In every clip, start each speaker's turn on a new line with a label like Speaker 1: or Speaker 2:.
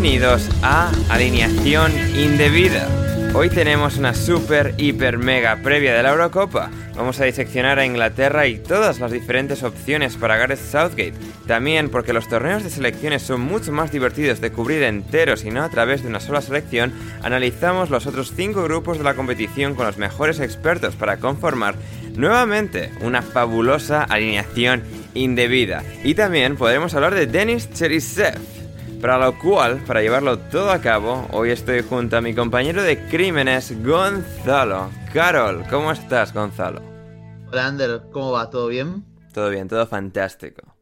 Speaker 1: Bienvenidos a Alineación Indebida. Hoy tenemos una super, hiper, mega previa de la Eurocopa. Vamos a diseccionar a Inglaterra y todas las diferentes opciones para Gareth Southgate. También porque los torneos de selecciones son mucho más divertidos de cubrir enteros y no a través de una sola selección, analizamos los otros 5 grupos de la competición con los mejores expertos para conformar nuevamente una fabulosa alineación indebida. Y también podremos hablar de Denis Cherisev para lo cual, para llevarlo todo a cabo, hoy estoy junto a mi compañero de crímenes, Gonzalo. Carol, ¿cómo estás, Gonzalo?
Speaker 2: Hola, Ander, ¿cómo va? ¿Todo bien?
Speaker 1: Todo bien, todo fantástico.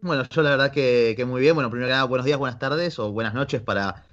Speaker 2: Bueno, yo la verdad que, muy bien. Bueno, primero que nada, buenos días, buenas tardes o buenas noches para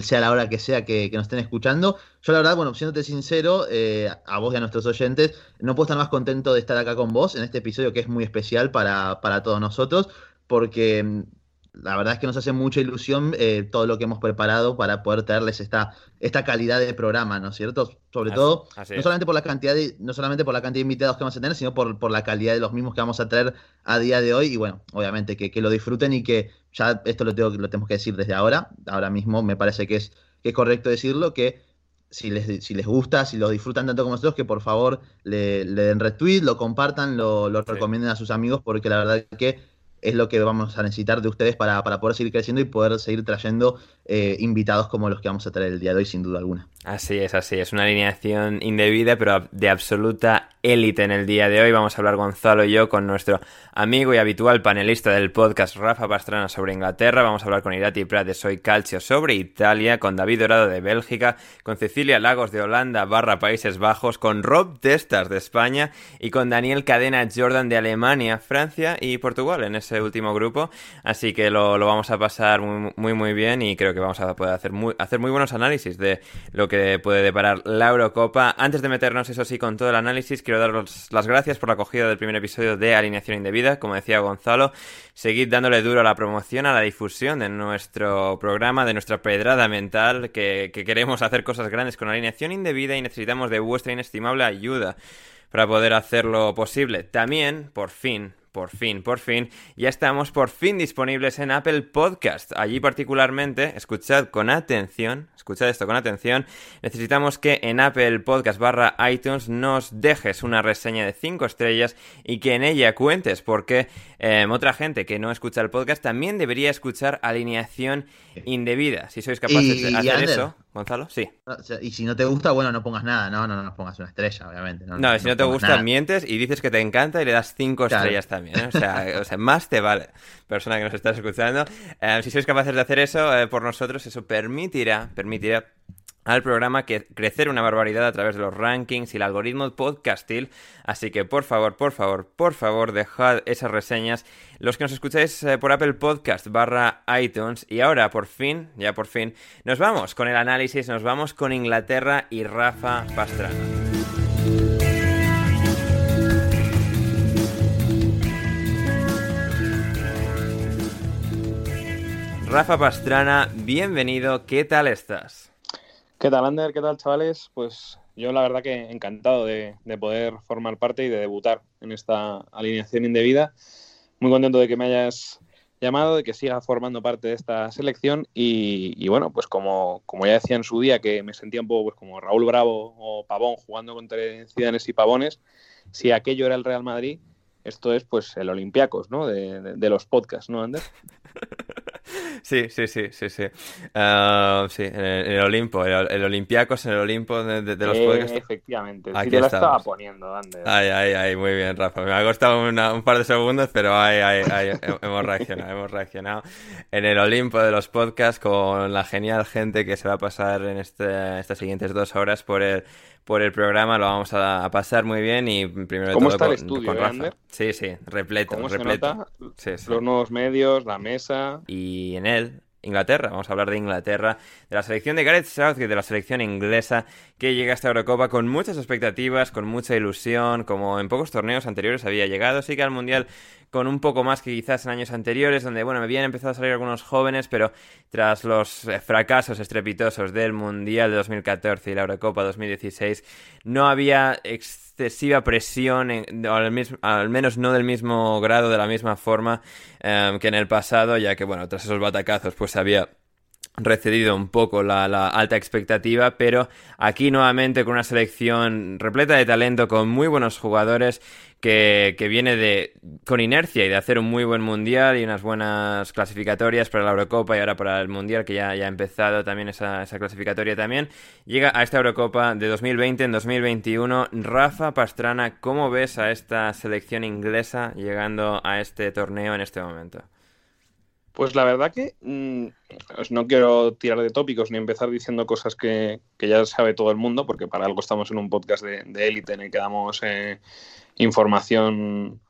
Speaker 2: sea la hora que sea que, nos estén escuchando. Yo la verdad, bueno, siéndote sincero, eh, a vos y a nuestros oyentes, no puedo estar más contento de estar acá con vos en este episodio que es muy especial para, para todos nosotros, porque la verdad es que nos hace mucha ilusión eh, todo lo que hemos preparado para poder traerles esta, esta calidad de programa, ¿no es cierto? Sobre todo, no solamente por la cantidad de, no solamente por la cantidad de invitados que vamos a tener, sino por, por la calidad de los mismos que vamos a traer a día de hoy. Y bueno, obviamente que, lo disfruten y que ya esto lo, tengo, lo tenemos que decir desde ahora. Ahora mismo me parece que es, que es correcto decirlo, que si les, si les gusta, si lo disfrutan tanto como nosotros, que por favor le, den retweet, lo compartan, lo, lo recomienden a sus amigos, porque la verdad que es lo que vamos a necesitar de ustedes para, para poder seguir creciendo y poder seguir trayendo eh, invitados como los que vamos a traer el día de hoy, sin duda alguna.
Speaker 1: Así es, así es. Una alineación indebida, pero de absoluta élite en el día de hoy. Vamos a hablar Gonzalo y yo con nuestro amigo y habitual panelista del podcast Rafa Pastrana sobre Inglaterra. Vamos a hablar con Irati Prat de Soy Calcio sobre Italia, con David Dorado de Bélgica, con Cecilia Lagos de Holanda barra Países Bajos, con Rob Testas de España y con Daniel Cadena Jordan de Alemania, Francia y Portugal en ese último grupo. Así que lo, vamos a pasar muy, muy, muy bien y creo que vamos a poder hacer muy, hacer muy buenos análisis de lo que puede deparar la Eurocopa. Antes de meternos, eso sí, con todo el análisis, quiero daros las gracias por la acogida del primer episodio de Alineación Indebida. Como decía Gonzalo, seguid dándole duro a la promoción, a la difusión de nuestro programa, de nuestra pedrada mental, que, que queremos hacer cosas grandes con Alineación Indebida y necesitamos de vuestra inestimable ayuda para poder hacerlo posible. También, por fin, por fin, por fin, ya estamos por fin disponibles en Apple Podcast. Allí particularmente, escuchad con atención, escuchad esto con atención, necesitamos que en Apple Podcast barra iTunes nos dejes una reseña de 5 estrellas y que en ella cuentes porque em, otra gente que no escucha el podcast también debería escuchar alineación indebida. Si sois capaces de hacer eso, Gonzalo? Sí.
Speaker 2: Y si no te gusta, bueno, no pongas nada, no, no, no, pongas una estrella, obviamente.
Speaker 1: No, si no, te gusta, mientes y dices que te encanta y le das cinco estrellas también. ¿eh? O, sea, o, sea, más te vale, persona que nos estás escuchando. Eh, si sois capaces de hacer eso eh, por nosotros, eso permitirá, permitirá al programa que crecer una barbaridad a través de los rankings y el algoritmo podcastil. Así que por favor, por favor, por favor, dejad esas reseñas. Los que nos escucháis eh, por Apple Podcast barra iTunes. Y ahora, por fin, ya por fin, nos vamos con el análisis, nos vamos con Inglaterra y Rafa Pastrana. Rafa Pastrana, bienvenido, ¿qué tal estás?
Speaker 3: ¿Qué tal, Ander? ¿Qué tal, chavales? Pues yo la verdad que encantado de, poder formar parte y de debutar en esta alineación indebida. Muy contento de que me hayas llamado, de que siga formando parte de esta selección y, bueno, pues como, como, ya decía en su día que me sentía un poco pues como Raúl Bravo o Pavón jugando contra Cidanes y Pavones, si aquello era el Real Madrid, esto es pues el Olympiacos, ¿no? De, de los podcasts, ¿no, Ander?
Speaker 1: Sí, sí, sí, sí, sí. Uh, sí, en el, Olimpo, el, el, Olympiacos en el Olimpo de, los
Speaker 3: eh, Efectivamente, Aquí te lo estaba poniendo, Ander.
Speaker 1: Ay, ay, ay, muy bien, Rafa. Me ha costado un par de segundos, pero ay, ay, ay, hemos reaccionado, hemos reaccionado. En el Olimpo de los podcasts con la genial gente que se va a pasar en este, estas siguientes dos horas por el por el programa, lo vamos a, pasar muy bien y primero
Speaker 3: ¿Cómo
Speaker 1: todo
Speaker 3: está el estudio,
Speaker 1: con eh, Sí, sí, repleto,
Speaker 3: ¿Cómo
Speaker 1: repleto.
Speaker 3: Se nota? Los nuevos medios, la mesa.
Speaker 1: Y en él, Inglaterra, vamos a hablar de Inglaterra, de la selección de Gareth Southgate, de la selección inglesa que llega a esta Eurocopa con muchas expectativas, con mucha ilusión, como en pocos torneos anteriores había llegado, sí que al Mundial con un poco más que quizás en años anteriores, donde, bueno, me habían empezado a salir algunos jóvenes, pero tras los eh, fracasos estrepitosos del Mundial de 2014 y la Eurocopa 2016, no había excesiva presión, al, menos no del mismo grado, de la misma forma em, que en el pasado, ya que, bueno, tras esos batacazos, pues había recedido un poco la, la, alta expectativa, pero aquí nuevamente con una selección repleta de talento, con muy buenos jugadores que, viene de con inercia y de hacer un muy buen mundial y unas buenas clasificatorias para la Eurocopa y ahora para el mundial que ya, ya ha empezado también esa, esa clasificatoria también llega a esta Eurocopa de 2020 en 2021 Rafa Pastrana ¿cómo ves a esta selección inglesa llegando a este torneo en este momento?
Speaker 3: Pues la verdad que mm, no quiero tirar de tópicos ni empezar diciendo cosas que, ya sabe todo el mundo, porque para algo estamos en un podcast de élite en el que damos eh, información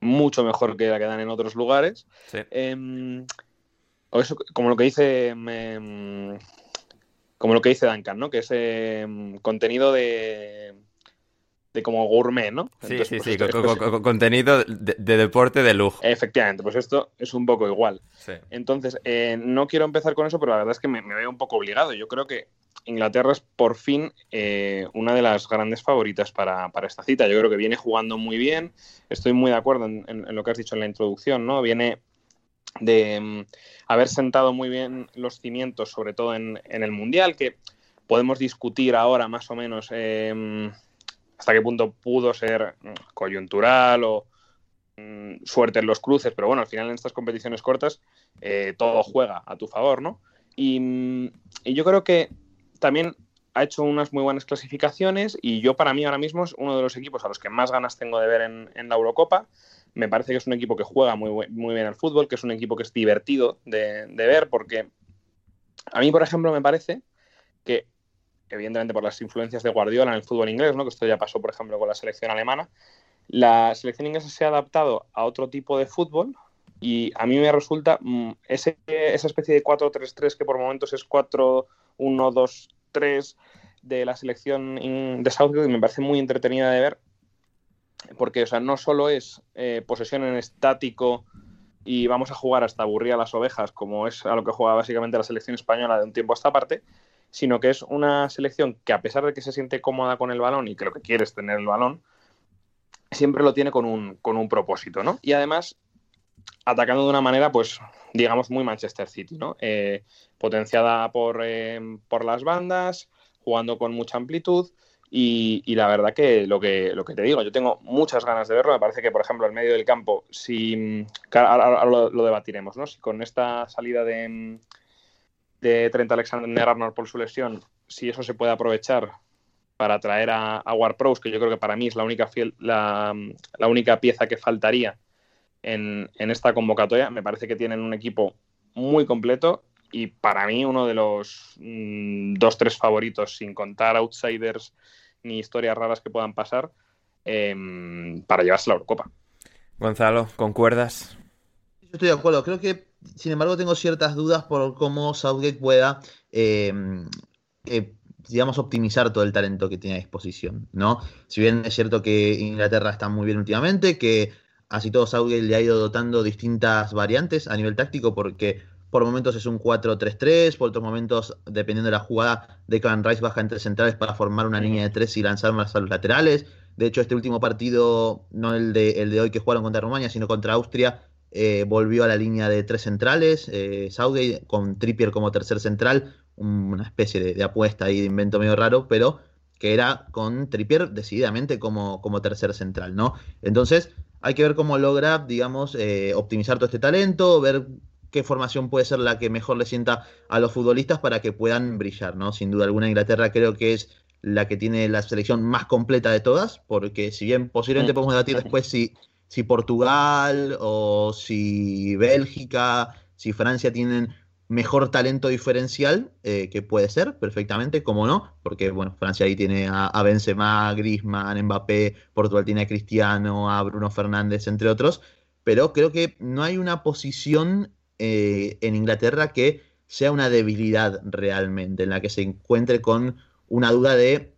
Speaker 3: mucho mejor que la que dan en otros lugares. Em, o eso, como lo que dice em, como lo que dice Duncan, ¿no? Que es em, contenido de de como gourmet, ¿no?
Speaker 1: sí, sí, sí, contenido de, deporte de lujo.
Speaker 3: Efectivamente, pues esto es un poco igual. Entonces, eh, no quiero empezar con eso, pero la verdad es que me, veo un poco obligado. Yo creo que Inglaterra es por fin eh, una de las grandes favoritas para, esta cita. Yo creo que viene jugando muy bien. Estoy muy de acuerdo en, lo que has dicho en la introducción, ¿no? Viene de mm, haber sentado muy bien los cimientos, sobre todo en, el Mundial, que podemos discutir ahora más o menos. Eh, hasta qué punto pudo ser mm, coyuntural o mm, suerte en los cruces, pero bueno, al final en estas competiciones cortas eh, todo juega a tu favor, ¿no? Mm, y, yo creo que también ha hecho unas muy buenas clasificaciones y yo para mí ahora mismo es uno de los equipos a los que más ganas tengo de ver en, la Eurocopa. Me parece que es un equipo que juega muy, muy bien al fútbol, que es un equipo que es divertido de ver porque a mí, por ejemplo, me parece que evidentemente por las influencias de Guardiola en el fútbol inglés, ¿no? que esto ya pasó, por ejemplo, con la selección alemana, la selección inglesa se ha adaptado a otro tipo de fútbol y a mí me resulta mm, esa especie de 4-3-3 que por momentos es 4-1-2-3 de la selección de Southgate me parece muy entretenida de ver porque o sea, no solo es eh, posesión en estático y vamos a jugar hasta aburrir a las ovejas como es a lo que juega básicamente la selección española de un tiempo a esta parte, sino que es una selección que a pesar de que se siente cómoda con el balón y que lo que quiere es tener el balón, siempre lo tiene con un, con un propósito, ¿no? Y además atacando de una manera, pues, digamos, muy Manchester City, ¿no? Eh, potenciada por, eh, por, las bandas, jugando con mucha amplitud. Y, la verdad que lo, que lo que te digo, yo tengo muchas ganas de verlo. Me parece que, por ejemplo, el medio del campo, si ahora, lo, lo, debatiremos, ¿no? Si con esta salida de, de Trent Alexander-Arnold por su lesión, si eso se puede aprovechar para traer a, a War Pros, que yo creo que para mí es la única, fiel, la, única pieza que faltaría en, esta convocatoria. Me parece que tienen un equipo muy completo y para mí uno de los mm, dos, tres favoritos, sin contar outsiders ni historias raras que puedan pasar, em, para llevarse la Eurocopa.
Speaker 1: Gonzalo, ¿concuerdas?
Speaker 2: Yo estoy de acuerdo. Creo que, sin embargo, tengo ciertas dudas por cómo Southgate pueda, em, eh, digamos, optimizar todo el talento que tiene a disposición, ¿no? Si bien es cierto que Inglaterra está muy bien últimamente, que así todo Southgate le ha ido dotando distintas variantes a nivel táctico, porque por momentos es un 4-3-3, por otros momentos, dependiendo de la jugada, Declan Rice baja entre centrales para formar una línea de tres y lanzar más a los laterales. De hecho, este último partido, no el de, el de hoy que jugaron contra Rumania, sino contra Austria, eh, volvió a la línea de tres centrales, eh, con Trippier como tercer central, una especie de, apuesta ahí de invento medio raro, pero que era con Trippier decididamente como, como tercer central, ¿no? Entonces, hay que ver cómo logra, digamos, eh, optimizar todo este talento, ver qué formación puede ser la que mejor le sienta a los futbolistas para que puedan brillar, ¿no? Sin duda alguna, Inglaterra creo que es la que tiene la selección más completa de todas, porque si bien posiblemente podemos debatir después si, si Portugal o si Bélgica, si Francia tienen mejor talento diferencial, eh, que puede ser perfectamente, como no, porque bueno, Francia ahí tiene a, a, Benzema, Griezmann, Mbappé, Portugal tiene a Cristiano, a Bruno Fernández, entre otros, pero creo que no hay una posición eh, en Inglaterra que sea una debilidad realmente, en la que se encuentre con una duda de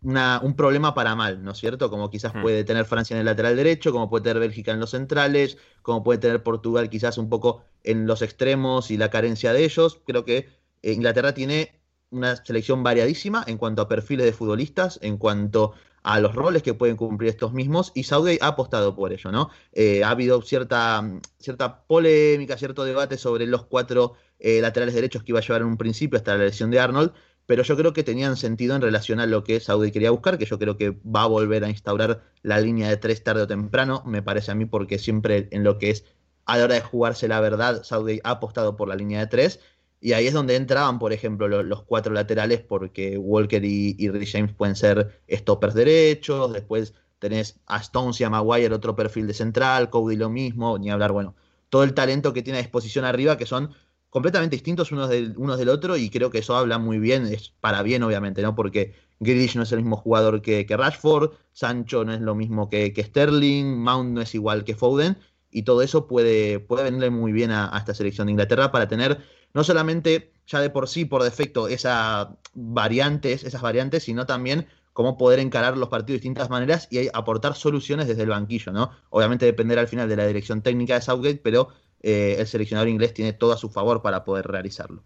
Speaker 2: un problema para mal, ¿no es cierto? Como quizás hmm. puede tener Francia en el lateral derecho, como puede tener Bélgica en los centrales, como puede tener Portugal quizás un poco en los extremos y la carencia de ellos. Creo que eh, Inglaterra tiene una selección variadísima en cuanto a perfiles de futbolistas, en cuanto a los roles que pueden cumplir estos mismos y Saudi ha apostado por ello, ¿no? Eh, ha habido cierta, cierta polémica, cierto debate sobre los cuatro eh, laterales derechos que iba a llevar en un principio hasta la lesión de Arnold, pero yo creo que tenían sentido en relación a lo que Saudi quería buscar, que yo creo que va a volver a instaurar la línea de tres tarde o temprano, me parece a mí, porque siempre en lo que es a la hora de jugarse la verdad, Saudi ha apostado por la línea de tres y ahí es donde entraban, por ejemplo, los, cuatro laterales, porque Walker y, y James pueden ser stoppers derechos. Después tenés a Stones y a Maguire, otro perfil de central. Cody lo mismo, ni hablar, bueno, todo el talento que tiene a disposición arriba, que son completamente distintos unos del, unos del otro. Y creo que eso habla muy bien, es para bien, obviamente, ¿no? Porque Grealish no es el mismo jugador que, que Rashford, Sancho no es lo mismo que, que, Sterling, Mount no es igual que Foden. Y todo eso puede, puede venirle muy bien a esta selección de Inglaterra para tener no solamente ya de por sí, por defecto, esas variantes, esas variantes, sino también cómo poder encarar los partidos de distintas maneras y aportar soluciones desde el banquillo, ¿no? Obviamente dependerá al final de la dirección técnica de Southgate, pero eh, el seleccionador inglés tiene todo a su favor para poder realizarlo.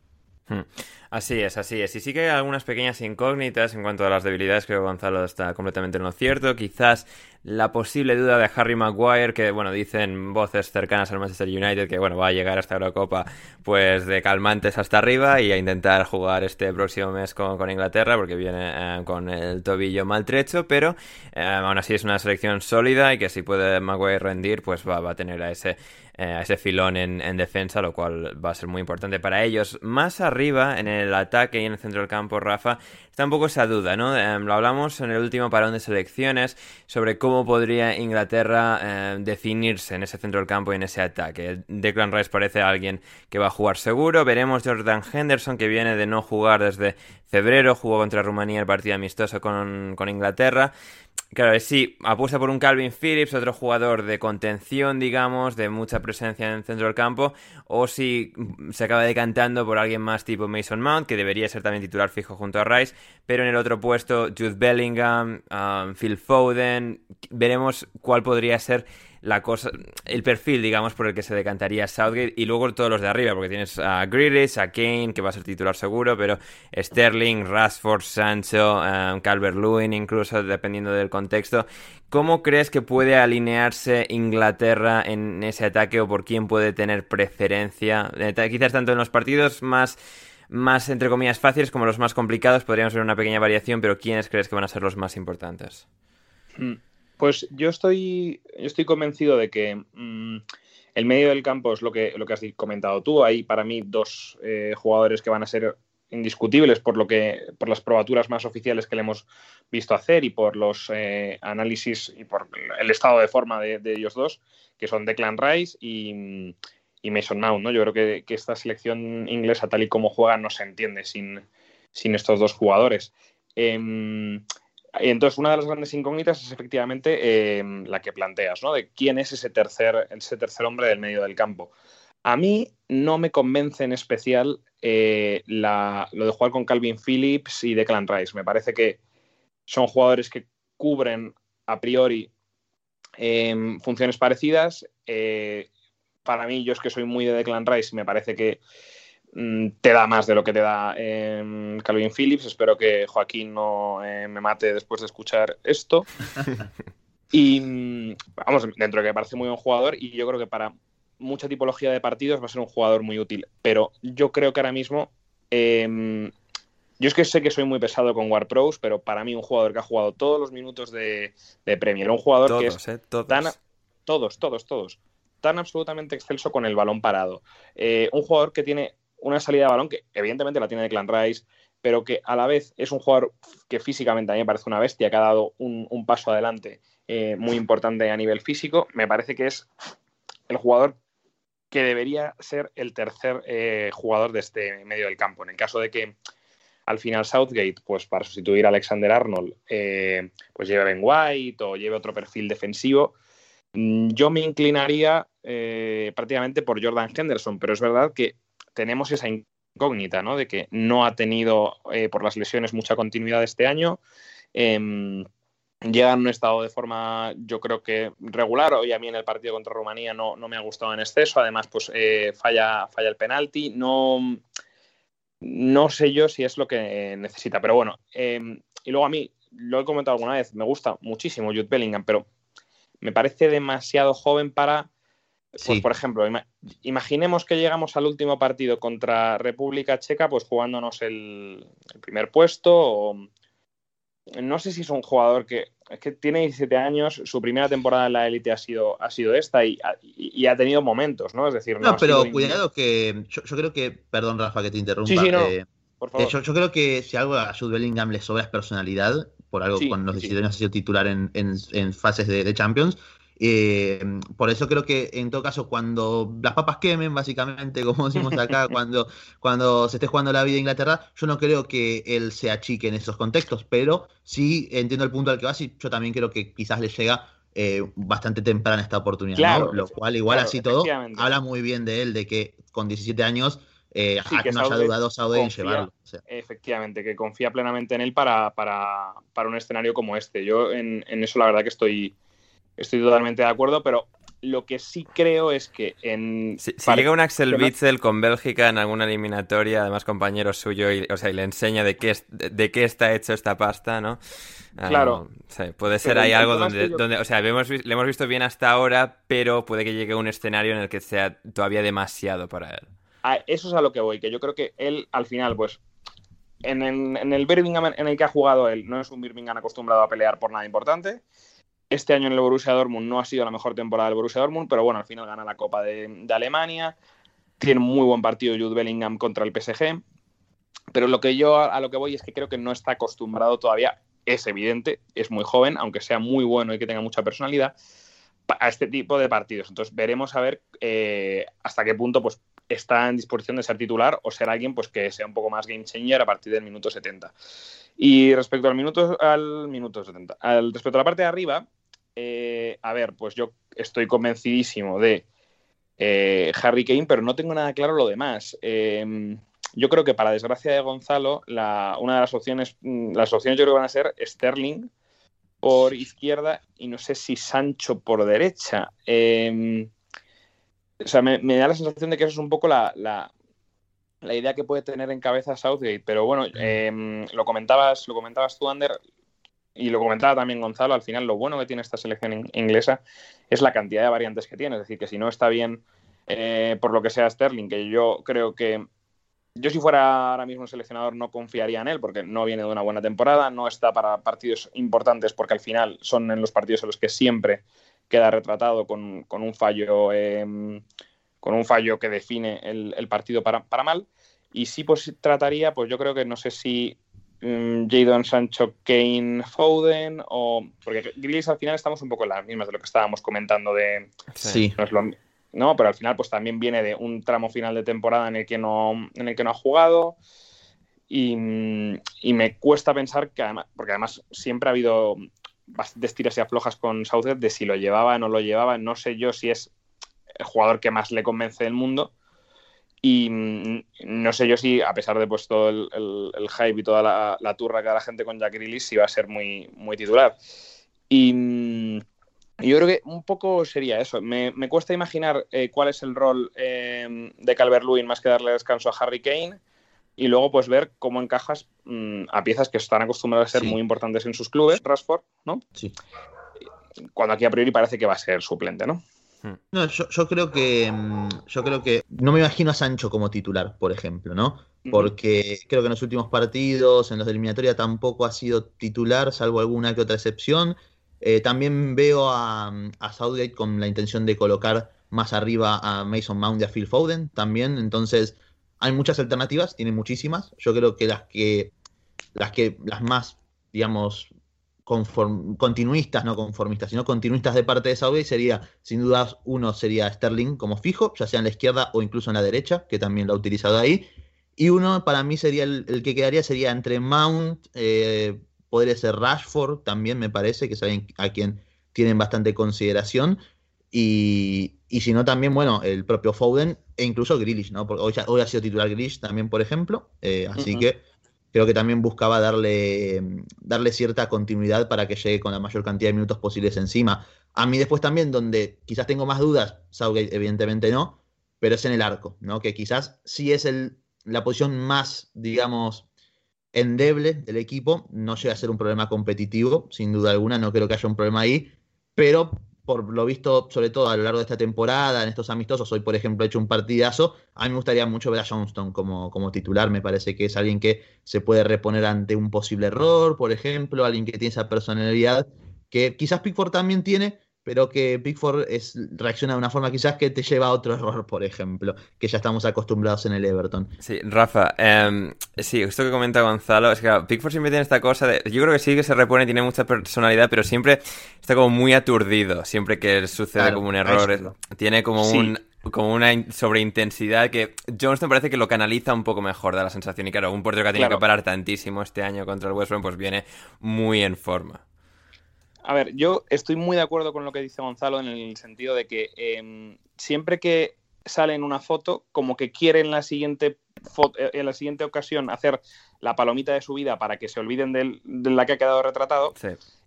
Speaker 1: Hmm. Así es, así es. Y sí que hay algunas pequeñas incógnitas en cuanto a las debilidades. Creo que Gonzalo está completamente en lo cierto. Quizás la posible duda de Harry Maguire, que bueno, dicen voces cercanas al Manchester United que bueno, va a llegar hasta Eurocopa pues de calmantes hasta arriba y a intentar jugar este próximo mes con, Inglaterra porque viene eh, con el tobillo maltrecho, pero eh, aún así es una selección sólida y que si puede Maguire rendir, pues va, va a tener a ese eh, ese filón en, defensa, lo cual va a ser muy importante para ellos. Más arriba, en el ataque y en el centro del campo, Rafa, está un poco esa duda, ¿no? Em, lo hablamos en el último parón de selecciones sobre cómo podría Inglaterra em, definirse en ese centro del campo y en ese ataque. Declan Rice parece alguien que va a jugar seguro. Veremos Jordan Henderson, que viene de no jugar desde febrero, jugó contra Rumanía el partido amistoso con, con Inglaterra. Claro, sí, apuesta por un Calvin Phillips, otro jugador de contención, digamos, de mucha presencia en el centro del campo, o si se acaba decantando por alguien más tipo Mason Mount, que debería ser también titular fijo junto a Rice, pero en el otro puesto Jude Bellingham, um, Phil Foden, veremos cuál podría ser la cosa, el perfil, digamos, por el que se decantaría Southgate y luego todos los de arriba, porque tienes a Grealish, a Kane, que va a ser titular seguro, pero Sterling, Rashford, Sancho, um, Calvert-Lewin, incluso dependiendo del contexto. ¿Cómo crees que puede alinearse Inglaterra en ese ataque o por quién puede tener preferencia? Eh, quizás tanto en los partidos más más, entre comillas, fáciles como los más complicados, podríamos ver una pequeña variación, pero ¿quiénes crees que van a ser los más importantes?
Speaker 3: Hmm. Pues yo estoy, yo estoy convencido de que mm, El medio del campo es lo que, lo que has comentado tú. Hay para mí dos eh, jugadores que van a ser indiscutibles por lo que por las probaturas más oficiales que le hemos visto hacer y por los eh, análisis y por el estado de forma de, ellos dos, que son Declan Rice y, Mason Mount. ¿no? Yo creo que, esta selección inglesa, tal y como juega, no se entiende sin, sin estos dos jugadores. Em, entonces, una de las grandes incógnitas es efectivamente em, la que planteas, ¿no? De quién es ese tercer, ese tercer hombre del medio del campo. A mí no me convence en especial eh, lo de jugar con Calvin Phillips y Declan Rice. Me parece que son jugadores que cubren a priori em, funciones parecidas. Eh, para mí, yo es que soy muy de Declan Rice, me parece que te da más de lo que te da em, Calvin Phillips. Espero que Joaquín no eh, me mate después de escuchar esto. y mm, vamos, dentro de que me parece muy buen jugador, y yo creo que para mucha tipología de partidos va a ser un jugador muy útil. Pero yo creo que ahora mismo. Em, yo es que sé que soy muy pesado con War Pros, pero para mí un jugador que ha jugado todos los minutos de, de Premier, un jugador que es
Speaker 1: eh, todos.
Speaker 3: Tan, todos, todos, todos, tan absolutamente excelso con el balón parado. Eh, un jugador que tiene una salida de balón que evidentemente la tiene de Clan Rice, pero que a la vez es un jugador que físicamente a mí me parece una bestia, que ha dado un, paso adelante eh, muy importante a nivel físico. Me parece que es el jugador que debería ser el tercer eh, jugador de este medio del campo. En el caso de que al final Southgate, pues para sustituir a Alexander Arnold, eh, pues lleve a Ben White o lleve otro perfil defensivo, mm, yo me inclinaría prácticamente por Jordan Henderson, pero es verdad que tenemos esa incógnita, ¿no? De que no ha tenido por las lesiones mucha continuidad este año. Em, llega en un estado de forma, yo creo que regular. Hoy a mí en el partido contra Rumanía no, me ha gustado en exceso. Además, pues eh, falla, falla el penalti. No, no sé yo si es lo que necesita, pero bueno. Em, y luego a mí, lo he comentado alguna vez, me gusta muchísimo Jude Bellingham, pero me parece demasiado joven para. Pues, por ejemplo, imaginemos que llegamos al último partido contra República Checa, pues jugándonos el, el primer puesto o no sé si es un jugador que, es que tiene 17 años, su primera temporada en la élite ha sido, ha sido esta y, ha tenido momentos, ¿no? Es decir,
Speaker 2: no. pero cuidado que yo, creo que, perdón Rafa que te interrumpa.
Speaker 3: Sí, sí, no. Eh, por favor.
Speaker 2: Eh, yo, creo que si algo a Jude Bellingham le sobra es personalidad, por algo cuando los 17 años ha sido titular en, fases de, Champions, eh, por eso creo que en todo caso, cuando las papas quemen, básicamente, como decimos acá, cuando, cuando se esté jugando la vida de Inglaterra, yo no creo que él se achique en esos contextos, pero sí entiendo el punto al que vas y yo también creo que quizás le llega eh, bastante temprana esta oportunidad, lo cual igual así todo habla muy bien de él, de que con 17 años eh, no haya dudado Saudi en llevarlo.
Speaker 3: Efectivamente, que confía plenamente en él para, para, para un escenario como este. Yo en, en, eso la verdad que estoy, Estoy totalmente de acuerdo, pero lo que sí creo es que en...
Speaker 1: Si, llega un Axel Witzel con Bélgica en alguna eliminatoria, además compañero suyo, y, o sea, y le enseña de qué, de, qué está hecho esta pasta, ¿no?
Speaker 3: Ah, claro.
Speaker 1: puede ser ahí algo donde, donde, o sea, le hemos, le hemos visto bien hasta ahora, pero puede que llegue un escenario en el que sea todavía demasiado para él.
Speaker 3: eso es a lo que voy, que yo creo que él al final, pues, en, en el Birmingham en el que ha jugado él, no es un Birmingham acostumbrado a pelear por nada importante este año en el Borussia Dortmund no ha sido la mejor temporada del Borussia Dortmund, pero bueno, al final gana la Copa de, Alemania. Tiene muy buen partido Jude Bellingham contra el PSG. Pero lo que yo a, lo que voy es que creo que no está acostumbrado todavía, es evidente, es muy joven, aunque sea muy bueno y que tenga mucha personalidad, a este tipo de partidos. Entonces veremos a ver eh, hasta qué punto pues, está en disposición de ser titular o ser alguien pues, que sea un poco más game changer a partir del minuto 70. Y respecto al minuto, al minuto 70, al, respecto a la parte de arriba, eh, a ver, pues yo estoy convencidísimo de eh, Harry Kane, pero no tengo nada claro lo demás. Em, yo creo que para desgracia de Gonzalo, una de las opciones, mm, las opciones yo creo que van a ser Sterling por izquierda y no sé si Sancho por derecha. Em, o sea, me, da la sensación de que eso es un poco la, idea que puede tener en cabeza Southgate, pero bueno, em, lo comentabas, lo comentabas tú, Ander, y lo comentaba también Gonzalo, al final lo bueno que tiene esta selección inglesa es la cantidad de variantes que tiene. Es decir, que si no está bien eh, por lo que sea Sterling, que yo creo que yo si fuera ahora mismo seleccionador no confiaría en él porque no viene de una buena temporada, no está para partidos importantes porque al final son en los partidos en los que siempre queda retratado con, un fallo em, con un fallo que define el, partido para, mal. Y sí pues trataría, pues yo creo que no sé si um, Jadon Sancho, Kane, Foden o... Porque Grillis al final estamos un poco en las mismas de lo que estábamos comentando de...
Speaker 2: Sí.
Speaker 3: No, pero al final pues también viene de un tramo final de temporada en el que no, en el que no ha jugado. Y, me cuesta pensar que además, porque además siempre ha habido bastantes tiras y aflojas con Southgate de si lo llevaba o no lo llevaba. No sé yo si es el jugador que más le convence del mundo. Y no sé yo si, a pesar de pues, todo el, hype y toda la, turra que da la gente con Jack Grealish, si va a ser muy, muy titular. Y yo creo que un poco sería eso. Me, cuesta imaginar eh, cuál es el rol eh, de Calvert-Lewin más que darle descanso a Harry Kane y luego pues ver cómo encajas mm, a piezas que están acostumbradas a ser muy importantes en sus clubes, Rashford, ¿no?
Speaker 2: Sí.
Speaker 3: Cuando aquí a priori parece que va a ser suplente, ¿no?
Speaker 2: Hmm. No, yo, creo que mm, yo creo que no me imagino a Sancho como titular, por ejemplo, ¿no? Porque creo que en los últimos partidos, en los de eliminatoria, tampoco ha sido titular, salvo alguna que otra excepción. Eh, también veo a, a Southgate con la intención de colocar más arriba a Mason Mount y a Phil Foden también. Entonces, hay muchas alternativas, tiene muchísimas. Yo creo que las que las que las más, digamos, continuistas, no conformistas, sino continuistas de parte de Saudi sería, sin dudas, uno sería Sterling como fijo, ya sea en la izquierda o incluso en la derecha, que también lo ha utilizado ahí. Y uno para mí sería el, que quedaría sería entre Mount, eh, podría ser Rashford también me parece, que alguien a quien tienen bastante consideración. Y, y si no, también, bueno, el propio Foden e incluso Grealish, ¿no? Porque hoy, ha sido titular Grealish también, por ejemplo. Eh, así que creo que también buscaba darle, darle cierta continuidad para que llegue con la mayor cantidad de minutos posibles encima. A mí después también, donde quizás tengo más dudas, Southgate evidentemente no, pero es en el arco, ¿no? Que quizás sí es el, la posición más, digamos, endeble del equipo. No llega a ser un problema competitivo, sin duda alguna, no creo que haya un problema ahí, pero por lo visto, sobre todo a lo largo de esta temporada, en estos amistosos, hoy por ejemplo he hecho un partidazo, a mí me gustaría mucho ver a Johnston como, como titular, me parece que es alguien que se puede reponer ante un posible error, por ejemplo, alguien que tiene esa personalidad que quizás Pickford también tiene, pero que Pickford es, reacciona de una forma quizás que te lleva a otro error, por ejemplo, que ya estamos acostumbrados en el Everton.
Speaker 1: Sí, Rafa, em, sí, esto que comenta Gonzalo, es que Pickford siempre tiene esta cosa de, yo creo que sí que se repone, tiene mucha personalidad, pero siempre está como muy aturdido, siempre que sucede como un error, tiene como un como una sobreintensidad que Johnston parece que lo canaliza un poco mejor, da la sensación. Y claro, un portero que ha tenido que parar tantísimo este año contra el West Brom, pues viene muy en forma.
Speaker 3: A ver, yo estoy muy de acuerdo con lo que dice Gonzalo en el sentido de que em, siempre que sale en una foto, como que quiere en la siguiente eh, en la siguiente ocasión hacer la palomita de su vida para que se olviden de, la que ha quedado retratado.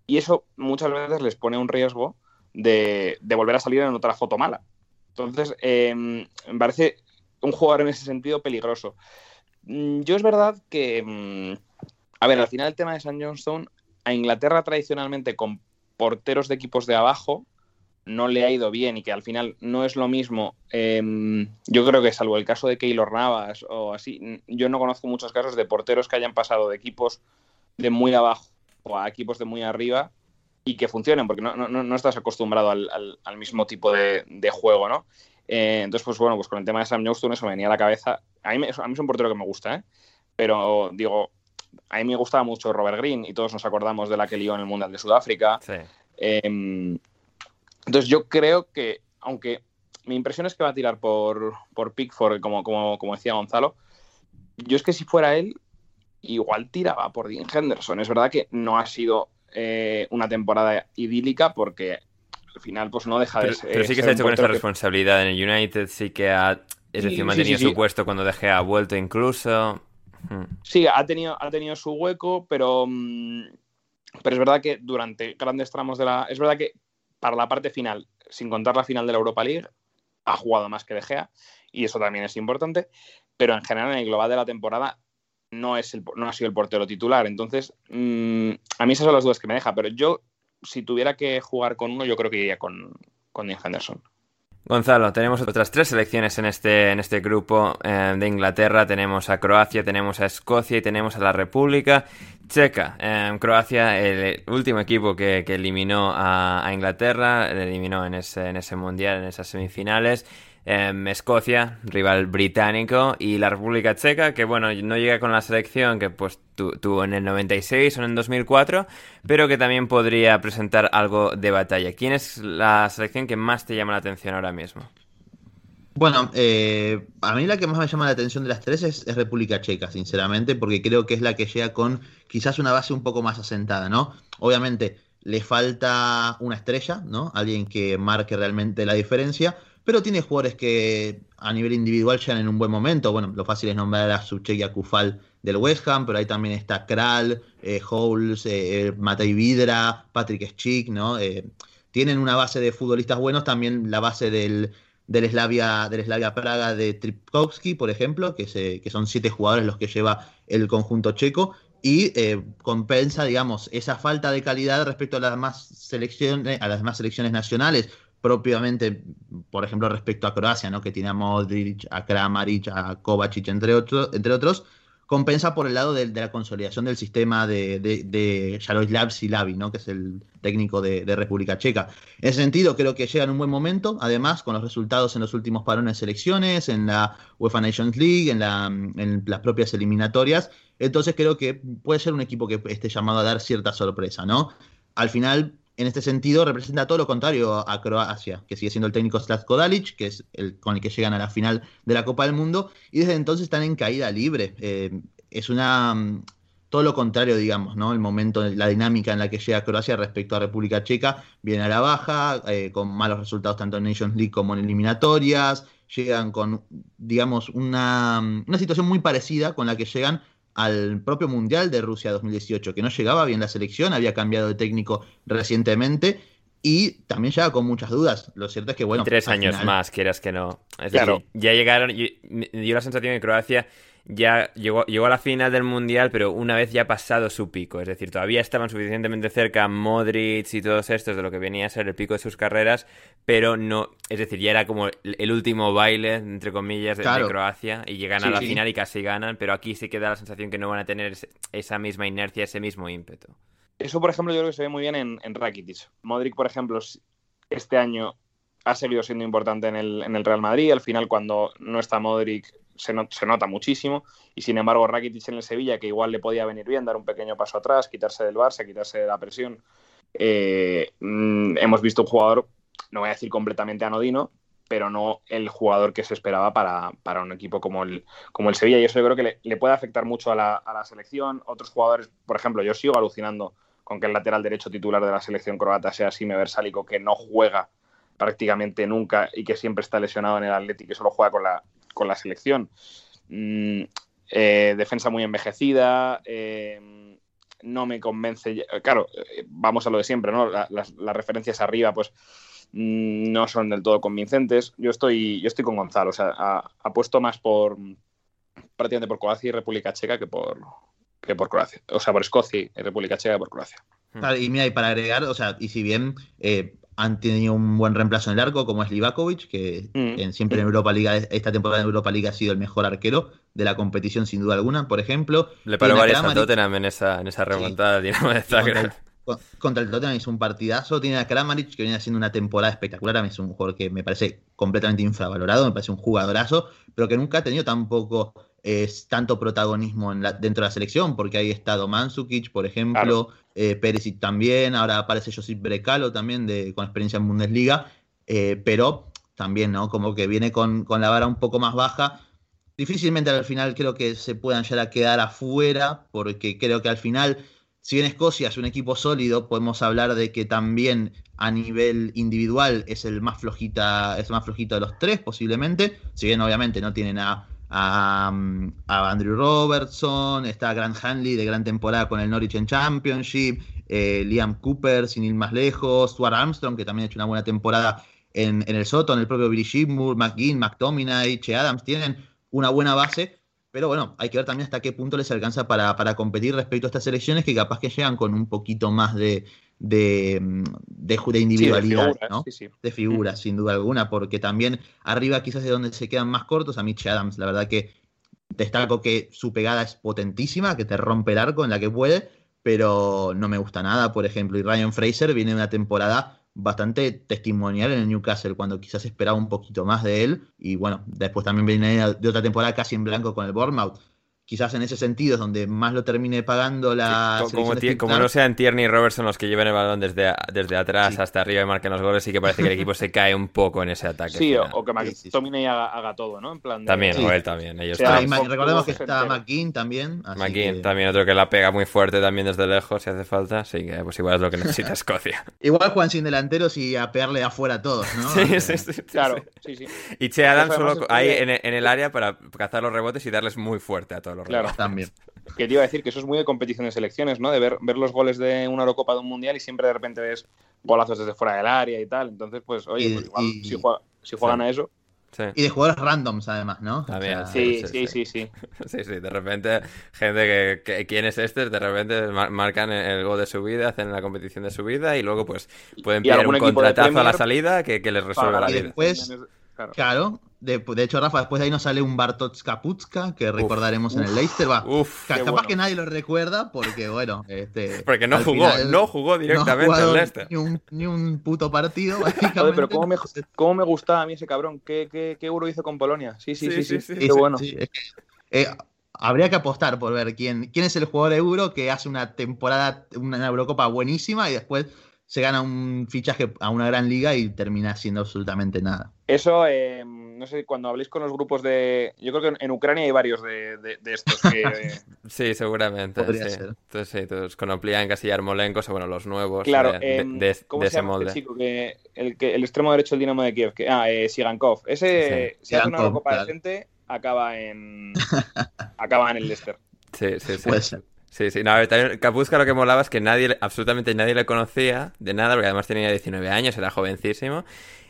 Speaker 3: Y eso muchas veces les pone un riesgo de, volver a salir en otra foto mala. Entonces, em, me parece un jugador en ese sentido peligroso. Mm, yo es verdad que, mm, a ver, al final el tema de San Johnstone, a Inglaterra tradicionalmente con porteros de equipos de abajo no le ha ido bien y que al final no es lo mismo. Em, yo creo que salvo el caso de Keylor Navas o así, yo no conozco muchos casos de porteros que hayan pasado de equipos de muy abajo o a equipos de muy arriba y que funcionen, porque no, estás acostumbrado al, mismo tipo de, juego, ¿no? Eh, entonces, pues bueno, pues con el tema de Sam Johnston eso me venía a la cabeza. A mí, a mí es un portero que me gusta, ¿eh? Pero digo, a mí me gustaba mucho Robert Green y todos nos acordamos de la que lió en el Mundial de Sudáfrica. Em, entonces yo creo que, aunque mi impresión es que va a tirar por, por Pickford, como, como, como decía Gonzalo, yo es que si fuera él, igual tiraba por Dean Henderson. Es verdad que no ha sido eh, una temporada idílica porque al final pues no deja de
Speaker 1: ser... Pero sí que se ha hecho con esa responsabilidad en el United, sí que ha... Es decir, mantenido su puesto cuando dejé ha vuelto incluso.
Speaker 3: Hmm. Sí, ha tenido, ha tenido su hueco, pero, mm, pero es verdad que durante grandes tramos de la. Es verdad que para la parte final, sin contar la final de la Europa League, ha jugado más que De Gea, y eso también es importante, pero en general en el global de la temporada no, es el, no ha sido el portero titular. Entonces, mm, a mí esas son las dudas que me deja, pero yo, si tuviera que jugar con uno, yo creo que iría con, con Dean Henderson.
Speaker 1: Gonzalo, tenemos otras tres selecciones en este, en este grupo eh, de Inglaterra. Tenemos a Croacia, tenemos a Escocia y tenemos a la República Checa. Eh, Croacia, el último equipo que, eliminó a, Inglaterra, eliminó en ese, en ese mundial, en esas semifinales. Em, Escocia, rival británico, y la República Checa, que bueno, no llega con la selección que pues tuvo en el 96 o en el 2004, pero que también podría presentar algo de batalla. ¿Quién es la selección que más te llama la atención ahora mismo?
Speaker 2: Bueno, eh, a mí la que más me llama la atención de las tres es, República Checa, sinceramente, porque creo que es la que llega con quizás una base un poco más asentada, ¿no? Obviamente le falta una estrella, ¿no? Alguien que marque realmente la diferencia, pero tiene jugadores que a nivel individual llegan en un buen momento. Bueno, lo fácil es nombrar a Suchek y a Kufal del West Ham, pero ahí también está Kral, eh, Holes, eh, Matei Vidra, Patrick Schick, ¿no? Eh, tienen una base de futbolistas buenos, también la base del, del, Slavia, del Slavia Praga de Tripkowski, por ejemplo, que, se, que son siete jugadores los que lleva el conjunto checo y eh, compensa, digamos, esa falta de calidad respecto a las demás selecciones, a las demás selecciones nacionales propiamente, por ejemplo, respecto a Croacia, ¿no? que tiene a Modric, a Kramaric, a Kovacic, entre, otros entre otros, compensa por el lado de, la consolidación del sistema de, de, de Jaroslav Silavi, ¿no? que es el técnico de, República Checa. En ese sentido, creo que llega en un buen momento, además, con los resultados en los últimos parones de selecciones, en la UEFA Nations League, en, en las propias eliminatorias. Entonces creo que puede ser un equipo que esté llamado a dar cierta sorpresa, ¿no? Al final, en este sentido representa todo lo contrario a Croacia, que sigue siendo el técnico Slatko Dalic, que es el con el que llegan a la final de la Copa del Mundo, y desde entonces están en caída libre. Eh, es una mm, todo lo contrario, digamos, ¿no? El momento, la dinámica en la que llega Croacia respecto a República Checa viene a la baja, eh, con malos resultados tanto en Nations League como en eliminatorias, llegan con, digamos, una, mm, una situación muy parecida con la que llegan al propio Mundial de Rusia 2018, que no llegaba bien la selección, había cambiado de técnico recientemente y también llega con muchas dudas. Lo cierto es que, bueno.
Speaker 1: tres años más, quieras que no. Es claro. ya llegaron. Me dio la sensación que Croacia ya llegó, llegó a la final del Mundial, pero una vez ya pasado su pico. Es decir, todavía estaban suficientemente cerca Modric y todos estos de lo que venía a ser el pico de sus carreras, pero no. Es decir, ya era como el último baile, entre comillas, de, Croacia y llegan a la final y casi ganan, pero aquí sí queda la sensación que no van a tener esa misma inercia, ese mismo ímpetu.
Speaker 3: Eso, por ejemplo, yo creo que se ve muy bien en, Rakitic. Modric, por ejemplo, este año ha seguido siendo importante en el, en el Real Madrid. Al final, cuando no está Modric, se, nota muchísimo. Y sin embargo, Rakitic en el Sevilla, que igual le podía venir bien, dar un pequeño paso atrás, quitarse del Barça, quitarse de la presión. Eh, mm, hemos visto un jugador, no voy a decir completamente anodino, pero no el jugador que se esperaba para, un equipo como el, como el Sevilla. Y eso yo creo que le, puede afectar mucho a la, selección. Otros jugadores, por ejemplo, yo sigo alucinando con que el lateral derecho titular de la selección croata sea Sime Versálico, que no juega prácticamente nunca y que siempre está lesionado en el Atlético y solo juega con la, con la selección. Mm, eh, defensa muy envejecida, eh, no me convence. Claro, eh, vamos a lo de siempre, ¿no? las, referencias arriba, pues mm, no son del todo convincentes. Yo estoy, yo estoy con Gonzalo, o sea, apuesto más por prácticamente por Croacia y República Checa que por, que por Croacia. O sea, por Escocia y República Checa que por Croacia.
Speaker 2: y mira, y para agregar, o sea, y si bien han tenido un buen reemplazo en el arco, como es Livakovic, que mm. en, siempre en Europa Liga, esta temporada en Europa Liga ha sido el mejor arquero de la competición, sin duda alguna, por ejemplo.
Speaker 1: Le paró varias a Tottenham en esa, en esa remontada,
Speaker 2: contra, el, Tottenham hizo un partidazo. Tiene a Kramaric, que viene haciendo una temporada espectacular. A mí es un jugador que me parece completamente infravalorado, me parece un jugadorazo, pero que nunca ha tenido tampoco es tanto protagonismo dentro de la selección, porque ahí está Mansukic, por ejemplo, eh, Perisic también, ahora aparece Josip Brecalo también de, con experiencia en Bundesliga, eh, pero también, ¿no? Como que viene con, la vara un poco más baja. Difícilmente al final creo que se puedan llegar a quedar afuera, porque creo que al final, si bien Escocia es un equipo sólido, podemos hablar de que también a nivel individual es el más flojita, es el más flojito de los tres, posiblemente. Si bien obviamente no tienen a a, Andrew Robertson, está Grant Hanley de gran temporada con el Norwich en Championship, eh, Liam Cooper sin ir más lejos, Stuart Armstrong que también ha hecho una buena temporada en, el Soto, en el propio Billy Shipmoor, McGinn, McTominay, Che Adams, tienen una buena base, pero bueno, hay que ver también hasta qué punto les alcanza para, competir respecto a estas elecciones que capaz que llegan con un poquito más de, de, de, individualidad,
Speaker 3: de
Speaker 2: ¿no? De figuras, sin duda alguna, porque también arriba quizás es donde se quedan más cortos. A Mitch Adams, la verdad que destaco que su pegada es potentísima, que te rompe el arco en la que puede, pero no me gusta nada, por ejemplo. Y Ryan Fraser viene de una temporada bastante testimonial en el Newcastle, cuando quizás esperaba un poquito más de él. Y bueno, después también viene de otra temporada casi en blanco con el Bournemouth quizás en ese sentido es donde más lo termine pagando la
Speaker 1: como, como, no sean Tierney y Robertson los que lleven el balón desde, desde atrás hasta arriba y marquen los goles, sí que parece que el equipo se cae un poco en ese ataque.
Speaker 3: Sí, o, que McTominay haga, todo, ¿no? En plan
Speaker 1: También, o él también. Ellos
Speaker 2: recordemos que está McGinn también.
Speaker 1: McGinn también, otro que la pega muy fuerte también desde lejos si hace falta. Así que pues igual es lo que necesita Escocia.
Speaker 2: igual juegan sin delanteros y a pegarle afuera a todos, ¿no?
Speaker 1: sí, sí, sí,
Speaker 3: Claro, sí, sí.
Speaker 1: Y Che Adams solo ahí en, en, el área para cazar los rebotes y darles muy fuerte a todos los
Speaker 2: claro. También.
Speaker 3: Que te iba a decir que eso es muy de competición de selecciones, ¿no? De ver, ver los goles de una Eurocopa de un Mundial y siempre de repente ves golazos desde fuera del área y tal. Entonces, pues, oye, pues igual, si, juegan a eso.
Speaker 2: Y de jugadores randoms, además, ¿no?
Speaker 1: También.
Speaker 3: sí, sí, sí, sí,
Speaker 1: sí, sí. de repente, gente que, ¿quién es este? De repente marcan el gol de su vida, hacen la competición de su vida y luego, pues, pueden pillar un contratazo a la salida que, les resuelve la vida.
Speaker 2: Después, claro de, hecho, Rafa, después de ahí nos sale un Bartosz Kaputska, que recordaremos en el Leicester. Va, capaz que nadie lo recuerda, porque bueno, este,
Speaker 1: porque no jugó, no jugó directamente en el Leicester.
Speaker 2: Ni un, ni un puto partido, básicamente.
Speaker 3: pero cómo me, cómo me, gustaba a mí ese cabrón. ¿Qué, qué, qué euro hizo con Polonia? Sí, sí, sí, sí. Qué bueno.
Speaker 2: Eh, habría que apostar por ver quién, quién es el jugador de euro que hace una temporada, una Eurocopa buenísima y después se gana un fichaje a una gran liga y termina haciendo absolutamente nada.
Speaker 3: Eso, eh, no sé, cuando habléis con los grupos de... Yo creo que en Ucrania hay varios de, estos que...
Speaker 1: sí, seguramente. Sí. Entonces, sí, todos con Opliankas y Yarmolenkos, o bueno, los nuevos
Speaker 3: claro,
Speaker 1: de,
Speaker 3: ¿cómo se llama Este chico que, el, que, el extremo derecho del Dinamo de Kiev? Que, ah, eh, Sigankov. Ese, si hace una copa decente, acaba en... acaba en el Leicester.
Speaker 1: Sí, sí, sí. Puede ser. Sí, sí. No, a ver, también Capuzca lo que molaba es que nadie, absolutamente nadie le conocía de nada, porque además tenía 19 años, era jovencísimo.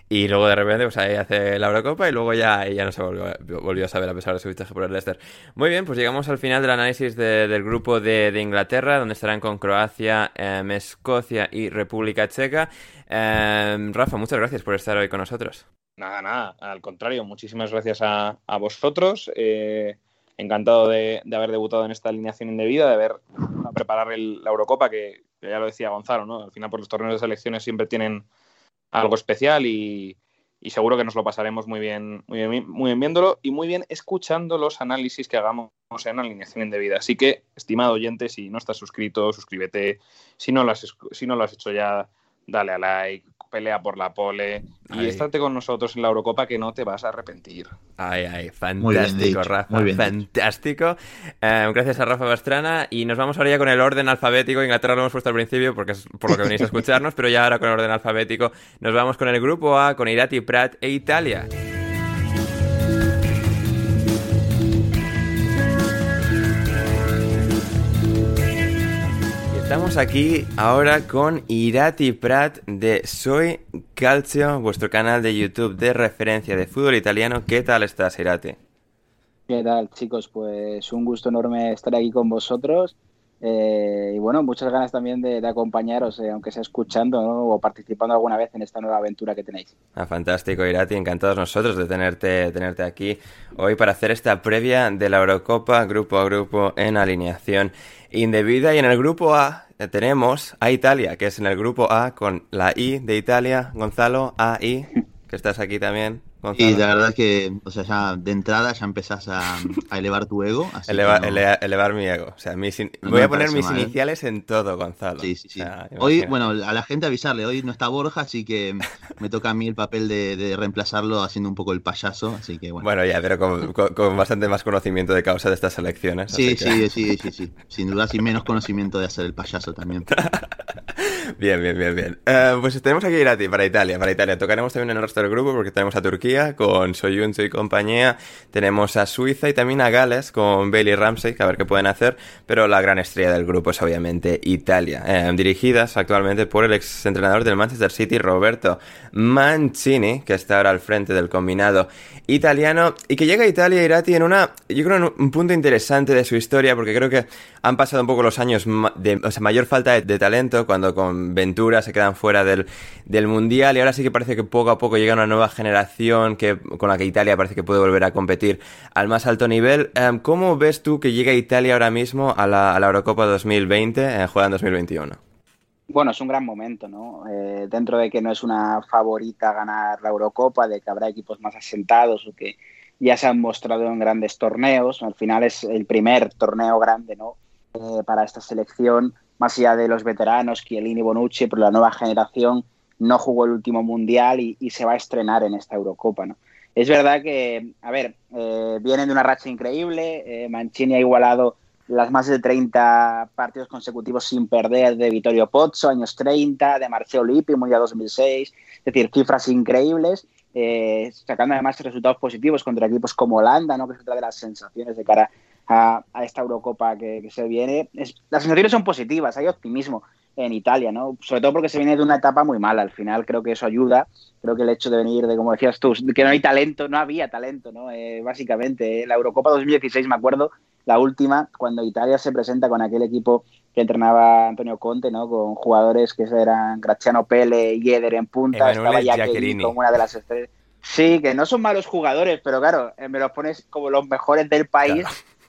Speaker 1: Y luego de repente, pues ahí hace la Eurocopa y luego ya, ya no se volvió, a saber a pesar de su fichaje por el Leicester. Muy bien, pues llegamos al final del análisis del grupo de, Inglaterra, donde estarán con Croacia, em, Escocia y República Checa. Em, Rafa, muchas gracias por estar hoy con nosotros.
Speaker 3: Nada, nada, al contrario, muchísimas gracias a, vosotros. Eh, encantado de, haber debutado en esta alineación indebida, de haber a preparar la Eurocopa, que, ya lo decía Gonzalo, ¿no? Al final, por los torneos de selecciones siempre tienen algo especial y, seguro que nos lo pasaremos muy bien, muy bien, muy viéndolo y muy bien escuchando los análisis que hagamos en alineación indebida. Así que, estimado oyente, si no estás suscrito, suscríbete. Si no lo has, si no lo has hecho ya, dale a like, pelea por la pole y estate con nosotros en la Eurocopa que no te vas a arrepentir.
Speaker 1: Ay, ay, fantástico, Rafa. fantástico. Eh, gracias a Rafa Bastrana y nos vamos ahora ya con el orden alfabético. Inglaterra lo hemos puesto al principio porque es por lo que venís a escucharnos, pero ya ahora con el orden alfabético nos vamos con el grupo A, con Irati, Prat e Italia. Estamos aquí ahora con Irati Prat de Soy Calcio, vuestro canal de YouTube de referencia de fútbol italiano. ¿Qué tal estás, Irati?
Speaker 4: ¿Qué tal, chicos? Pues un gusto enorme estar aquí con vosotros. Eh, y bueno, muchas ganas también de, acompañaros, eh, aunque sea escuchando o participando alguna vez en esta nueva aventura que tenéis.
Speaker 1: Ah, fantástico, Irati. Encantados nosotros de tenerte, tenerte aquí hoy para hacer esta previa de la Eurocopa, grupo a grupo, en alineación indebida. Y en el grupo A tenemos a Italia, que es en el grupo A con la I de Italia, Gonzalo, A, I, que estás aquí también.
Speaker 2: Y la verdad es que, o sea, ya de entrada ya empezás a, elevar tu ego.
Speaker 1: elevar mi ego. O sea, voy a poner mis iniciales en todo, Gonzalo.
Speaker 2: Sí, sí, sí. hoy, bueno, a la gente avisarle, hoy no está Borja, así que me toca a mí el papel de, reemplazarlo haciendo un poco el payaso, así que bueno.
Speaker 1: Bueno, ya, pero con, bastante más conocimiento de causa de estas elecciones.
Speaker 2: Sí, sí, sí, sí, sí. Sin duda, sin menos conocimiento de hacer el payaso también.
Speaker 1: bien, bien, bien, bien. Eh, pues tenemos aquí a ti para Italia, para Italia. Tocaremos también en el resto del grupo porque tenemos a Turquía con Soyuncu y compañía. Tenemos a Suiza y también a Gales con Bailey Ramsey, a ver qué pueden hacer. Pero la gran estrella del grupo es obviamente Italia, eh, dirigidas actualmente por el ex entrenador del Manchester City, Roberto Mancini, que está ahora al frente del combinado italiano y que llega a Italia, Irati, en una, yo creo, en un punto interesante de su historia, porque creo que han pasado un poco los años de o sea, mayor falta de, talento cuando con Ventura, se quedan fuera del, del, Mundial y ahora sí que parece que poco a poco llega una nueva generación que, con la que Italia parece que puede volver a competir al más alto nivel. Em, ¿Cómo ves tú que llega Italia ahora mismo a la, Eurocopa 2020, eh, juega en 2021?
Speaker 4: Bueno, es un gran momento, ¿no? Eh, dentro de que no es una favorita ganar la Eurocopa, de que habrá equipos más asentados o que ya se han mostrado en grandes torneos, al final es el primer torneo grande, ¿no? Eh, para esta selección, más allá de los veteranos, Chiellini, Bonucci, pero la nueva generación no jugó el último mundial y, se va a estrenar en esta Eurocopa, ¿no? Es verdad que, a ver, eh, vienen de una racha increíble, Mancini ha igualado las más de 30 partidos consecutivos sin perder de Vittorio Pozzo, años 30, de Marcelo Lippi, Mundial 2006, es decir, cifras increíbles, eh, sacando además resultados positivos contra equipos como Holanda, ¿no? que es otra de las sensaciones de cara a, esta Eurocopa que, se viene. las sensaciones son positivas, hay optimismo en Italia, ¿no? Sobre todo porque se viene de una etapa muy mala. Al final creo que eso ayuda. Creo que el hecho de venir de, como decías tú, que no hay talento, no había talento, ¿no? Eh, básicamente, la Eurocopa 2016, me acuerdo, la última, cuando Italia se presenta con aquel equipo que entrenaba Antonio Conte, ¿no? Con jugadores que eran Graziano Pele y Eder en punta, estaba Jacqueline como una de las estrellas. Sí, que no son malos jugadores, pero claro, eh, me los pones como los mejores del país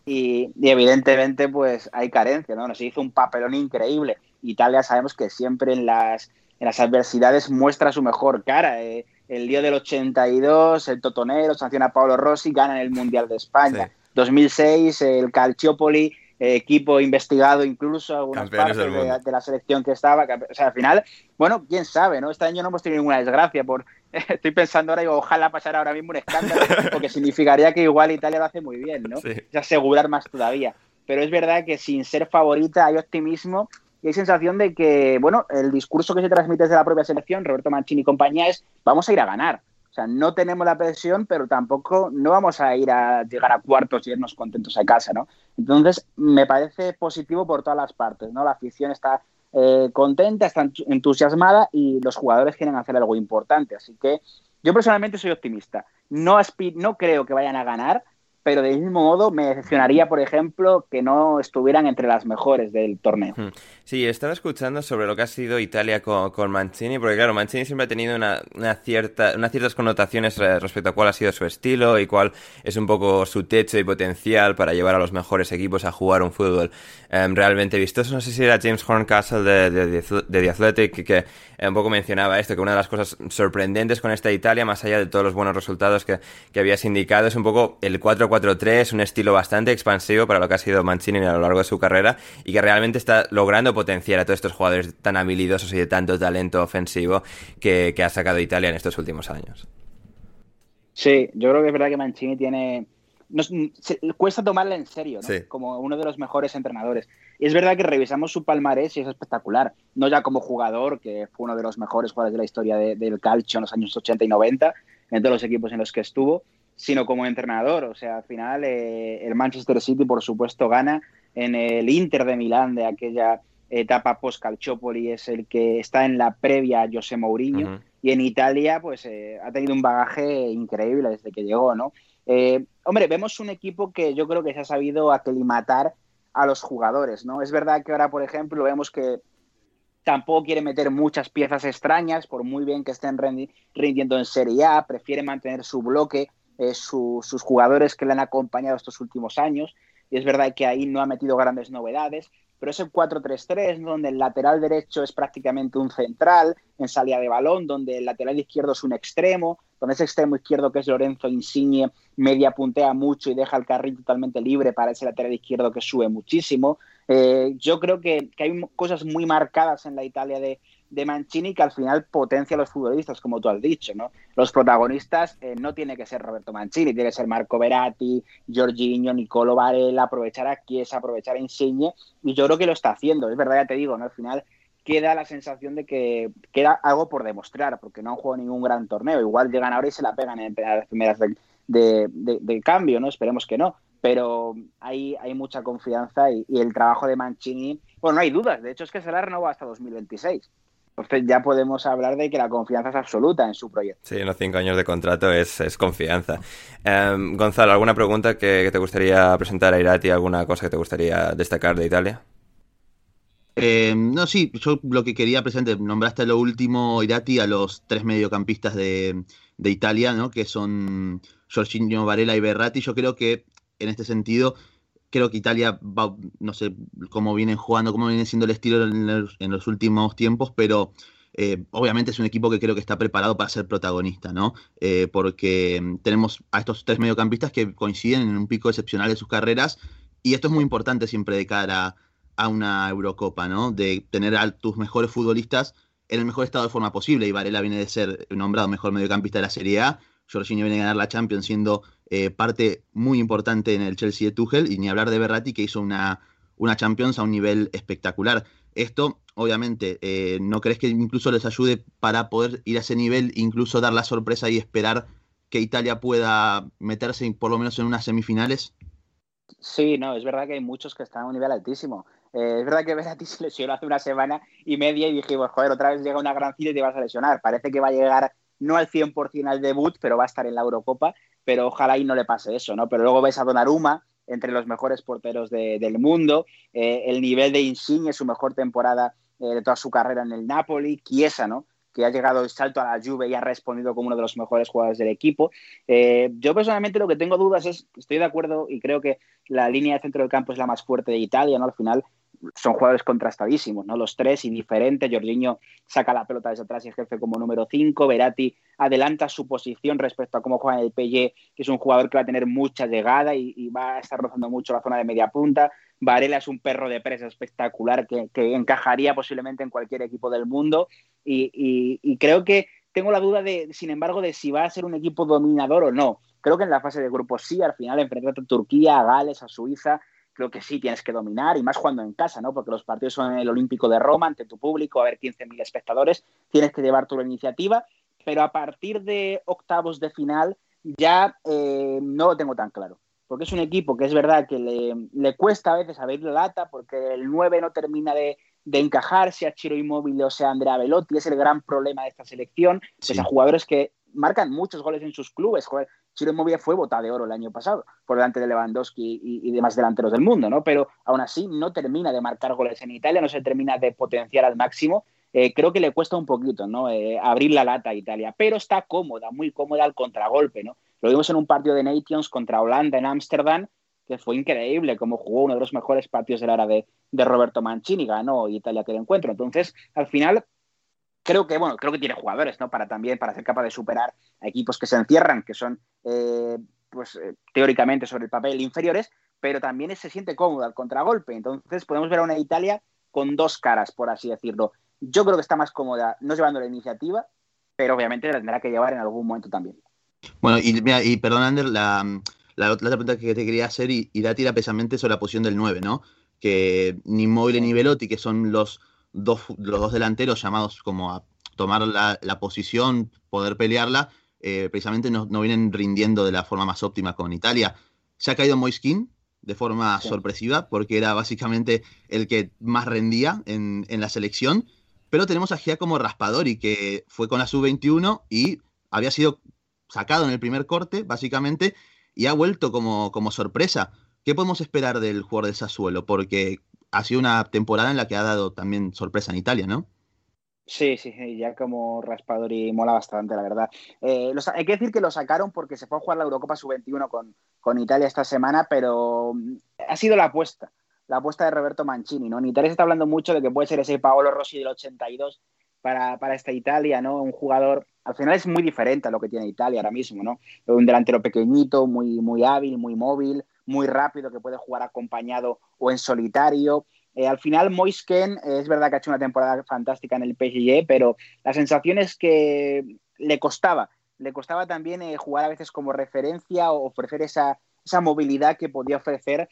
Speaker 4: y, evidentemente pues hay carencia, ¿no? Nos hizo un papelón increíble. Italia sabemos que siempre en las, en las adversidades muestra su mejor cara. Eh. El día del 82, el Totonero sanciona a Paolo Rossi, gana el Mundial de España. 2006, el Calciopoli, equipo investigado incluso algunas partes de, la selección que estaba. O sea, al final, bueno, quién sabe, ¿no? Este año no hemos tenido ninguna desgracia. por Estoy pensando ahora y ojalá pasara ahora mismo un escándalo, porque significaría que igual Italia lo hace muy bien, ¿no? asegurar más todavía. Pero es verdad que sin ser favorita hay optimismo y hay sensación de que, bueno, el discurso que se transmite desde la propia selección, Roberto Mancini y compañía, es vamos a ir a ganar. O sea, no tenemos la presión, pero tampoco no vamos a ir a llegar a cuartos y irnos contentos a casa, ¿no? Entonces, me parece positivo por todas las partes, ¿no? La afición está eh, contenta, está entusiasmada y los jugadores quieren hacer algo importante. Así que yo personalmente soy optimista. No, no creo que vayan a ganar, pero del mismo modo me decepcionaría, por ejemplo, que no estuvieran entre las mejores del torneo.
Speaker 1: Sí, estaba escuchando sobre lo que ha sido Italia con, Mancini, porque claro, Mancini siempre ha tenido una, cierta, unas ciertas connotaciones respecto a cuál ha sido su estilo y cuál es un poco su techo y potencial para llevar a los mejores equipos a jugar un fútbol em, realmente vistoso. No sé si era James Horncastle de, de, de, The Athletic que un poco mencionaba esto, que una de las cosas sorprendentes con esta Italia, más allá de todos los buenos resultados que, que habías indicado, es un poco el 4 4-3, un estilo bastante expansivo para lo que ha sido Mancini a lo largo de su carrera y que realmente está logrando potenciar a todos estos jugadores tan habilidosos y de tanto talento ofensivo que, ha sacado Italia en estos últimos años.
Speaker 4: Sí, yo creo que es verdad que Mancini tiene... cuesta tomarla en serio, ¿no? Como uno de los mejores entrenadores. Y es verdad que revisamos su palmarés y es espectacular. No ya como jugador, que fue uno de los mejores jugadores de la historia del calcio en los años 80 y 90, en todos los equipos en los que estuvo, sino como entrenador. O sea, al final eh, el Manchester City, por supuesto, gana. En el Inter de Milán de aquella etapa post-Calciopoli es el que está en la previa a José Mourinho. Y en Italia, pues eh, ha tenido un bagaje increíble desde que llegó, ¿no? Eh, hombre, vemos un equipo que yo creo que se ha sabido aclimatar a los jugadores, ¿no? Es verdad que ahora, por ejemplo, vemos que tampoco quiere meter muchas piezas extrañas, por muy bien que estén rindiendo en Serie A, prefiere mantener su bloque, eh, sus jugadores que le han acompañado estos últimos años. Y es verdad que ahí no ha metido grandes novedades, pero es el 4-3-3, donde el lateral derecho es prácticamente un central en salida de balón, donde el lateral izquierdo es un extremo, donde ese extremo izquierdo que es Lorenzo Insigne media puntea mucho y deja el carril totalmente libre para ese lateral izquierdo que sube muchísimo. Eh, yo creo que, que, hay cosas muy marcadas en la Italia de, de Mancini que al final potencia a los futbolistas, como tú has dicho, ¿no? Los protagonistas eh, no tiene que ser Roberto Mancini, tiene que ser Marco Verratti, Jorginho, Nicolo Varela, aprovechar a Chiesa, aprovechar a Insigne, y yo creo que lo está haciendo, es verdad, ya te digo, ¿no? Al final queda la sensación de que queda algo por demostrar, porque no han jugado ningún gran torneo, igual llegan ahora y se la pegan en las primeras de, cambio, ¿no? Esperemos que no, pero hay, hay mucha confianza y, el trabajo de Mancini, bueno, no hay dudas, de hecho es que se la renovó hasta 2026. Entonces ya podemos hablar de que la confianza es absoluta en su proyecto.
Speaker 1: Sí, en los cinco años de contrato es, confianza. Em, Gonzalo, ¿alguna pregunta que, te gustaría presentar a Irati? ¿Alguna cosa que te gustaría destacar de Italia?
Speaker 2: Eh, no, sí, yo lo que quería presentar, nombraste lo último, Irati, a los tres mediocampistas de, de Italia, ¿no? que son Jorginho, Varela y Berratti. Yo creo que en este sentido, creo que Italia va, no sé cómo vienen jugando, cómo viene siendo el estilo en los, últimos tiempos, pero eh, obviamente es un equipo que creo que está preparado para ser protagonista, ¿no? Eh, porque tenemos a estos tres mediocampistas que coinciden en un pico excepcional de sus carreras y esto es muy importante siempre de cara a una Eurocopa, ¿no? De tener a tus mejores futbolistas en el mejor estado de forma posible. Y Varela viene de ser nombrado mejor mediocampista de la Serie A. Jorginho viene a ganar la Champions siendo eh, parte muy importante en el Chelsea de Tuchel. Y ni hablar de Berratti que hizo una, una Champions a un nivel espectacular. Esto, obviamente, eh, ¿no crees que incluso les ayude para poder ir a ese nivel, incluso dar la sorpresa y esperar que Italia pueda meterse por lo menos en unas semifinales?
Speaker 4: Sí, no, es verdad que hay muchos que están a un nivel altísimo. Eh, es verdad que Verratti se lesionó hace una semana y media y dijimos, joder, otra vez llega una gran cita y te vas a lesionar. Parece que va a llegar no al 100% al debut, pero va a estar en la Eurocopa, pero ojalá y no le pase eso, ¿no? Pero luego ves a Donnarumma, entre los mejores porteros del mundo, eh, el nivel de Insigne, su mejor temporada eh, de toda su carrera en el Napoli, Chiesa, ¿no? que ha llegado el salto a la Juve y ha respondido como uno de los mejores jugadores del equipo. Eh, yo personalmente lo que tengo dudas es, estoy de acuerdo y creo que la línea de centro del campo es la más fuerte de Italia, ¿no? Al final son jugadores contrastadísimos, ¿no? Los tres indiferentes. Jorginho saca la pelota desde atrás y ejerce como número 5. Verati adelanta su posición respecto a cómo juega en el PSG, que es un jugador que va a tener mucha llegada y, va a estar rozando mucho la zona de media punta. Varela es un perro de presa espectacular que, encajaría posiblemente en cualquier equipo del mundo. Y, creo que tengo la duda de, sin embargo, de si va a ser un equipo dominador o no. Creo que en la fase de grupos sí, al final enfrentarte a Turquía, a Gales, a Suiza, creo que sí tienes que dominar, y más cuando en casa, ¿no? Porque los partidos son en el Olímpico de Roma, ante tu público, a ver 15.000 espectadores, tienes que llevar tu iniciativa, pero a partir de octavos de final ya eh, no lo tengo tan claro. Porque es un equipo que es verdad que le, cuesta a veces abrir la lata, porque el 9 no termina de, encajar, sea Chiro Inmóvil o sea Andrea Velotti, es el gran problema de esta selección, sí. a jugadores que marcan muchos goles en sus clubes. Chiro Inmóvil fue bota de oro el año pasado, por delante de Lewandowski y, demás delanteros del mundo, ¿no? Pero aún así no termina de marcar goles en Italia, no se termina de potenciar al máximo. Eh, creo que le cuesta un poquito, ¿no? Eh, abrir la lata a Italia, pero está cómoda, muy cómoda al contragolpe, ¿no? Lo vimos en un partido de Nations contra Holanda en Ámsterdam, que fue increíble, como jugó uno de los mejores partidos de la era de, Roberto Mancini, ganó Italia aquel encuentro. Entonces, al final, creo que, bueno, creo que tiene jugadores, ¿no? Para también, para ser capaz de superar a equipos que se encierran, que son, eh, pues, eh, teóricamente sobre el papel inferiores, pero también se siente cómodo al contragolpe. Entonces podemos ver a una Italia con dos caras, por así decirlo. Yo creo que está más cómoda no llevando la iniciativa, pero obviamente la tendrá que llevar en algún momento también.
Speaker 2: Bueno, y, y perdón, Ander, la, la, otra pregunta que te quería hacer, y, y tira precisamente sobre la posición del 9, ¿no? Que ni Móvil ni Velotti, que son los dos, los dos delanteros llamados como a tomar la, posición, poder pelearla, eh, precisamente no, vienen rindiendo de la forma más óptima con Italia. Se ha caído Moiskin de forma sorpresiva, porque era básicamente el que más rendía en, la selección, pero tenemos a Giacomo Raspadori, que fue con la sub-21 y había sido sacado en el primer corte, básicamente, y ha vuelto como, como sorpresa. ¿Qué podemos esperar del jugador del Sassuolo? Porque ha sido una temporada en la que ha dado también sorpresa en Italia, ¿no?
Speaker 4: Sí, sí, ya como Raspadori mola bastante, la verdad. Eh, hay que decir que lo sacaron porque se fue a jugar la Eurocopa Sub-21 con, con Italia esta semana, pero mm, ha sido la apuesta, la apuesta de Roberto Mancini, ¿no? En Italia se está hablando mucho de que puede ser ese Paolo Rossi del 82 para, para esta Italia, ¿no? Un jugador, al final es muy diferente a lo que tiene Italia ahora mismo, ¿no? Un delantero pequeñito, muy, muy hábil, muy móvil, muy rápido, que puede jugar acompañado o en solitario. Eh, al final, Moisken eh, es verdad que ha hecho una temporada fantástica en el PSG, pero la sensación es que le costaba. Le costaba también eh, jugar a veces como referencia o ofrecer esa, esa movilidad que podía ofrecer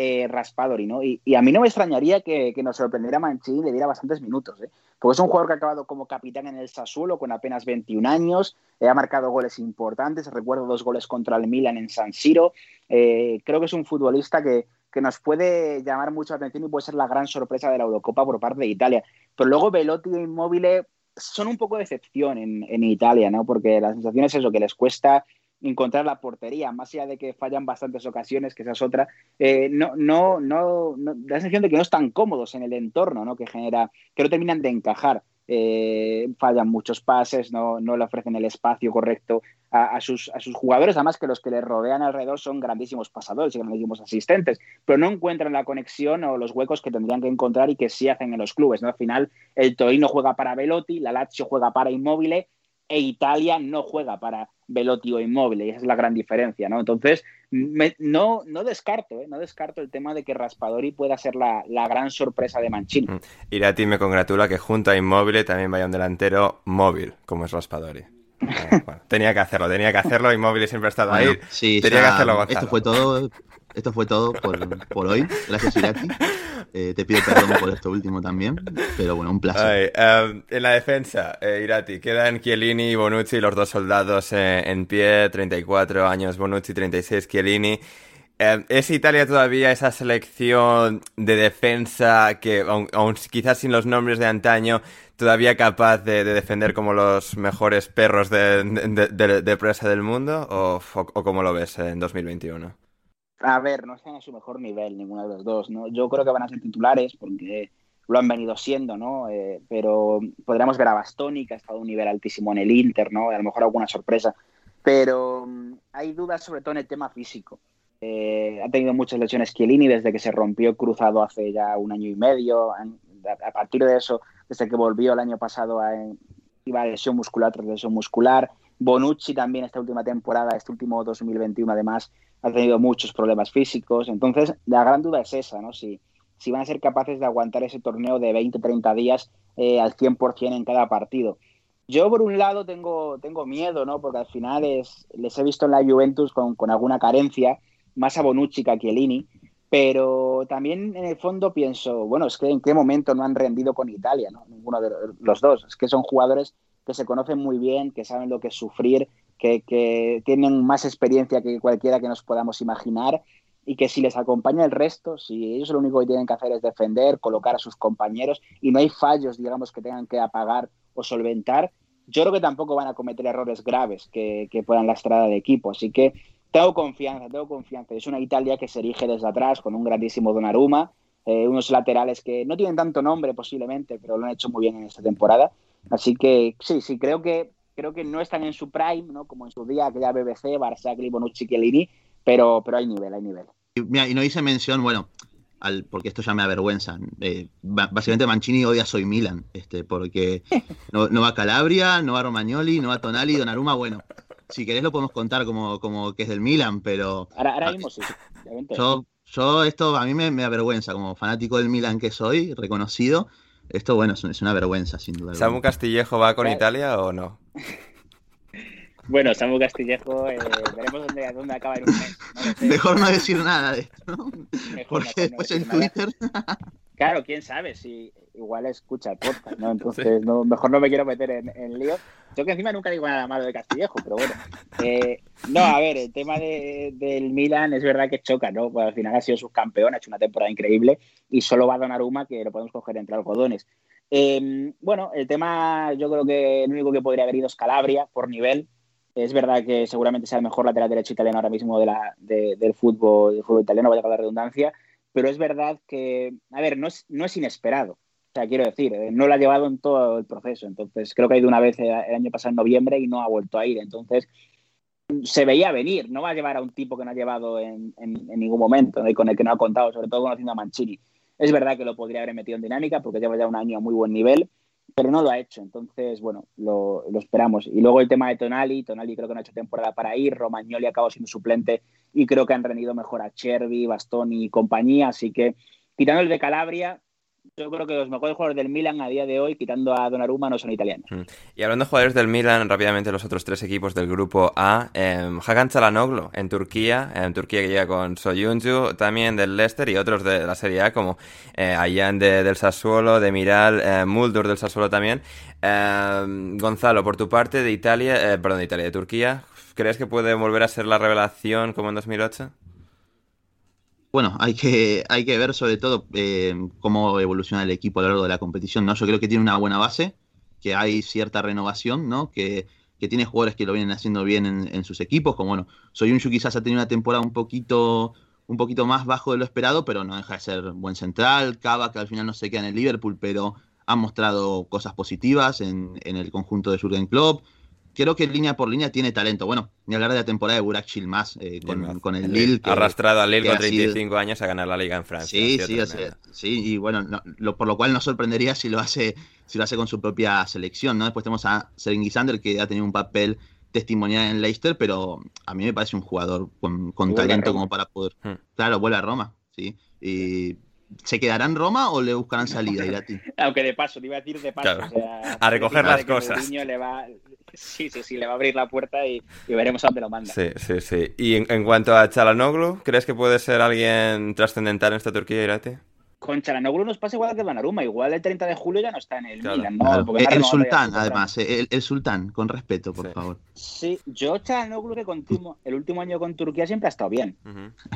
Speaker 4: eh, Raspadori, ¿no? Y, a mí no me extrañaría que, nos sorprendiera Mancini y le diera bastantes minutos, ¿eh? Porque es un jugador que ha acabado como capitán en el Sassuolo con apenas 21 años, eh, ha marcado goles importantes, recuerdo dos goles contra el Milan en San Siro, eh, creo que es un futbolista que, nos puede llamar mucho la atención y puede ser la gran sorpresa de la Eurocopa por parte de Italia. Pero luego Velotti e Immobile son un poco de excepción en, en Italia, ¿no? Porque la sensación es eso, que les cuesta encontrar la portería, más allá de que fallan bastantes ocasiones, que esa es otra, eh, no, no, no, no, da la sensación de que no están cómodos en el entorno, ¿no? Que genera, que no terminan de encajar. Eh, fallan muchos pases, no, no, le ofrecen el espacio correcto a, sus, a, sus, jugadores, además que los que les rodean alrededor son grandísimos pasadores y grandísimos asistentes, pero no encuentran la conexión o los huecos que tendrían que encontrar y que sí hacen en los clubes. ¿no? Al final, el Torino juega para Velotti, la Lazio juega para Immobile e Italia no juega para Velotti o Inmóvil, y esa es la gran diferencia, ¿no? Entonces, no, no descarto, ¿eh? no descarto el tema de que Raspadori pueda ser la, gran sorpresa de Mancini. Mm.
Speaker 1: Irati me congratula que junto a Inmóvil también vaya un delantero móvil, como es Raspadori. Eh, tenía que hacerlo, tenía que hacerlo, Inmóvil siempre ha estado ahí.
Speaker 2: Sí, tenía que hacerlo, Esto fue todo, esto fue todo por, hoy. Gracias, Irati. Eh, te pido perdón por esto último también, pero bueno, un placer.
Speaker 1: Em, en la defensa, eh, Irati, quedan Chiellini y Bonucci, los dos soldados eh, en pie, 34 años Bonucci, 36 Chiellini. Em, ¿Es Italia todavía esa selección de defensa que, aun, quizás sin los nombres de antaño, todavía capaz de, defender como los mejores perros de, presa del mundo? ¿O, o cómo lo ves en 2021?
Speaker 4: A ver, no están a su mejor nivel ninguno de los dos, ¿no? Yo creo que van a ser titulares porque lo han venido siendo, ¿no? Eh, pero podríamos ver a Bastoni, que ha estado a un nivel altísimo en el Inter, ¿no? A lo mejor alguna sorpresa. Pero mm, hay dudas sobre todo en el tema físico. Eh, ha tenido muchas lesiones Chiellini desde que se rompió cruzado hace ya un año y medio. A partir de eso, desde que volvió el año pasado a, iba a lesión muscular tras lesión muscular. Bonucci también esta última temporada, este último 2021 además, ha tenido muchos problemas físicos. Entonces, la gran duda es esa, ¿no? Si, si van a ser capaces de aguantar ese torneo de 20-30 días eh, al 100% en cada partido. Yo, por un lado, tengo, tengo miedo, ¿no? Porque al final es, les he visto en la Juventus con, con alguna carencia, más a Bonucci que a Chiellini, pero también en el fondo pienso, bueno, es que en qué momento no han rendido con Italia, ¿no? Ninguno de los dos. Es que son jugadores que se conocen muy bien, que saben lo que es sufrir, que, tienen más experiencia que cualquiera que nos podamos imaginar y que si les acompaña el resto, si ellos lo único que tienen que hacer es defender, colocar a sus compañeros y no hay fallos, digamos, que tengan que apagar o solventar, yo creo que tampoco van a cometer errores graves que, puedan lastrar al equipo. Así que tengo confianza, tengo confianza. Es una Italia que se erige desde atrás con un grandísimo Donnarumma, eh, unos laterales que no tienen tanto nombre posiblemente, pero lo han hecho muy bien en esta temporada. Así que sí, sí, creo que creo que no están en su prime, ¿no? Como en su día aquella BBC, Barzagli, Bonucci, Chiellini, pero, pero hay nivel, hay nivel.
Speaker 2: Y, mira, y no hice mención, bueno, al, porque esto ya me avergüenza. Eh, básicamente Mancini odia Soy Milan, este, porque no, va Calabria, no va Romagnoli, no va Tonali, Donnarumma, bueno, si querés lo podemos contar como, como que es del Milan, pero...
Speaker 4: Ahora, ahora mismo sí.
Speaker 2: Yo, yo esto a mí me, me avergüenza, como fanático del Milan que soy, reconocido, esto, bueno, es una vergüenza, sin duda.
Speaker 1: ¿Samu Castillejo va con Italia o no?
Speaker 4: Bueno, Samu Castillejo, eh, veremos dónde, dónde, acaba en un mes.
Speaker 2: Mejor no decir nada de esto, ¿no? Porque después en Twitter.
Speaker 4: Claro, quién sabe si igual escucha el podcast, ¿no? Entonces, no, mejor no me quiero meter en, en, lío. Yo que encima nunca digo nada malo de Castillejo, pero bueno. Eh, no, a ver, el tema de, del Milan es verdad que choca, ¿no? Pues al final ha sido subcampeón, ha hecho una temporada increíble y solo va a Donnarumma que lo podemos coger entre algodones. Eh, bueno, el tema, yo creo que el único que podría haber ido es Calabria por nivel. Es verdad que seguramente sea el mejor lateral derecho italiano ahora mismo de la, del, fútbol, del fútbol italiano, vaya con la redundancia pero es verdad que, a ver, no es, no es inesperado. O sea, quiero decir, eh, no lo ha llevado en todo el proceso. Entonces, creo que ha ido una vez el año pasado en noviembre y no ha vuelto a ir. Entonces, se veía venir. No va a llevar a un tipo que no ha llevado en, ningún momento y con el que no ha contado, sobre todo conociendo a Mancini. Es verdad que lo podría haber metido en dinámica porque lleva ya un año a muy buen nivel, pero no lo ha hecho. Entonces, bueno, lo, esperamos. Y luego el tema de Tonali. Tonali creo que no ha hecho temporada para ir. Romagnoli acabó siendo suplente y creo que han rendido mejor a Chervi, Bastoni y compañía. Así que, quitando el de Calabria, yo creo que los mejores jugadores del Milan a día de hoy, quitando a Donnarumma, no son italianos. Mm.
Speaker 1: Y hablando de jugadores del Milan, rápidamente los otros tres equipos del grupo A. Eh, Hakan Çalhanoğlu en Turquía, en Turquía que llega con Soyuncu, también del Leicester y otros de la Serie A como eh, Ayan del Sassuolo, de Miral, eh, Muldur del Sassuolo también. Eh, Gonzalo, por tu parte, de Italia, eh, perdón, de Italia, de Turquía, ¿crees que puede volver a ser la revelación como en 2008?
Speaker 2: Bueno, hay que, hay que ver sobre todo eh, cómo evoluciona el equipo a lo largo de la competición, ¿no? Yo creo que tiene una buena base, que hay cierta renovación, ¿no? Que que tiene jugadores que lo vienen haciendo bien en, sus equipos, como bueno, Soyuncu quizás ha tenido una temporada un poquito, un poquito más bajo de lo esperado, pero no deja de ser buen central, Cava que al final no se queda en el Liverpool, pero ha mostrado cosas positivas en, en el conjunto de Jurgen Klopp, creo que línea por línea tiene talento. Bueno, ni hablar de la temporada de Burak más eh, con, el Lille.
Speaker 1: Ha arrastrado al Lille con 35 años a ganar la liga en Francia.
Speaker 2: Sí, sí, sí, y bueno, por lo cual no sorprendería si lo hace si lo hace con su propia selección, ¿no? Después tenemos a Seren Sander que ha tenido un papel testimonial en Leicester, pero a mí me parece un jugador con, talento como para poder... Hmm. Claro, vuelve a Roma, sí. Y ¿Se quedará en Roma o le buscarán salida, Irati?
Speaker 4: Aunque de paso, te iba a decir de paso.
Speaker 1: a recoger las cosas.
Speaker 4: Le va... Sí, sí, sí, le va a abrir la puerta y, veremos a dónde lo manda.
Speaker 1: Sí, sí, sí. Y en, cuanto a Chalanoglu, ¿crees que puede ser alguien trascendental en esta Turquía, Irati?
Speaker 4: con Chalanoglu nos pasa igual que Vanaruma. Igual el 30 de julio ya no está en el Milan,
Speaker 2: El, sultán, además. El, sultán, con respeto, por favor.
Speaker 4: Sí, yo Chalanoglu que continuo, el último año con Turquía siempre ha estado bien.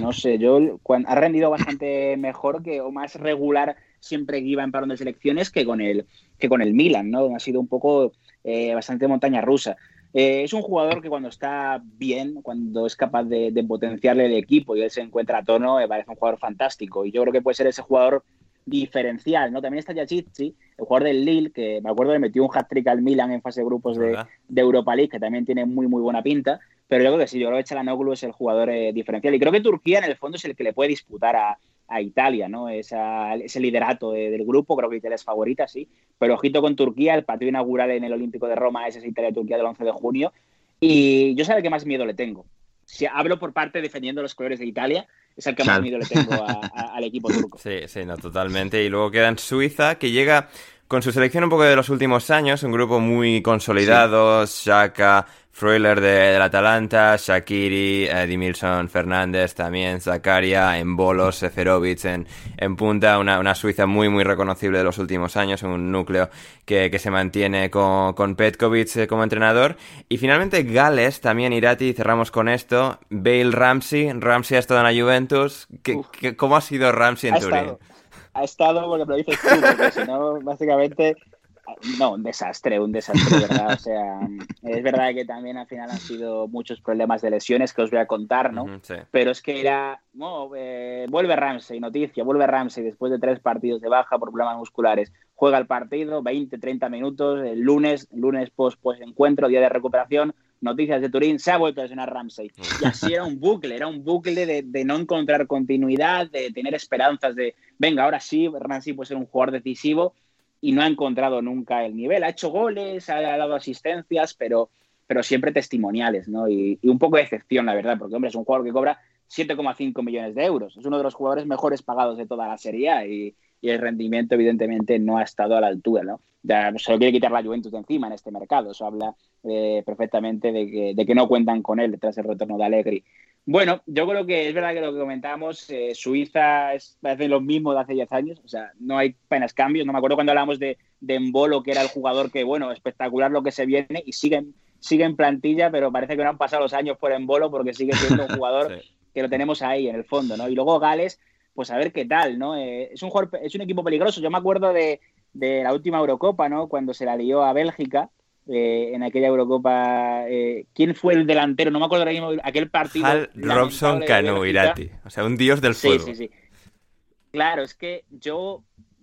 Speaker 4: No sé, yo ha rendido bastante mejor que o más regular siempre que iba en parón de selecciones que con el que con el Milan, ¿no? Ha sido un poco eh, bastante montaña rusa. Eh, es un jugador que cuando está bien, cuando es capaz de, potenciarle el equipo y él se encuentra a tono, me parece un jugador fantástico. Y yo creo que puede ser ese jugador diferencial, ¿no? También está Yachitsi, el jugador del Lille, que me acuerdo que metió un hat-trick al Milan en fase de grupos de, Europa League, que también tiene muy, muy buena pinta. Pero yo creo que sí, yo creo que Chalanoglu es el jugador eh, diferencial. Y creo que Turquía, en el fondo, es el que le puede disputar a, a Italia, ¿no? ese liderato del grupo, creo que Italia es favorita, sí. Pero ojito con Turquía, el partido inaugural en el Olímpico de Roma es Italia-Turquía del 11 de junio. Y yo sé que más miedo le tengo. Si hablo por parte defendiendo los colores de Italia, es el que más miedo le tengo al equipo turco.
Speaker 1: Sí, sí, no, totalmente. Y luego queda en Suiza, que llega con su selección un poco de los últimos años, un grupo muy consolidado, Shaka, Freuler de, del Atalanta, Shakiri, Edimilson Fernández también, Zakaria, en bolos, Seferovic en, en punta, una, una, Suiza muy muy reconocible de los últimos años, un núcleo que, que se mantiene con, con Petkovic eh, como entrenador. Y finalmente Gales, también Irati, cerramos con esto, Bale Ramsey, Ramsey ha estado en la Juventus, ¿Qué, cómo ha sido Ramsey en Turín?
Speaker 4: Ha estado porque me lo dices tú, porque si no, básicamente no, un desastre, un desastre, ¿verdad? O sea, es verdad que también al final han sido muchos problemas de lesiones que os voy a contar, ¿no? Pero es que era, no, eh, vuelve Ramsey, noticia, vuelve Ramsey después de tres partidos de baja por problemas musculares. Juega el partido, 20, 30 minutos, el lunes, lunes post pues encuentro, día de recuperación, noticias de Turín, se ha vuelto a lesionar Ramsey. Y así era un bucle, era un bucle de, de, no encontrar continuidad, de tener esperanzas de, venga, ahora sí, Ramsey puede ser un jugador decisivo y no ha encontrado nunca el nivel. Ha hecho goles, ha dado asistencias, pero, pero siempre testimoniales, ¿no? Y, un poco de excepción, la verdad, porque, hombre, es un jugador que cobra 7,5 millones de euros. Es uno de los jugadores mejores pagados de toda la Serie y, y, el rendimiento, evidentemente, no ha estado a la altura, ¿no? Ya se lo quiere quitar la Juventus de encima en este mercado. Eso habla eh, perfectamente de que, de que no cuentan con él tras el retorno de Allegri. Bueno, yo creo que es verdad que lo que comentábamos, eh, Suiza es, parece lo mismo de hace 10 años, o sea, no hay apenas cambios. No me acuerdo cuando hablamos de, de Embolo, que era el jugador que, bueno, espectacular lo que se viene y sigue, sigue en plantilla, pero parece que no han pasado los años por Embolo porque sigue siendo un jugador que lo tenemos ahí en el fondo, ¿no? Y luego Gales, pues a ver qué tal, ¿no? Eh, es, un jugador, es un equipo peligroso. Yo me acuerdo de, de la última Eurocopa, ¿no? Cuando se la lió a Bélgica eh, en aquella Eurocopa. Eh, ¿Quién fue el delantero? No me acuerdo ahora mismo. Aquel partido.
Speaker 1: Hal Robson Canu, Irati. O sea, un dios del fútbol. Sí, sí, sí.
Speaker 4: Claro, es que yo,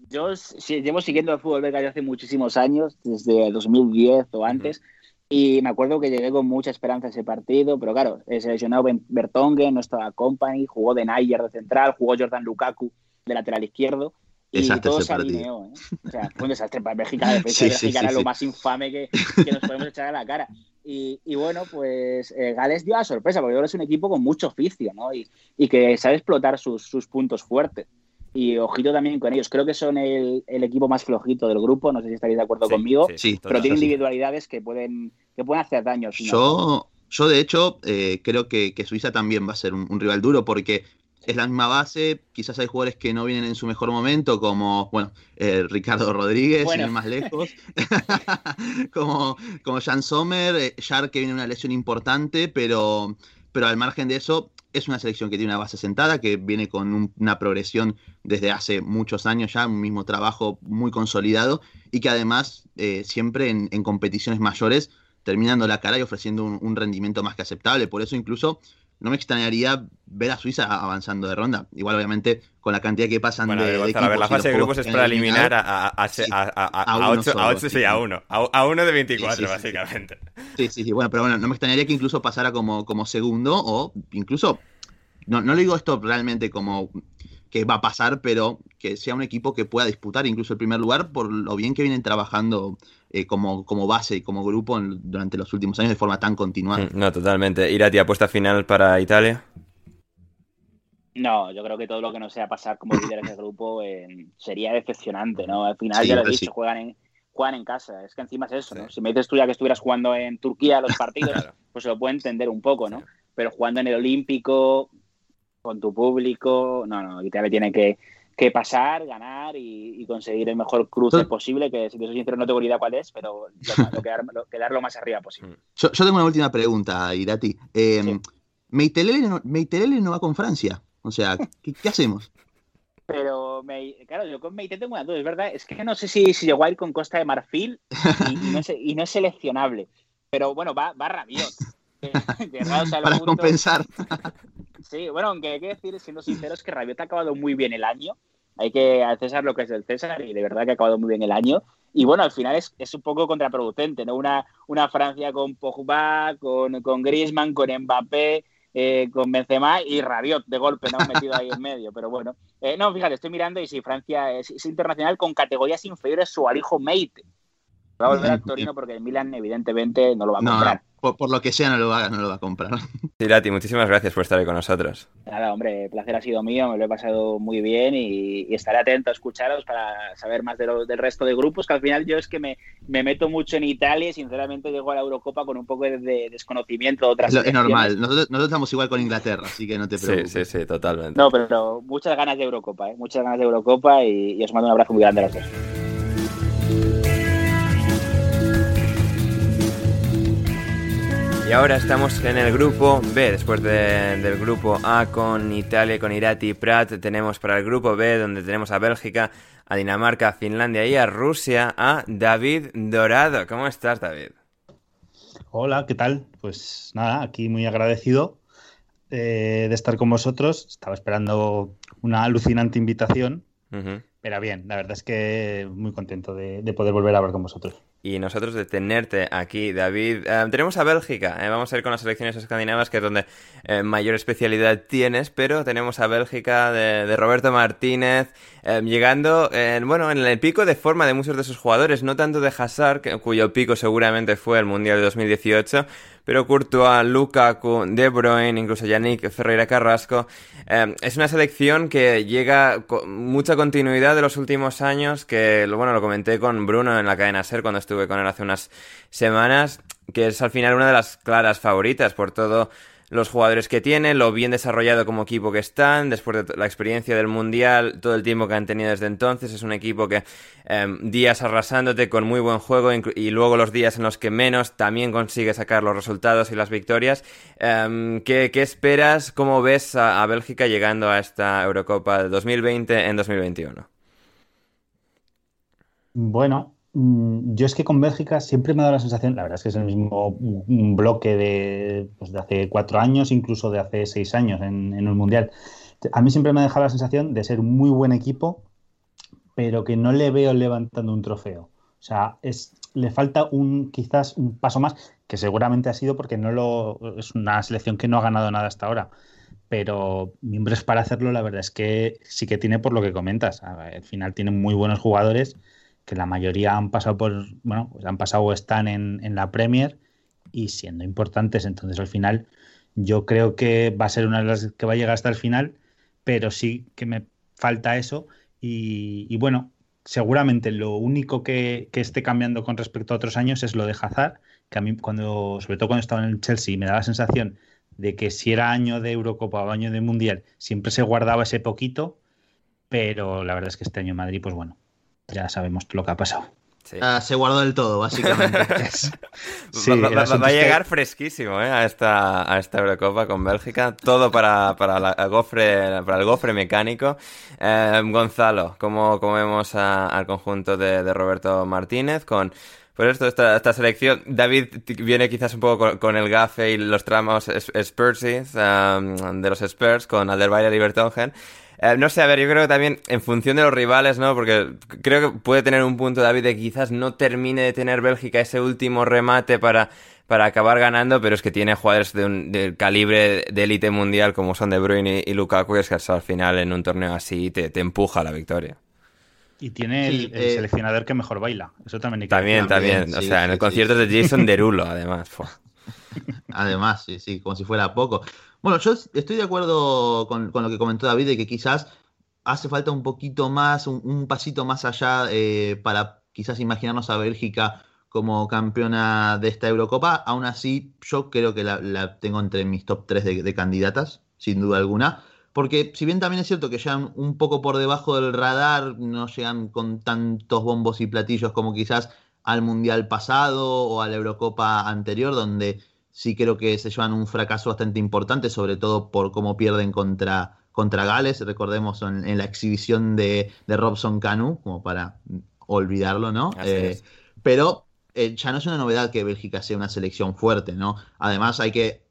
Speaker 4: yo llevo siguiendo el fútbol belga hace muchísimos años, desde 2010 o antes. Y me acuerdo que llegué con mucha esperanza a ese partido, pero claro, seleccionado Bertongen, no estaba Company, jugó de Nayer de central, jugó Jordan Lukaku de lateral izquierdo y todo se alineó. ¿eh? O sea, fue un desastre para Bélgica. Era lo más infame que, que, nos podemos echar a la cara. Y, y bueno, pues eh, Gales dio la sorpresa, porque ahora es un equipo con mucho oficio, ¿no? Y, y que sabe explotar sus, sus, puntos fuertes. Y ojito también con ellos. Creo que son el, el equipo más flojito del grupo, no sé si estaréis de acuerdo conmigo, pero tienen individualidades que pueden, que pueden hacer daño.
Speaker 2: Yo, yo, de hecho, eh, creo que, que, Suiza también va a ser un, un rival duro, porque es la misma base. Quizás hay jugadores que no vienen en su mejor momento, como, bueno, eh, Ricardo Rodríguez, sin ir más lejos, como, como Jan Sommer, eh, que viene una lesión importante, pero, pero al margen de eso, es una selección que tiene una base sentada, que viene con una progresión desde hace muchos años ya, un mismo trabajo muy consolidado y que además eh, siempre en, competiciones mayores terminando la cara y ofreciendo un, rendimiento más que aceptable. Por eso incluso no me extrañaría ver a Suiza avanzando de ronda. Igual, obviamente, con la cantidad que pasan de,
Speaker 1: de a ver, la fase de grupos es para eliminar a, a, a, a, 8, a 8, sí, a 1. A 1 de 24, básicamente.
Speaker 2: Sí, sí, sí. Bueno, pero bueno, no me extrañaría que incluso pasara como, como segundo o incluso... No, no le digo esto realmente como que va a pasar, pero que sea un equipo que pueda disputar incluso el primer lugar por lo bien que vienen trabajando eh, como, como base y como grupo durante los últimos años de forma tan continuada. Mm,
Speaker 1: no, totalmente. Irati, apuesta final para Italia.
Speaker 4: No, yo creo que todo lo que no sea pasar como líder de grupo eh, sería decepcionante, ¿no? Al final, ya lo he dicho, juegan en, juegan en casa. Es que encima es eso, ¿no? Si me dices tú ya que estuvieras jugando en Turquía los partidos, pues se lo puedo entender un poco, ¿no? Pero jugando en el Olímpico, con tu público. No, no, Italia tiene que, que pasar, ganar y, conseguir el mejor cruce posible, que si te soy sincero no tengo ni idea cuál es, pero lo, quedar, lo más arriba posible.
Speaker 2: Yo, tengo una última pregunta, Irati. Eh, Meitelele, no, va con Francia. O sea, ¿qué, hacemos?
Speaker 4: Pero, claro, yo con Meite tengo una duda, es verdad, es que no sé si, si llegó a ir con Costa de Marfil y, no, es, y no, es, seleccionable. Pero bueno, va, va Rabiot.
Speaker 2: Para compensar.
Speaker 4: Sí, bueno, aunque hay que decir, siendo sinceros, que Rabiot ha acabado muy bien el año. Hay que al César lo que es del César y de verdad que ha acabado muy bien el año. Y bueno, al final es, es un poco contraproducente, ¿no? Una, una Francia con Pogba, con, con Griezmann, con Mbappé, eh, con Benzema y Rabiot de golpe, ¿no? Metido ahí en medio. Pero bueno, eh, no, fíjate, estoy mirando y si Francia es, internacional con categorías inferiores su alijo Mate. Va a volver al Torino porque el Milan evidentemente no lo va a comprar
Speaker 2: por, lo que sea, no lo va, no lo va a comprar.
Speaker 1: Tirati, muchísimas gracias por estar ahí con nosotros.
Speaker 4: Nada, hombre, el placer ha sido mío, me lo he pasado muy bien y, estaré atento a escucharos para saber más de del resto de grupos, que al final yo es que me, me, meto mucho en Italia y sinceramente llego a la Eurocopa con un poco de, desconocimiento de otras
Speaker 2: Es normal, nosotros, estamos igual con Inglaterra, así que no te preocupes.
Speaker 1: Sí, sí, sí, totalmente.
Speaker 4: No, pero, muchas ganas de Eurocopa, ¿eh? muchas ganas de Eurocopa y, y os mando un abrazo muy grande a los dos.
Speaker 1: Y ahora estamos en el grupo B, después del grupo A con Italia, con Irati y Prat, tenemos para el grupo B donde tenemos a Bélgica, a Dinamarca, a Finlandia y a Rusia, a David Dorado. ¿Cómo estás, David?
Speaker 5: Hola, ¿qué tal? Pues nada, aquí muy agradecido eh, de estar con vosotros. Estaba esperando una alucinante invitación, pero bien, la verdad es que muy contento de poder volver a hablar con vosotros
Speaker 1: y nosotros de tenerte aquí, David. Eh, tenemos a Bélgica, eh, vamos a ir con las selecciones escandinavas, que es donde eh, mayor especialidad tienes, pero tenemos a Bélgica de, Roberto Martínez, llegando en, bueno, en el pico de forma de muchos de sus jugadores, no tanto de Hazard, cuyo pico seguramente fue el Mundial de 2018, pero Courtois, Lukaku, De Bruyne, incluso Yannick Ferreira Carrasco. Eh, es una selección que llega con mucha continuidad de los últimos años, que bueno, lo comenté con Bruno en la cadena SER cuando estuve con él hace unas semanas, que es al final una de las claras favoritas por todo los jugadores que tienen, lo bien desarrollado como equipo que están, después de la experiencia del Mundial, todo el tiempo que han tenido desde entonces, es un equipo que em, días arrasándote con muy buen juego y luego los días en los que menos también consigue sacar los resultados y las victorias. Em, ¿qué, esperas? ¿Cómo ves a, a Bélgica llegando a esta Eurocopa 2020 en 2021?
Speaker 5: Bueno, yo es que con Bélgica siempre me ha dado la sensación, la verdad es que es el mismo bloque de, pues de hace cuatro años, incluso de hace seis años en, en un mundial. A mí siempre me ha dejado la sensación de ser un muy buen equipo, pero que no le veo levantando un trofeo. O sea, es, le falta un quizás un paso más, que seguramente ha sido porque no lo es una selección que no ha ganado nada hasta ahora. Pero miembros para hacerlo, la verdad es que sí que tiene por lo que comentas. Al final tiene muy buenos jugadores que la mayoría han pasado por, bueno, pues han pasado o están en, la Premier y siendo importantes. Entonces, al final, yo creo que va a ser una de las que va a llegar hasta el final, pero sí que me falta eso. Y, bueno, seguramente lo único que, esté cambiando con respecto a otros años es lo de Hazard, que a mí, cuando, sobre todo cuando estaba en el Chelsea, me da la sensación de que si era año de Eurocopa o año de Mundial, siempre se guardaba ese poquito, pero la verdad es que este año en Madrid, pues bueno, ya sabemos lo que ha pasado.
Speaker 2: Ah, se guardó del todo, básicamente.
Speaker 1: va, a llegar fresquísimo ¿eh? a, esta, a esta Eurocopa con Bélgica. Todo para, para, el, gofre, para el gofre mecánico. Eh, Gonzalo, ¿cómo, cómo vemos al conjunto de, Roberto Martínez con... Pues esto, esta, esta, selección, David viene quizás un poco con, el gafe y los tramos Spursies um, de los Spurs con Alderweireld y Bertongen. Eh, no sé, a ver, yo creo que también en función de los rivales, ¿no? Porque creo que puede tener un punto, David, de que quizás no termine de tener Bélgica ese último remate para, para acabar ganando, pero es que tiene jugadores de un del calibre de élite mundial como son De Bruyne y, Lukaku, y es que al final en un torneo así te, te empuja a la victoria.
Speaker 5: Y tiene el, eh, seleccionador que mejor baila. Eso también hay que
Speaker 1: También, también. o sea, en el concierto de Jason Derulo, además.
Speaker 2: además, sí, sí, como si fuera poco. Bueno, yo estoy de acuerdo con, lo que comentó David de que quizás hace falta un poquito más, un, pasito más allá eh, para quizás imaginarnos a Bélgica como campeona de esta Eurocopa. Aún así, yo creo que la, tengo entre mis top 3 de, candidatas, sin duda alguna. Porque si bien también es cierto que llegan un poco por debajo del radar, no llegan con tantos bombos y platillos como quizás al Mundial pasado o a la Eurocopa anterior, donde sí creo que se llevan un fracaso bastante importante, sobre todo por cómo pierden contra, contra Gales, recordemos en, la exhibición de, Robson Canu, como para olvidarlo, ¿no? Eh, pero eh, ya no es una novedad que Bélgica sea una selección fuerte, ¿no? Además hay que,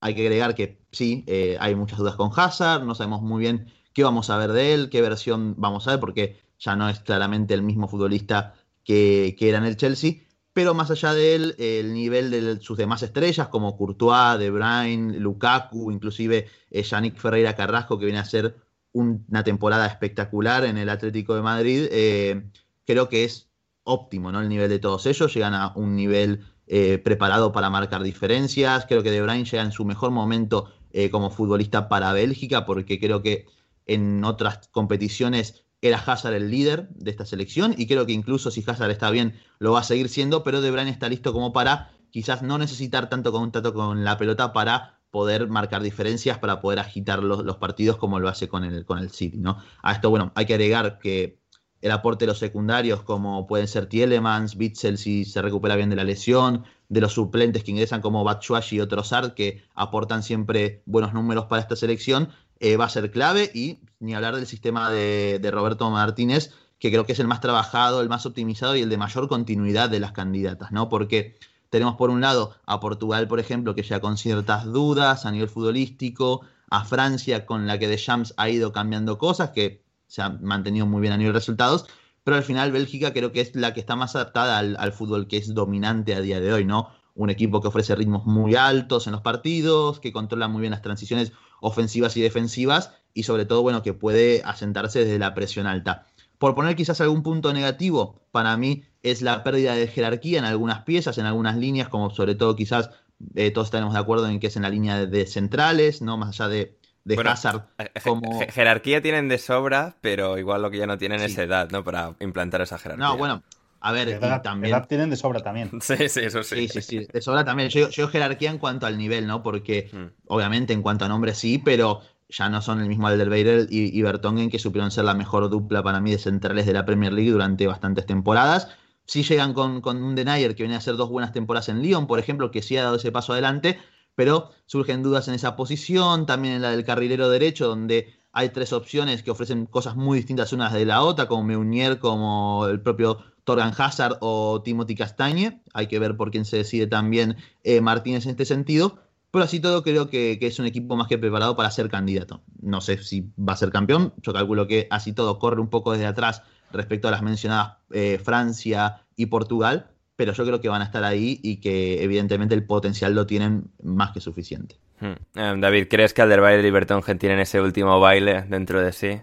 Speaker 2: hay que agregar que sí, eh, hay muchas dudas con Hazard, no sabemos muy bien qué vamos a ver de él, qué versión vamos a ver, porque ya no es claramente el mismo futbolista que, que era en el Chelsea pero más allá de él, el nivel de sus demás estrellas, como Courtois, De Bruyne, Lukaku, inclusive eh, Yannick Ferreira Carrasco, que viene a ser una temporada espectacular en el Atlético de Madrid, eh, creo que es óptimo, ¿no? El nivel de todos ellos, llegan a un nivel eh, preparado para marcar diferencias, creo que De Bruyne llega en su mejor momento como futbolista para Bélgica, porque creo que en otras competiciones era Hazard el líder de esta selección y creo que incluso si Hazard está bien lo va a seguir siendo, pero De Bruyne está listo como para quizás no necesitar tanto contacto con la pelota para poder marcar diferencias, para poder agitar los, partidos como lo hace con el, con el City, ¿no? A esto, bueno, hay que agregar que el aporte de los secundarios como pueden ser Tielemans, Bitzel si se recupera bien de la lesión, de los suplentes que ingresan como Batshuayi y otros Art que aportan siempre buenos números para esta selección, eh, va a ser clave y ni hablar del sistema de, Roberto Martínez, que creo que es el más trabajado, el más optimizado y el de mayor continuidad de las candidatas, ¿no? Porque tenemos por un lado a Portugal, por ejemplo, que ya con ciertas dudas a nivel futbolístico, a Francia con la que Champs ha ido cambiando cosas, que se ha mantenido muy bien a nivel resultados, pero al final Bélgica creo que es la que está más adaptada al, al fútbol que es dominante a día de hoy, ¿no? Un equipo que ofrece ritmos muy altos en los partidos, que controla muy bien las transiciones ofensivas y defensivas y sobre todo, bueno, que puede asentarse desde la presión alta. Por poner quizás algún punto negativo, para mí es la pérdida de jerarquía en algunas piezas, en algunas líneas, como sobre todo quizás eh, todos estaremos de acuerdo en que es en la línea de, centrales, ¿no? Más allá de, de Hazard.
Speaker 1: Eh, como... Jerarquía tienen de sobra, pero igual lo que ya no tienen es edad, ¿no? Para implantar esa jerarquía.
Speaker 2: No, bueno, a ver,
Speaker 5: también. tienen de sobra también.
Speaker 1: Sí, sí, eso sí.
Speaker 2: Sí, sí, sí. De sobra también. Yo, jerarquía en cuanto al nivel, ¿no? Porque, hmm. obviamente, en cuanto a nombre sí, pero ya no son el mismo Alderweireld y, y Bertongen, que supieron ser la mejor dupla para mí de centrales de la Premier League durante bastantes temporadas. Sí llegan con, con un Denayer que viene a hacer dos buenas temporadas en Lyon, por ejemplo, que sí ha dado ese paso adelante, pero surgen dudas en esa posición, también en la del carrilero derecho, donde hay tres opciones que ofrecen cosas muy distintas unas de la otra, como Meunier, como el propio Torgan Hazard o Timothy Castañe. Hay que ver por quién se decide también eh, Martínez en este sentido. Pero así todo creo que, es un equipo más que preparado para ser candidato. No sé si va a ser campeón. Yo calculo que así todo corre un poco desde atrás respecto a las mencionadas eh, Francia y Portugal. Pero yo creo que van a estar ahí y que evidentemente el potencial lo tienen más que suficiente.
Speaker 1: Hmm. Eh, David, ¿crees que Alderweireld y Bertongen tienen ese último baile dentro de sí?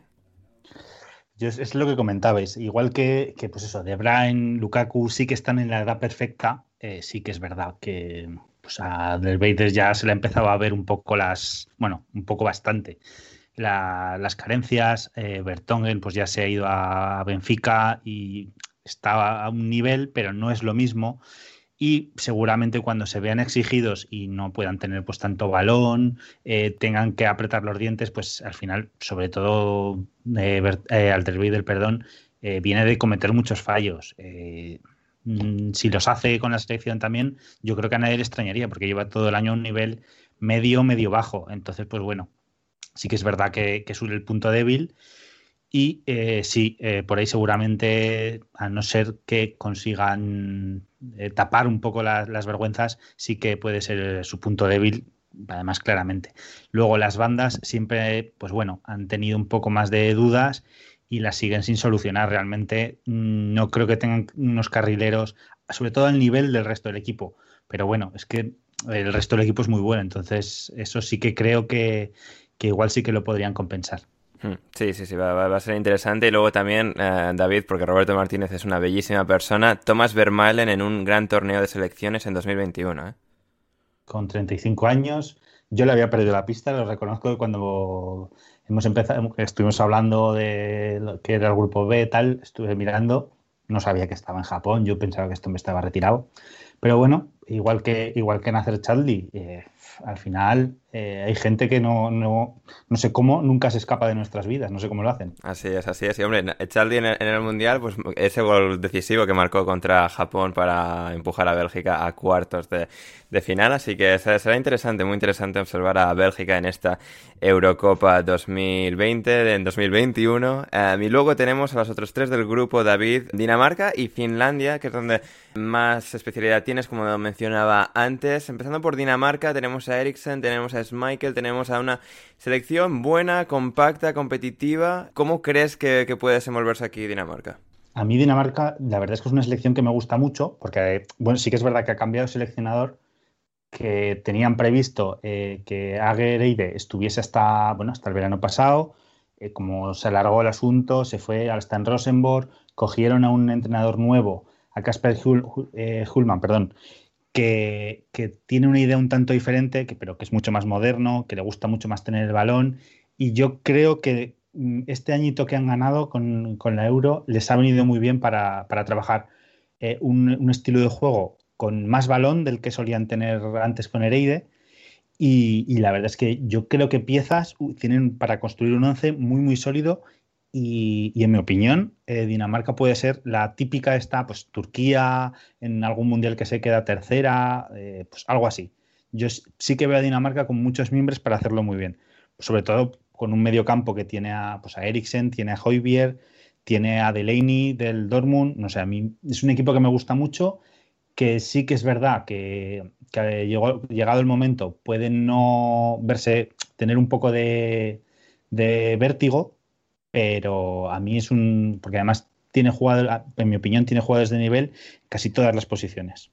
Speaker 5: es lo que comentabais, igual que, que, pues eso, De Bruyne, Lukaku sí que están en la edad perfecta, eh, sí que es verdad que pues a Del Vader ya se le ha empezado a ver un poco las, bueno, un poco bastante las carencias. Eh, Bertongen pues ya se ha ido a Benfica y está a un nivel, pero no es lo mismo y seguramente cuando se vean exigidos y no puedan tener pues tanto balón, eh, tengan que apretar los dientes, pues al final, sobre todo eh, eh, perdón, eh, viene de cometer muchos fallos. mm, si los hace con la selección también, yo creo que a nadie le extrañaría, porque lleva todo el año un nivel medio, medio bajo. Entonces, pues bueno, sí que es verdad que, que es el punto débil. Y eh, sí, eh, por ahí seguramente, a no ser que consigan eh, tapar un poco las vergüenzas, sí que puede ser su punto débil, además claramente. Luego las bandas siempre, pues bueno, han tenido un poco más de dudas y las siguen sin solucionar. Realmente no creo que tengan unos carrileros, sobre todo al nivel del resto del equipo. Pero bueno, es que el resto del equipo es muy bueno, entonces eso sí que creo que, igual sí que lo podrían compensar.
Speaker 1: Hmm, sí, sí, sí, va, a ser interesante. Y luego también, eh, David, porque Roberto Martínez es una bellísima persona, Thomas Vermaelen en un gran torneo de selecciones en 2021. ¿eh?
Speaker 5: Con 35 años, yo le había perdido la pista, lo reconozco cuando hemos empezado, estuvimos hablando de que era el grupo B, tal, estuve mirando, no sabía que estaba en Japón, yo pensaba que esto me estaba retirado. Pero bueno, igual que, igual que Nacer Chadli, eh, al final eh, hay gente que no, no, no, sé cómo nunca se escapa de nuestras vidas, no sé cómo lo hacen.
Speaker 1: Así es, así es. Y hombre, Charlie en el, Mundial, pues ese gol decisivo que marcó contra Japón para empujar a Bélgica a cuartos de, final, así que será interesante, muy interesante observar a Bélgica en esta Eurocopa 2020, en 2021. Em, y luego tenemos a los otros tres del grupo, David, Dinamarca y Finlandia, que es donde más especialidad tienes, como mencionaba antes. Empezando por Dinamarca, tenemos a Eriksen, tenemos a Michael, tenemos a una selección buena, compacta, competitiva. ¿Cómo crees que, puede desenvolverse aquí Dinamarca?
Speaker 5: A mí Dinamarca, la verdad es que es una selección que me gusta mucho, porque, bueno, sí que es verdad que ha cambiado seleccionador, que tenían previsto eh, que Agereide estuviese hasta, bueno, hasta el verano pasado, eh, como se alargó el asunto, se fue hasta en Rosenborg, cogieron a un entrenador nuevo, a Casper eh, Hulman, perdón, que, tiene una idea un tanto diferente, que, pero que es mucho más moderno, que le gusta mucho más tener el balón. Y yo creo que mm, este añito que han ganado con, la Euro les ha venido muy bien para, trabajar eh, un, estilo de juego con más balón del que solían tener antes con Ereide. Y, y, la verdad es que yo creo que piezas tienen para construir un once muy, muy sólido y, en mi opinión, eh, Dinamarca puede ser la típica esta, pues Turquía en algún mundial que se queda tercera, eh, pues algo así. Yo sí que veo a Dinamarca con muchos miembros para hacerlo muy bien. Sobre todo con un medio campo que tiene a, pues a Eriksen, tiene a Hoybier, tiene a Delaney del Dortmund. No sé, a mí es un equipo que me gusta mucho, que sí que es verdad que, llegó, llegado el momento puede no verse, tener un poco de, de vértigo, pero a mí es un. Porque además tiene jugadores, en mi opinión, tiene jugadores de nivel casi todas las posiciones.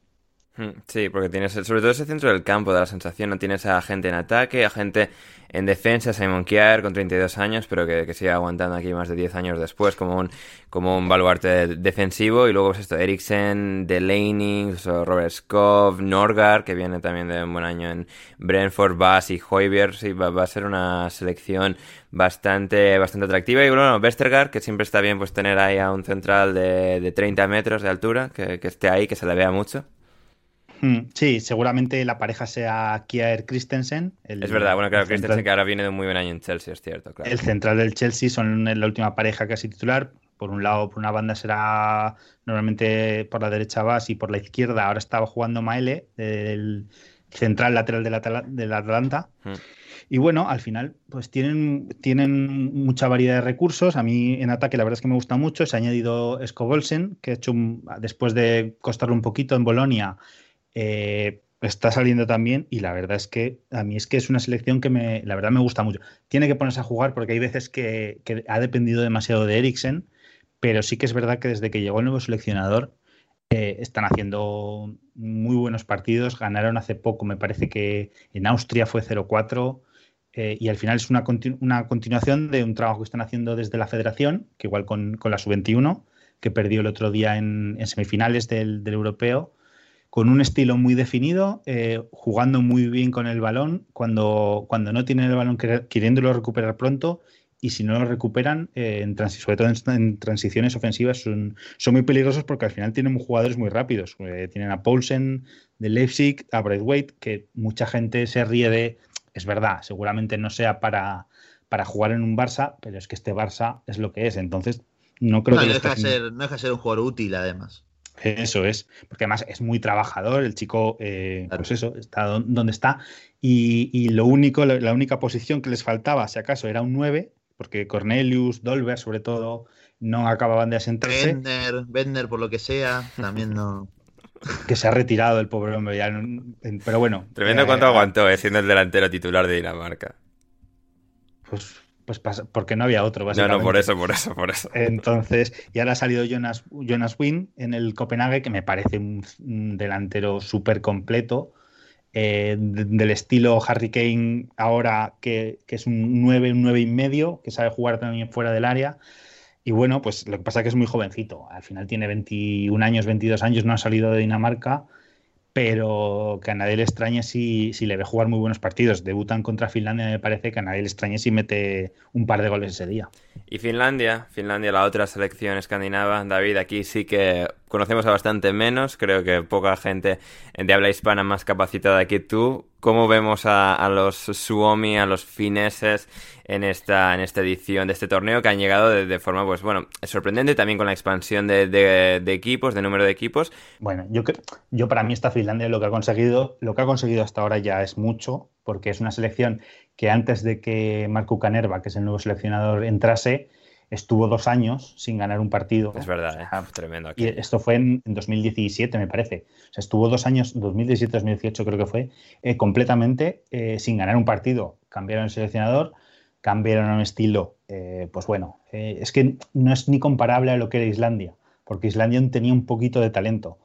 Speaker 1: Hmm, sí, porque tienes sobre todo ese centro del campo, de la sensación, no tienes a gente en ataque, a gente en defensa, Simon Kier con 32 años, pero que, sigue aguantando aquí más de 10 años después como un, como un baluarte defensivo. Y luego pues esto, Eriksen, Delaney, Robert Skov, Norgar, que viene también de un buen año en Brentford, Bass y Hoybier. Sí, va, a ser una selección bastante, bastante atractiva. Y bueno, Westergaard, que siempre está bien pues tener ahí a un central de, de 30 metros de altura, que, que esté ahí, que se le vea mucho.
Speaker 5: Hmm, sí, seguramente la pareja sea Kier Christensen.
Speaker 1: es verdad, bueno, claro, Christensen que ahora viene de un muy buen año en Chelsea, es cierto.
Speaker 5: El central del Chelsea son la última pareja casi titular. Por un lado, por una banda será normalmente por la derecha Vas y por la izquierda. Ahora estaba jugando Maele, el central lateral del, Atlanta. Hmm. Y bueno, al final, pues tienen, tienen mucha variedad de recursos. A mí en ataque la verdad es que me gusta mucho. Se ha añadido Scobolsen, que ha hecho después de costarle un poquito en Bolonia, eh, está saliendo también y la verdad es que a mí es que es una selección que me, la verdad me gusta mucho. Tiene que ponerse a jugar porque hay veces que, ha dependido demasiado de Eriksen, pero sí que es verdad que desde que llegó el nuevo seleccionador eh, están haciendo muy buenos partidos. Ganaron hace poco, me parece que en Austria fue 0-4. Eh, y al final es una, una, continuación de un trabajo que están haciendo desde la federación, que igual con, con la sub-21, que perdió el otro día en, semifinales del, del europeo, con un estilo muy definido, eh, jugando muy bien con el balón, cuando, cuando no tienen el balón queriéndolo recuperar pronto y si no lo recuperan, eh, en sobre todo en, transiciones ofensivas, son, son, muy peligrosos porque al final tienen jugadores muy rápidos. Eh, tienen a Paulsen de Leipzig, a Braithwaite, que mucha gente se ríe de, es verdad, seguramente no sea para, para jugar en un Barça, pero es que este Barça es lo que es. Entonces, no creo que...
Speaker 2: No deja, ser, no deja ser un jugador útil, además.
Speaker 5: Eso es, porque además es muy trabajador, el chico, eh, pues eso, está donde está. Y, lo único, la única posición que les faltaba, si acaso, era un 9, porque Cornelius, Dolber, sobre todo, no acababan de asentarse.
Speaker 2: Bender, por lo que sea, también no.
Speaker 5: que se ha retirado el pobre hombre ya. Pero bueno.
Speaker 1: Tremendo cuánto aguantó, eh, siendo el delantero titular de Dinamarca.
Speaker 5: Pues pues porque no había otro,
Speaker 1: básicamente. No, no, por eso, por eso, por eso.
Speaker 5: Entonces, y ahora ha salido Jonas, Jonas Wynn en el Copenhague, que me parece un, delantero súper completo, eh, del estilo Harry Kane ahora, que, es un 9, un 9 y medio, que sabe jugar también fuera del área. Y bueno, pues lo que pasa es que es muy jovencito. Al final tiene 21 años, 22 años, no ha salido de Dinamarca pero que a nadie le extrañe si, si, le ve jugar muy buenos partidos. Debutan contra Finlandia, me parece que a nadie le extrañe si mete un par de goles ese día.
Speaker 1: Y Finlandia, Finlandia, la otra selección escandinava, David, aquí sí que conocemos a bastante menos, creo que poca gente de habla hispana más capacitada que tú. ¿Cómo vemos a, los Suomi, a los fineses en esta, en esta edición de este torneo que han llegado de, forma, pues bueno, sorprendente también con la expansión de, equipos, de número de equipos?
Speaker 5: Bueno, yo, yo para mí esta Finlandia lo que ha conseguido, lo que ha conseguido hasta ahora ya es mucho, porque es una selección que antes de que Marco Canerva, que es el nuevo seleccionador, entrase, estuvo dos años sin ganar un partido.
Speaker 1: Es verdad, ¿eh? tremendo.
Speaker 5: Y esto fue en, 2017, me parece. O sea, estuvo dos años, 2017-2018 creo que fue, eh, completamente eh, sin ganar un partido. Cambiaron el seleccionador, cambiaron un estilo. pues bueno, es que no es ni comparable a lo que era Islandia, porque Islandia tenía un poquito de talento.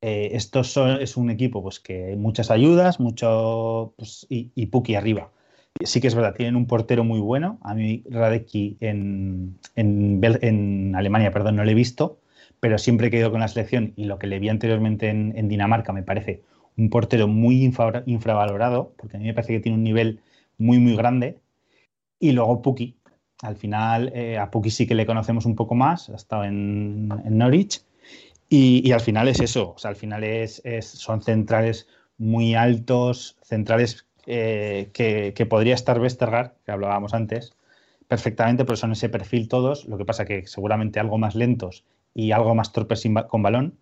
Speaker 5: esto es un equipo pues, que muchas ayudas, mucho pues, y, y Puki arriba sí que es verdad, tienen un portero muy bueno. A mí Radecki en, en, Alemania, perdón, no lo he visto, pero siempre he quedado con la selección y lo que le vi anteriormente en, Dinamarca me parece un portero muy infravalorado, porque a mí me parece que tiene un nivel muy, muy grande. Y luego Puki. Al final, eh, a Puki sí que le conocemos un poco más, ha estado en, Norwich. Y, al final es eso, o sea, al final es, son centrales muy altos, centrales eh, que, podría estar Westergaard, que hablábamos antes, perfectamente, pero son ese perfil todos. Lo que pasa que seguramente algo más lentos y algo más torpes con balón.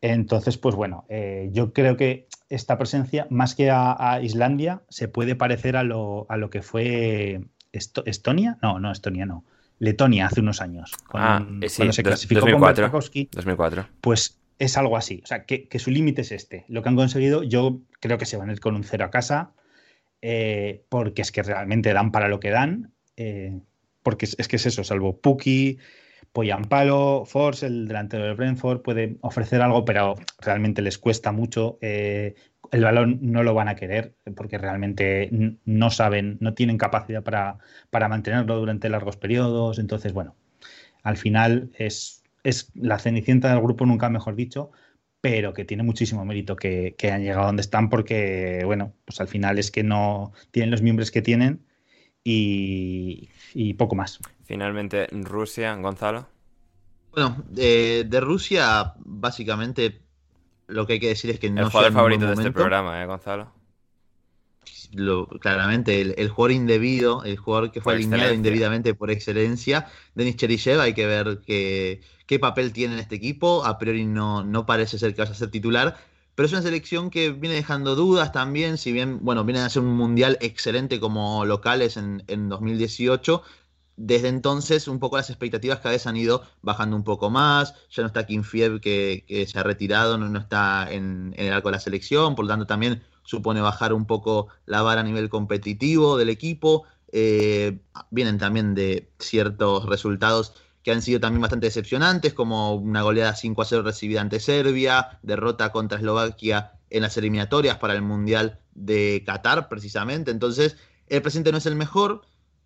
Speaker 5: Entonces, pues bueno, eh, yo creo que esta presencia, más que a, Islandia, se puede parecer a lo, a lo que fue Estonia. No, no, Estonia no. Letonia hace unos años.
Speaker 1: ah, eh, sí, cuando se clasificó 2004, 2004.
Speaker 5: Pues es algo así. O sea, que, que su límite es este. Lo que han conseguido, yo creo que se van a ir con un cero a casa. Eh, porque es que realmente dan para lo que dan, eh, porque es, que es eso, salvo Puki, Poyampalo, Force, el delantero del Brentford, puede ofrecer algo, pero realmente les cuesta mucho. Eh, el balón no lo van a querer porque realmente no saben, no tienen capacidad para, para mantenerlo durante largos periodos. Entonces, bueno, al final es, es la cenicienta del grupo, nunca mejor dicho, pero que tiene muchísimo mérito que, que, han llegado donde están porque, bueno, pues al final es que no tienen los miembros que tienen y, poco más.
Speaker 1: Finalmente, Rusia, Gonzalo.
Speaker 2: Bueno, de, Rusia, básicamente, lo que hay que decir es que no
Speaker 1: El jugador favorito de este programa, ¿eh, Gonzalo?
Speaker 2: claramente, el, jugador indebido, el jugador que fue alineado indebidamente por excelencia, Denis Cherichev, hay que ver que qué papel tiene en este equipo. A priori no, no parece ser que vaya a ser titular, pero es una selección que viene dejando dudas también, si bien, bueno, vienen a ser un mundial excelente como locales en, 2018. Desde entonces, un poco las expectativas cada vez han ido bajando un poco más. Ya no está Kim Fiev, que, se ha retirado, no, no está en, el arco de la selección, por lo tanto, también supone bajar un poco la vara a nivel competitivo del equipo. Eh, vienen también de ciertos resultados que han sido también bastante decepcionantes, como una goleada 5 a 0 recibida ante Serbia, derrota contra Eslovaquia en las eliminatorias para el Mundial de Qatar, precisamente. Entonces, el presente no es el mejor.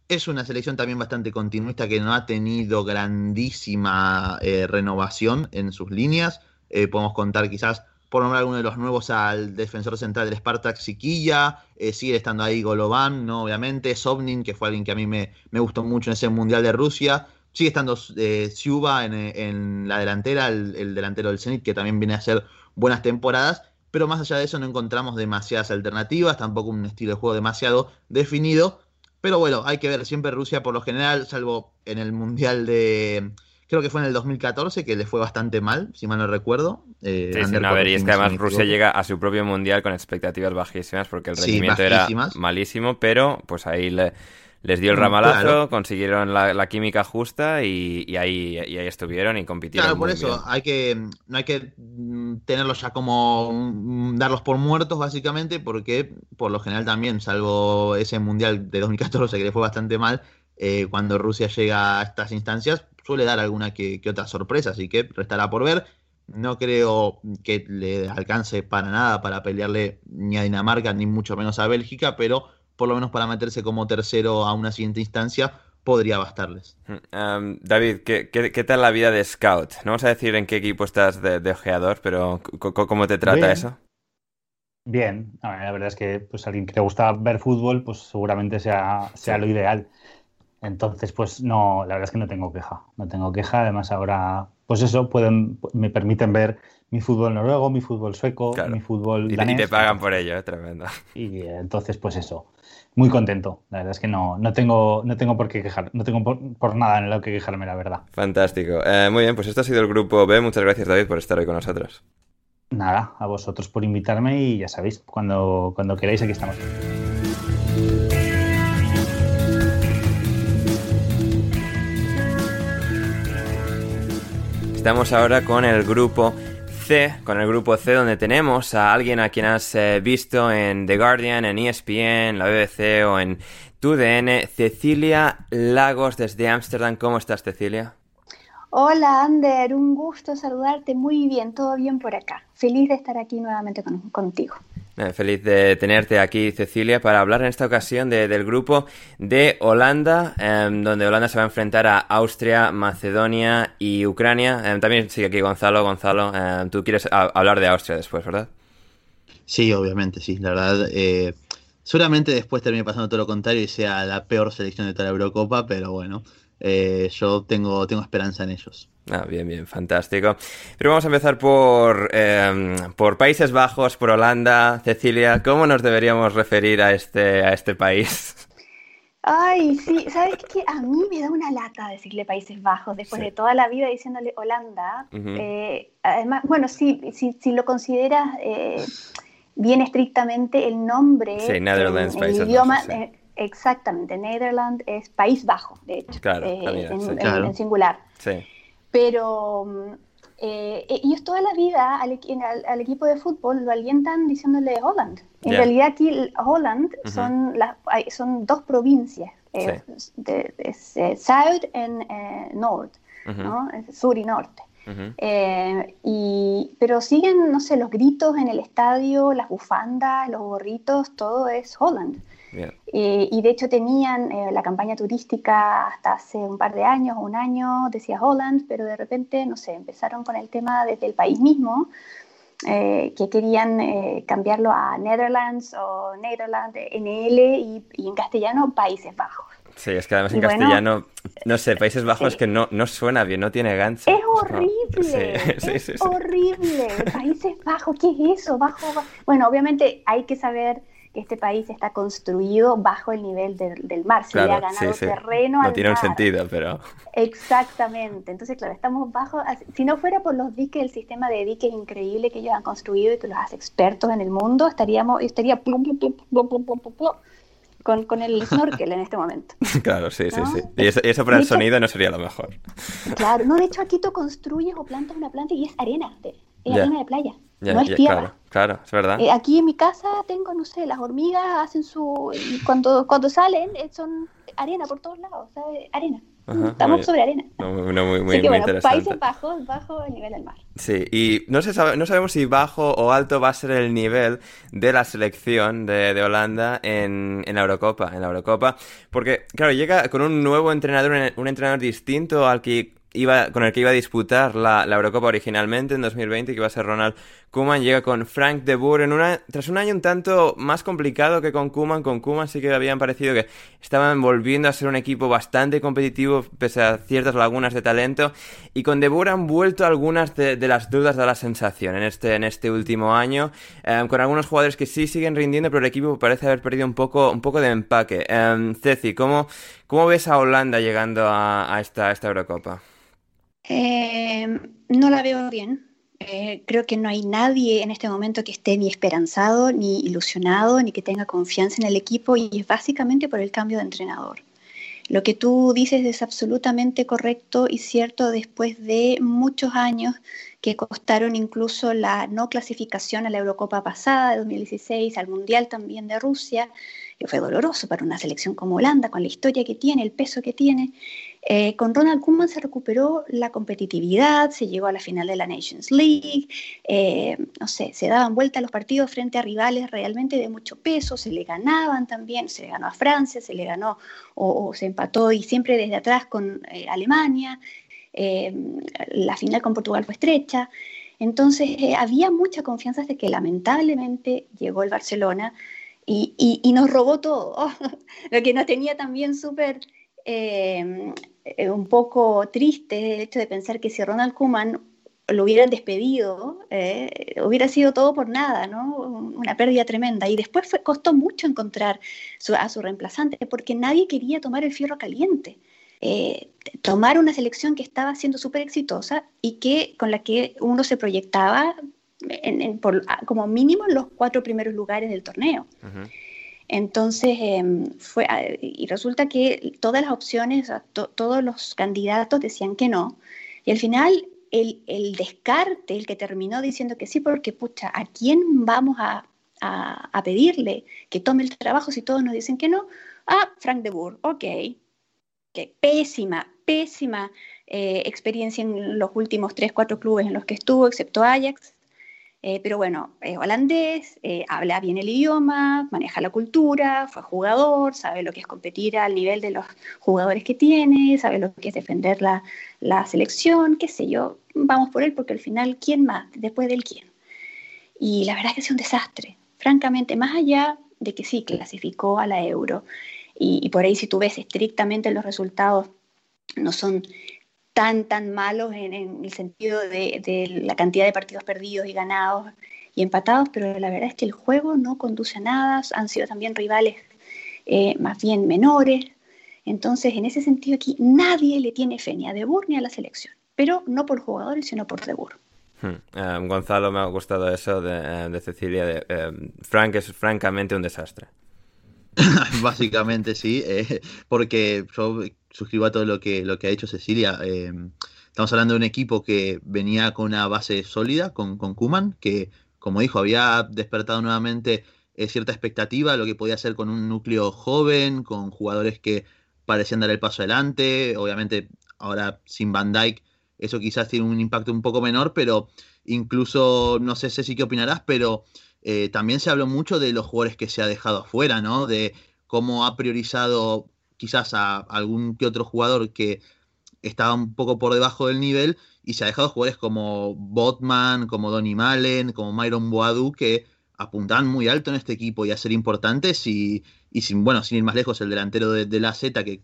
Speaker 2: Es una selección también bastante continuista que no ha tenido grandísima eh, renovación en sus líneas. Eh, podemos contar quizás, por nombrar uno de los nuevos, al defensor central del Spartak, Siquilla. Eh, sigue estando ahí Golovan, ¿no? obviamente. Sobnin, que fue alguien que a mí me, me gustó mucho en ese Mundial de Rusia. Sigue estando eh, en, la delantera, el, delantero del Zenit, que también viene a hacer buenas temporadas. Pero más allá de eso no encontramos demasiadas alternativas, tampoco un estilo de juego demasiado definido. Pero bueno, hay que ver, siempre Rusia por lo general, salvo en el Mundial de creo que fue en el 2014 que le fue bastante mal, si mal no recuerdo.
Speaker 1: Eh, sí, sí, no, a ver, y es que además Rusia llega a su propio mundial con expectativas bajísimas porque el rendimiento era malísimo, pero pues ahí le, les dio el mm, ramalazo, consiguieron la, química justa y, ahí, ahí estuvieron y compitieron.
Speaker 2: Claro, por eso hay que no hay que mm, tenerlos ya como mm, darlos por muertos básicamente, porque por lo general también, salvo ese mundial de 2014 que le fue bastante mal, eh, cuando Rusia llega a estas instancias suele dar alguna que, que otra sorpresa, así que restará por ver. No creo que le alcance para nada para pelearle ni a Dinamarca ni mucho menos a Bélgica, pero por lo menos para meterse como tercero a una siguiente instancia, podría bastarles.
Speaker 1: Um, David, ¿qué, ¿qué, tal la vida de scout? No vamos a decir en qué equipo estás de, ojeador, pero ¿cómo te trata eso?
Speaker 5: Bien, la verdad es que pues alguien que te gusta ver fútbol, pues seguramente sea, sea lo ideal. Entonces, pues no, la verdad es que no tengo queja, no tengo queja. Además, ahora, pues eso, pueden, me permiten ver mi fútbol noruego, mi fútbol sueco, mi fútbol
Speaker 1: danés. Y te pagan por ello, es tremendo.
Speaker 5: Y entonces, pues eso, muy contento. La verdad es que no, no, tengo, no tengo por qué quejar, no tengo por, nada en lo que quejarme, la verdad.
Speaker 1: Fantástico. Eh, muy bien, pues esto ha sido el grupo B. Muchas gracias, David, por estar hoy con nosotros.
Speaker 5: Nada, a vosotros por invitarme y ya sabéis, cuando, cuando queráis aquí estamos.
Speaker 1: Estamos ahora con el grupo con el grupo C, donde tenemos a alguien a quien has eh, visto en The Guardian, en ESPN, la BBC o en TUDN, Cecilia Lagos desde Ámsterdam. ¿Cómo estás, Cecilia?
Speaker 6: Hola, Ander, un gusto saludarte. Muy bien, todo bien por acá. Feliz de estar aquí nuevamente contigo.
Speaker 1: Eh, feliz de tenerte aquí, Cecilia, para hablar en esta ocasión del grupo de Holanda, em, donde Holanda se va a enfrentar a Austria, Macedonia y Ucrania. Em, también sigue aquí Gonzalo. Gonzalo, em, tú quieres hablar de Austria después, ¿verdad?
Speaker 2: Sí, obviamente, sí. La verdad, eh, seguramente después termine pasando todo lo contrario y sea la peor selección de toda la Eurocopa, pero bueno, eh, yo tengo, tengo esperanza en ellos.
Speaker 1: Ah, bien, bien, fantástico. Pero vamos a empezar por, em, por Países Bajos, por Holanda. Cecilia, ¿cómo nos deberíamos referir a este, a este país?
Speaker 6: Ay, sí, ¿sabes qué? A mí me da una lata decirle Países Bajos, después de toda la vida diciéndole Holanda. Eh, además, bueno, sí, si, lo consideras eh, bien estrictamente, el nombre...
Speaker 1: Sí, Netherlands, Países idioma, Bajos,
Speaker 6: eh, exactamente, Netherlands es País Bajo, de hecho, claro, en, en, singular. Sí. Pero eh, ellos toda la vida al, equipo de fútbol lo alientan diciéndole Holland. En realidad aquí Holland son, son dos provincias, eh, de, eh, South y North, sur y norte. y, pero siguen, no sé, los gritos en el estadio, las bufandas, los gorritos, todo es Holland. Eh, y de hecho tenían eh, la campaña turística hasta hace un par de años, un año, decía Holland, pero de repente, no sé, empezaron con el tema desde el país mismo, eh, que querían cambiarlo a Netherlands o Netherlands, NL, y, y, en castellano Países Bajos.
Speaker 1: Sí, es que además en castellano, no sé, Países Bajos es que no, no suena bien, no tiene gancho.
Speaker 6: Es horrible, es horrible. Países Bajos, ¿qué es eso? Bajo, bajo. Bueno, obviamente hay que saber este país está construido bajo el nivel del mar, se le ha ganado terreno
Speaker 1: no tiene un sentido, pero...
Speaker 6: Exactamente, entonces claro, estamos bajo, si no fuera por los diques, el sistema de diques increíble que ellos han construido y que los hace expertos en el mundo, estaríamos, estaría con, con el snorkel en este momento.
Speaker 1: Claro, sí, sí, sí. Y eso, eso para el sonido no sería lo mejor.
Speaker 6: Claro, no, de hecho aquí tú construyes o plantas una planta y es arena, es arena de playa no es tierra.
Speaker 1: Claro, claro, es verdad.
Speaker 6: Eh, aquí en mi casa tengo, no sé, las hormigas hacen su... Cuando, cuando salen eh, son arena por todos lados, ¿sabes? Arena. Estamos sobre arena.
Speaker 1: No, muy, muy, muy, que, bueno,
Speaker 6: Países bajos, bajo el nivel del mar.
Speaker 1: Sí, y no, se sabe, no sabemos si bajo o alto va a ser el nivel de la selección de, de Holanda en, en, la Eurocopa, en la Eurocopa, porque, claro, llega con un nuevo entrenador, un entrenador distinto al que iba, con el que iba a disputar la, Eurocopa originalmente en 2020, que iba a ser Ronald Koeman, llega con Frank de Boer en una, tras un año un tanto más complicado que con Koeman. Con Koeman sí que habían parecido que estaban volviendo a ser un equipo bastante competitivo pese a ciertas lagunas de talento. Y con de Boer han vuelto algunas de, las dudas de la sensación en este, en este último año, em, con algunos jugadores que sí siguen rindiendo, pero el equipo parece haber perdido un poco, un poco de empaque. Um, Ceci, ¿cómo, ¿cómo ves a Holanda llegando a, esta, a esta Eurocopa?
Speaker 6: Eh, no la veo bien. Eh, creo que no hay nadie en este momento que esté ni esperanzado, ni ilusionado, ni que tenga confianza en el equipo y es básicamente por el cambio de entrenador. Lo que tú dices es absolutamente correcto y cierto después de muchos años que costaron incluso la no clasificación a la Eurocopa pasada de 2016, al Mundial también de Rusia, que fue doloroso para una selección como Holanda, con la historia que tiene, el peso que tiene. Eh, con Ronald Koeman se recuperó la competitividad, se llegó a la final de la Nations League, eh, no sé, se daban vuelta los partidos frente a rivales realmente de mucho peso, se le ganaban también, se le ganó a Francia, se le ganó o, se empató y siempre desde atrás con eh, Alemania, la final con Portugal fue estrecha. Entonces había mucha confianza de que lamentablemente llegó el Barcelona y, nos robó todo, lo que nos tenía también súper eh, un poco triste el hecho de pensar que si Ronald Koeman lo hubieran despedido, eh, hubiera sido todo por nada, ¿no? Una pérdida tremenda. Y después fue, costó mucho encontrar a su reemplazante, porque nadie quería tomar el fierro caliente. Eh, tomar una selección que estaba siendo súper exitosa y que, con la que uno se proyectaba como mínimo en los cuatro primeros lugares del torneo. Entonces, em, fue, ah, y resulta que todas las opciones, todos los candidatos decían que no. Y al final, el, descarte, el que terminó diciendo que sí, porque, pucha, ¿a quién vamos a, pedirle que tome el trabajo si todos nos dicen que no? Ah, Frank de Boer, ok. Que pésima, pésima eh, experiencia en los últimos tres, cuatro clubes en los que estuvo, excepto Ajax. Eh, pero bueno, es holandés, eh, habla bien el idioma, maneja la cultura, fue jugador, sabe lo que es competir al nivel de los jugadores que tiene, sabe lo que es defender la, la selección, qué sé yo. Vamos por él porque al final, ¿quién más? Después del quién. Y la verdad es que es un desastre. Francamente, más allá de que sí clasificó a la euro, y, y por ahí si tú ves estrictamente los resultados, no son tan, tan malos en, el sentido de, la cantidad de partidos perdidos y ganados y empatados, pero la verdad es que el juego no conduce a nada, han sido también rivales eh, más bien menores, entonces en ese sentido aquí nadie le tiene fe ni a De ni a la selección, pero no por jugadores, sino por De
Speaker 1: hmm. eh, Gonzalo, me ha gustado eso de, de Cecilia. De, eh, Frank es francamente un desastre.
Speaker 2: Básicamente sí, porque yo suscribo a todo lo que, lo que ha dicho Cecilia. Eh, estamos hablando de un equipo que venía con una base sólida, con, con Kuman, que, como dijo, había despertado nuevamente eh, cierta expectativa lo que podía hacer con un núcleo joven, con jugadores que parecían dar el paso adelante. Obviamente, ahora sin Van Dyke, eso quizás tiene un impacto un poco menor, pero incluso, no sé, si qué opinarás, pero eh, también se habló mucho de los jugadores que se ha dejado afuera, ¿no? De cómo ha priorizado quizás a algún que otro jugador que estaba un poco por debajo del nivel y se ha dejado jugadores como Botman, como Donny Malen, como Myron Boadu que apuntan muy alto en este equipo y a ser importantes y, sin, bueno, sin ir más lejos, el delantero de, la Z que,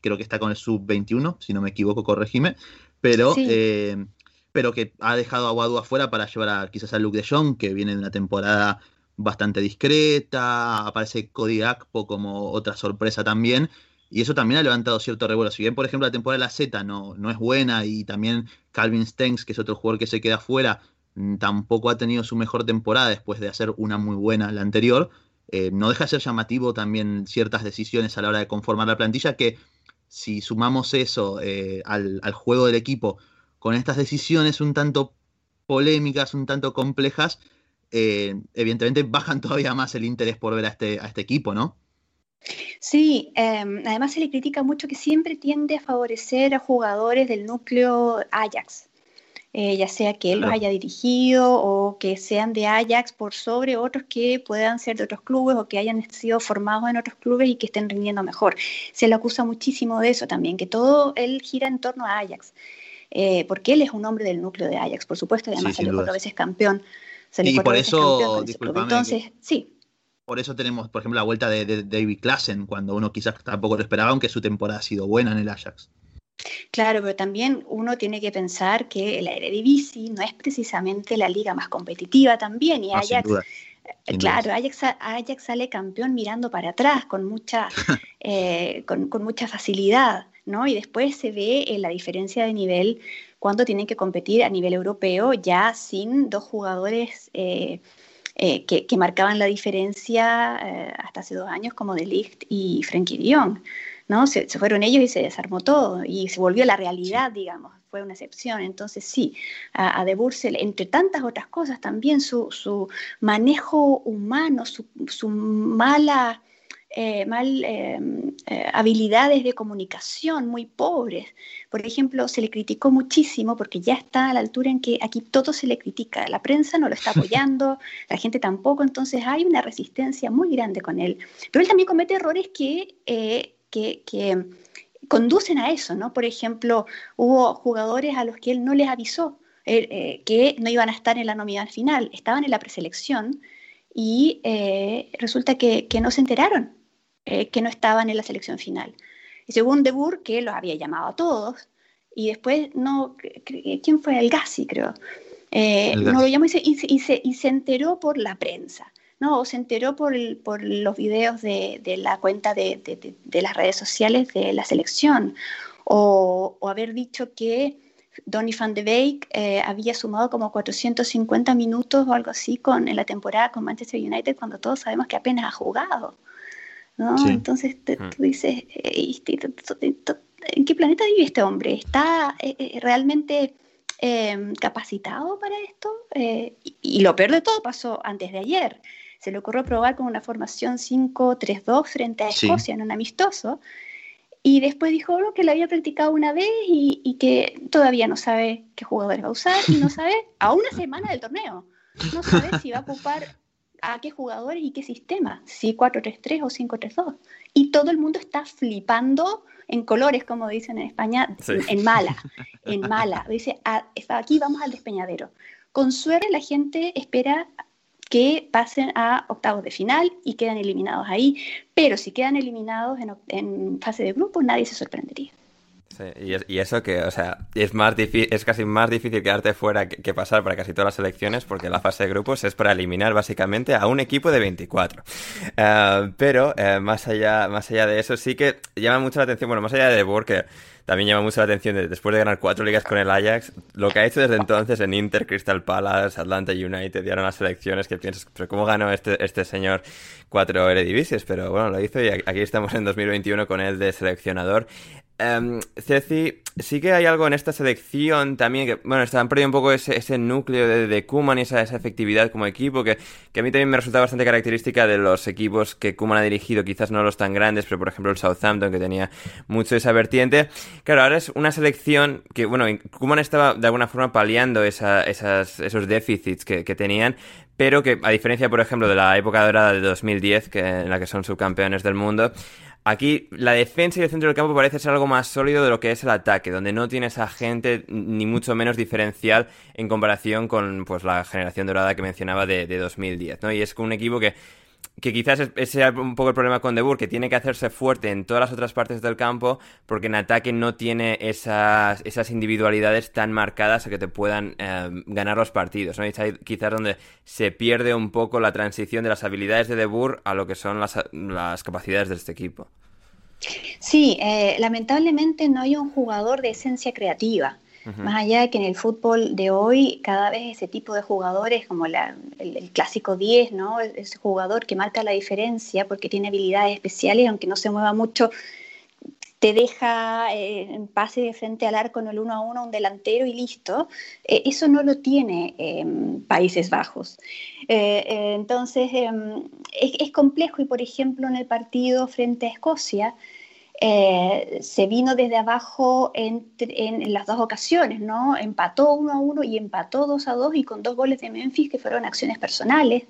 Speaker 2: creo que está con el sub-21, si no me equivoco, corregime, pero, eh, pero que ha dejado a Boadu afuera para llevar a, quizás a Luke de Jong, que viene de una temporada bastante discreta, aparece Cody Akpo como otra sorpresa también, y eso también ha levantado cierto revuelo. Si bien, por ejemplo, la temporada de la Z no, no es buena y también Calvin Stengs, que es otro jugador que se queda fuera, mm, tampoco ha tenido su mejor temporada después de hacer una muy buena la anterior, eh, no deja de ser llamativo también ciertas decisiones a la hora de conformar la plantilla que si sumamos eso eh, al, al juego del equipo con estas decisiones un tanto polémicas, un tanto complejas, eh, evidentemente bajan todavía más el interés por ver a este, a este equipo, ¿no?
Speaker 6: Sí, em, además se le critica mucho que siempre tiende a favorecer a jugadores del núcleo Ajax, eh, ya sea que él los haya dirigido o que sean de Ajax por sobre otros que puedan ser de otros clubes o que hayan sido formados en otros clubes y que estén rindiendo mejor. Se le acusa muchísimo de eso también, que todo él gira en torno a Ajax, eh, porque él es un hombre del núcleo de Ajax, por supuesto, y además salió cuatro veces campeón
Speaker 2: y por eso,
Speaker 6: Entonces, sí.
Speaker 2: Por eso tenemos, por ejemplo, la vuelta de, David Klassen, cuando uno quizás tampoco lo esperaba, aunque su temporada ha sido buena en el Ajax.
Speaker 6: Claro, pero también uno tiene que pensar que la Eredivisie no es precisamente la liga más competitiva también, y Ajax, eh, claro, Ajax, sale campeón mirando para atrás con mucha, eh, con, mucha facilidad. ¿no? Y después se ve eh, la diferencia de nivel cuando tienen que competir a nivel europeo ya sin dos jugadores eh, eh, que, marcaban la diferencia hasta hace dos años como De Ligt y Frenkie de Jong. ¿no? Se, fueron ellos y se desarmó todo y se volvió la realidad, digamos, fue una excepción. Entonces sí, a, De entre tantas otras cosas, también su, manejo humano, su mala eh, mal eh, eh, habilidades de comunicación muy pobres. Por ejemplo, se le criticó muchísimo porque ya está a la altura en que aquí todo se le critica. La prensa no lo está apoyando, la gente tampoco, entonces hay una resistencia muy grande con él. Pero él también comete errores que, que, conducen a eso, ¿no? Por ejemplo, hubo jugadores a los que él no les avisó que no iban a estar en la nominal final, estaban en la preselección y resulta que, no se enteraron. Eh, que no estaban en la selección final. Y según De Boer, que los había llamado a todos, y después, no, ¿quién fue? El Gassi, creo. Eh, no lo llamó y se, y, se, y se, enteró por la prensa, ¿no? O se enteró por, por los videos de, de la cuenta de, de, las redes sociales de la selección, o, o haber dicho que Donny van de Beek eh, había sumado como 450 minutos o algo así con, en la temporada con Manchester United cuando todos sabemos que apenas ha jugado. ¿No? Entonces tú dices, ¿en qué planeta vive este hombre? ¿Está eh, eh, realmente em, capacitado para esto? Eh, y, lo peor de todo pasó antes de ayer. Se le ocurrió probar con una formación 5-3-2 frente a Escocia en un amistoso. Y después dijo que lo había practicado una vez y, y, que todavía no sabe qué jugadores va a usar y no sabe a una semana del torneo. No sabe si va a ocupar a qué jugadores y qué sistema, si 4-3-3 o 5-3-2. Y todo el mundo está flipando en colores, como dicen en España, en mala, en mala. Dice, ah, aquí vamos al despeñadero. Con suerte la gente espera que pasen a octavos de final y quedan eliminados ahí, pero si quedan eliminados en, en fase de grupo, nadie se sorprendería
Speaker 1: y, eso que, o sea, es, más es casi más difícil quedarte fuera que, pasar para casi todas las elecciones porque la fase de grupos es para eliminar básicamente a un equipo de 24. Eh, pero eh, más, allá, más allá de eso sí que llama mucho la atención, bueno, más allá de De que también llama mucho la atención después de ganar cuatro ligas con el Ajax, lo que ha hecho desde entonces en Inter, Crystal Palace, Atlanta United y ahora las selecciones que piensas, pero ¿cómo ganó este, este señor cuatro Eredivises? Pero bueno, lo hizo y aquí estamos en 2021 con él de seleccionador. Um, Ceci, sí que hay algo en esta selección también que, bueno, están perdiendo un poco ese, ese núcleo de, de Kuman y esa, esa, efectividad como equipo que, que, a mí también me resulta bastante característica de los equipos que Kuman ha dirigido, quizás no los tan grandes, pero por ejemplo el Southampton que tenía mucho esa vertiente. Claro, ahora es una selección que, bueno, Kuman estaba de alguna forma paliando esa, esas, esos déficits que, que tenían, pero que a diferencia, por ejemplo, de la época dorada de 2010, que, en la que son subcampeones del mundo, Aquí la defensa y el centro del campo parece ser algo más sólido de lo que es el ataque, donde no tiene esa gente ni mucho menos diferencial en comparación con pues la generación dorada que mencionaba de, de 2010, ¿no? Y es un equipo que que quizás ese sea un poco el problema con De que tiene que hacerse fuerte en todas las otras partes del campo, porque en ataque no tiene esas, esas individualidades tan marcadas a que te puedan eh, ganar los partidos. ¿no? Y quizás donde se pierde un poco la transición de las habilidades de De a lo que son las, las capacidades de este equipo.
Speaker 6: Sí, eh, lamentablemente no hay un jugador de esencia creativa. Más allá de que en el fútbol de hoy cada vez ese tipo de jugadores, como el, clásico 10, ¿no? ese jugador que marca la diferencia porque tiene habilidades especiales, aunque no se mueva mucho, te deja eh, en pase de frente al arco en el uno a uno un delantero y listo. Eh, eso no lo tiene Países Bajos. Eh, entonces em, es, es, complejo y por ejemplo en el partido frente a Escocia, eh, se vino desde abajo en, las dos ocasiones, ¿no? Empató uno a uno y empató dos a dos y con dos goles de Memphis que fueron acciones personales.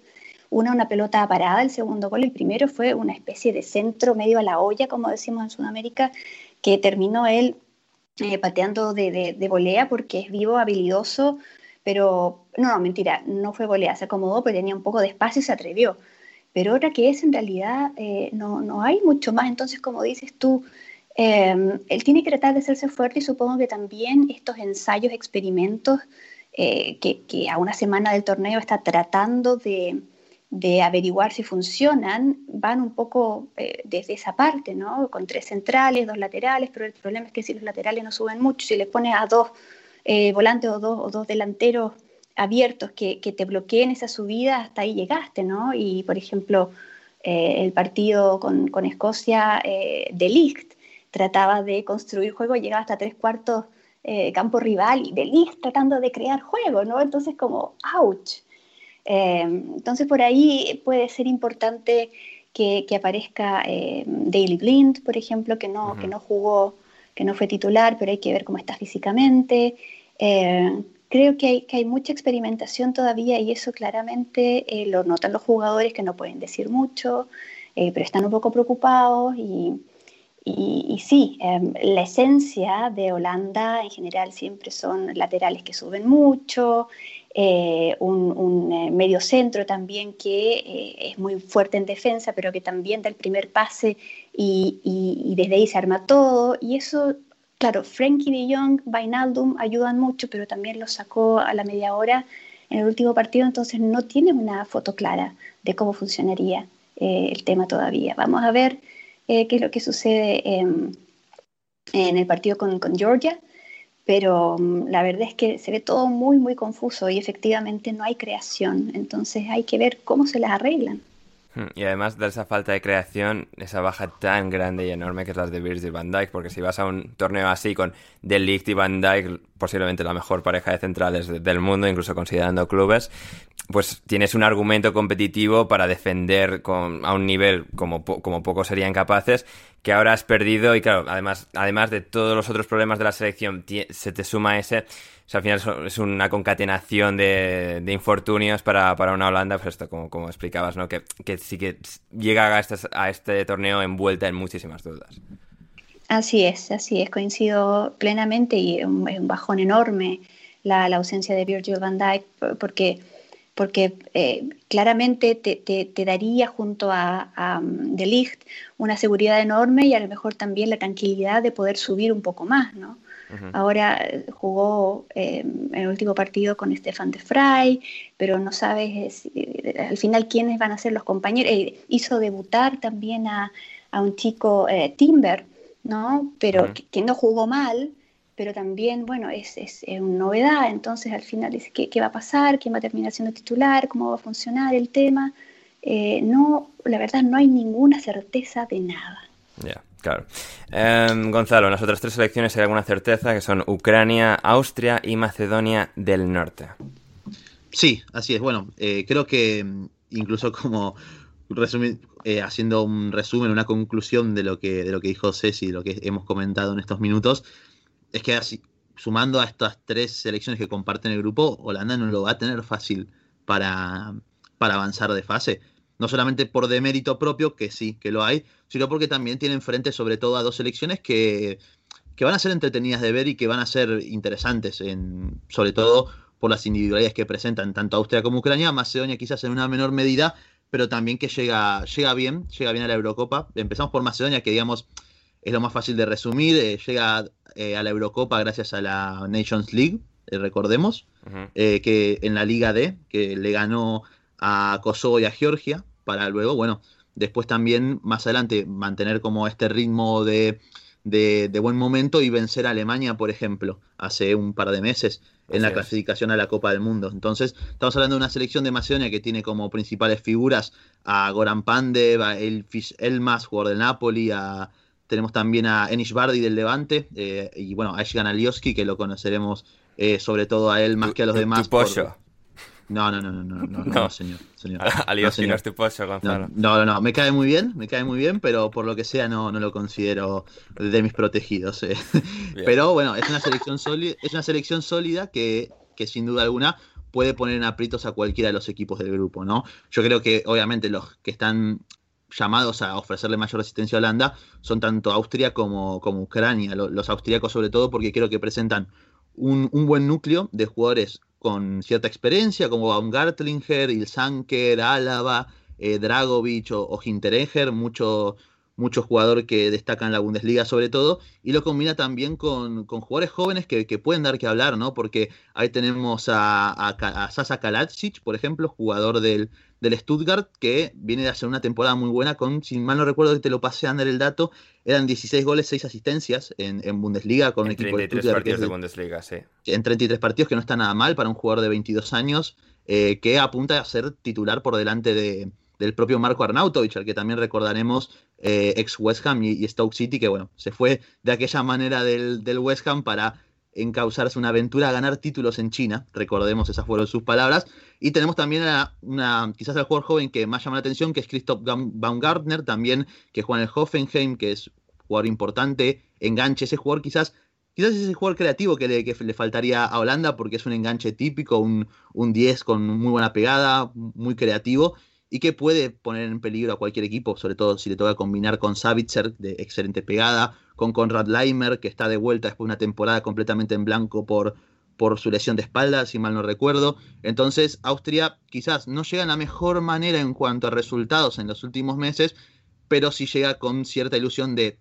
Speaker 6: Una, una pelota parada, el segundo gol, el primero fue una especie de centro medio a la olla, como decimos en Sudamérica, que terminó él eh, pateando de, de, volea porque es vivo, habilidoso, pero no, no, mentira, no fue volea, se acomodó, pero tenía un poco de espacio y se atrevió pero otra que es en realidad eh, no, no, hay mucho más. Entonces, como dices tú, em, él tiene que tratar de hacerse fuerte y supongo que también estos ensayos, experimentos, eh, que, que, a una semana del torneo está tratando de, de averiguar si funcionan van un poco eh, desde esa parte, ¿no? Con tres centrales, dos laterales, pero el problema es que si los laterales no suben mucho, si le pones a dos eh, volantes o dos, o dos delanteros abiertos que, te bloqueen esa subida, hasta ahí llegaste, ¿no? Y, por ejemplo, eh, el partido con, Escocia de Ligt trataba de construir juego, llegaba hasta tres cuartos campo rival y de Ligt tratando de crear juego, ¿no? Entonces como, ouch, Em, entonces por ahí puede ser importante que, aparezca eh, Daley Blind, por ejemplo, que no, que no jugó, que no fue titular, pero hay que ver cómo está físicamente. Creo que hay, que hay mucha experimentación todavía y eso claramente eh, lo notan los jugadores que no pueden decir mucho, eh, pero están un poco preocupados y, y, y sí, em, la esencia de Holanda en general siempre son laterales que suben mucho, eh, un, eh, medio centro también que eh, es muy fuerte en defensa, pero que también da el primer pase y, desde ahí se arma todo. Y eso, claro, Frankie de Jong, Vainaldum ayudan mucho, pero también lo sacó a la media hora en el último partido, entonces no tiene una foto clara de cómo funcionaría el tema todavía. Vamos a ver qué es lo que sucede en el partido con, con Georgia pero mm, la verdad es que se ve todo muy, muy confuso y efectivamente no hay creación, entonces hay que ver cómo se las arreglan.
Speaker 1: Hmm, y además de esa falta de creación, esa baja tan grande y enorme que es la de Virgil van Dijk, porque si vas a un torneo así con De Ligt y Van Dijk, posiblemente la mejor pareja de centrales del mundo, incluso considerando clubes, pues tienes un argumento competitivo para defender con, a un nivel como, como pocos serían capaces, que ahora has perdido y claro, además, además de todos los otros problemas de la selección, se te suma ese o sea, al final es una concatenación de, infortunios para, una Holanda, pues esto, como, como explicabas, ¿no? Que, sí que llega a este, a este torneo envuelta en muchísimas dudas.
Speaker 6: Así es, así es, coincido plenamente y es un, bajón enorme la, ausencia de Virgil van Dijk porque, porque eh, claramente te, daría junto a, a um, De Ligt una seguridad enorme y a lo mejor también la tranquilidad de poder subir un poco más, ¿no? Ahora eh, jugó eh, en el último partido con Stefan de Frey, pero no sabes eh, al final quiénes van a ser los compañeros. hizo debutar también a, un chico Timber, ¿no? Pero que, no jugó mal, pero también, bueno, es, es, una novedad. Entonces al final dice, ¿qué, ¿qué, va a pasar? ¿Quién va a terminar siendo titular? ¿Cómo va a funcionar el tema? no, la verdad no hay ninguna certeza de nada.
Speaker 1: Claro. Em, Gonzalo, las otras tres selecciones hay alguna certeza que son Ucrania, Austria y Macedonia del Norte.
Speaker 2: Sí, así es. Bueno, eh, creo que mm, incluso como eh, haciendo un resumen, una conclusión de lo que, de lo que dijo Ceci, lo que hemos comentado en estos minutos, es que así, sumando a estas tres selecciones que comparten el grupo, Holanda no lo va a tener fácil para, para avanzar de fase no solamente por demérito propio, que sí, que lo hay, sino porque también tienen frente sobre todo a dos selecciones que, van a ser entretenidas de ver y que van a ser interesantes, en, sobre todo por las individualidades que presentan tanto Austria como Ucrania, Macedonia quizás en una menor medida, pero también que llega, llega bien, llega bien a la Eurocopa. Empezamos por Macedonia, que digamos es lo más fácil de resumir, eh, llega eh, a la Eurocopa gracias a la Nations League, eh, recordemos, que en la Liga D, que le ganó a Kosovo y a Georgia, para luego, bueno, después también más adelante mantener como este ritmo de, buen momento y vencer a Alemania, por ejemplo, hace un par de meses en la clasificación a la Copa del Mundo. Entonces, estamos hablando de una selección de Macedonia que tiene como principales figuras a Goran Pandev, a Elfis Elmas, jugador del Napoli, a, tenemos también a Enish Bardi del Levante, eh, y bueno, a Eshgan Alioski, que lo conoceremos eh, sobre todo a él más que a los demás. No, no, no, no, no, no, no, señor. señor.
Speaker 1: No Gonzalo.
Speaker 2: No, no, no, me cae muy bien, me cae muy bien, pero por lo que sea no, no lo considero de mis protegidos. Eh. Pero bueno, es una selección sólida, es una selección sólida que, que sin duda alguna puede poner en aprietos a cualquiera de los equipos del grupo, ¿no? Yo creo que obviamente los que están llamados a ofrecerle mayor resistencia a Holanda son tanto Austria como, como Ucrania, los, austríacos sobre todo porque creo que presentan un, un, buen núcleo de jugadores con cierta experiencia, como Baumgartlinger, Ilsanker, Álava, eh, Dragovic o, o Hinteregger, mucho, jugador que destaca en la Bundesliga sobre todo, y lo combina también con, jugadores jóvenes que, pueden dar que hablar, ¿no? Porque ahí tenemos a, a, Sasa Kalacic, por ejemplo, jugador del, del Stuttgart, que viene de hacer una temporada muy buena con, si mal no recuerdo que te lo pasé a andar el dato, eran 16 goles, 6 asistencias en, Bundesliga con
Speaker 1: un
Speaker 2: equipo
Speaker 1: de Stuttgart. partidos de, Bundesliga, sí.
Speaker 2: En 33 partidos, que no está nada mal para un jugador de 22 años, eh, que apunta a ser titular por delante de, del propio Marco Arnautovic, al que también recordaremos eh, ex West Ham y, Stoke City, que bueno, se fue de aquella manera del, del West Ham para encauzarse una aventura a ganar títulos en China, recordemos, esas fueron sus palabras. Y tenemos también a una, quizás al jugador joven que más llama la atención, que es Christoph Baumgartner, también que juega en el Hoffenheim, que es jugador importante, enganche, ese jugador quizás, quizás es ese jugador creativo que le, que le faltaría a Holanda, porque es un enganche típico, un, un 10 con muy buena pegada, muy creativo, y que puede poner en peligro a cualquier equipo, sobre todo si le toca combinar con Savitzer, de excelente pegada, con Conrad Leimer, que está de vuelta después de una temporada completamente en blanco por, por su lesión de espalda, si mal no recuerdo. Entonces, Austria quizás no llega en la mejor manera en cuanto a resultados en los últimos meses, pero sí llega con cierta ilusión de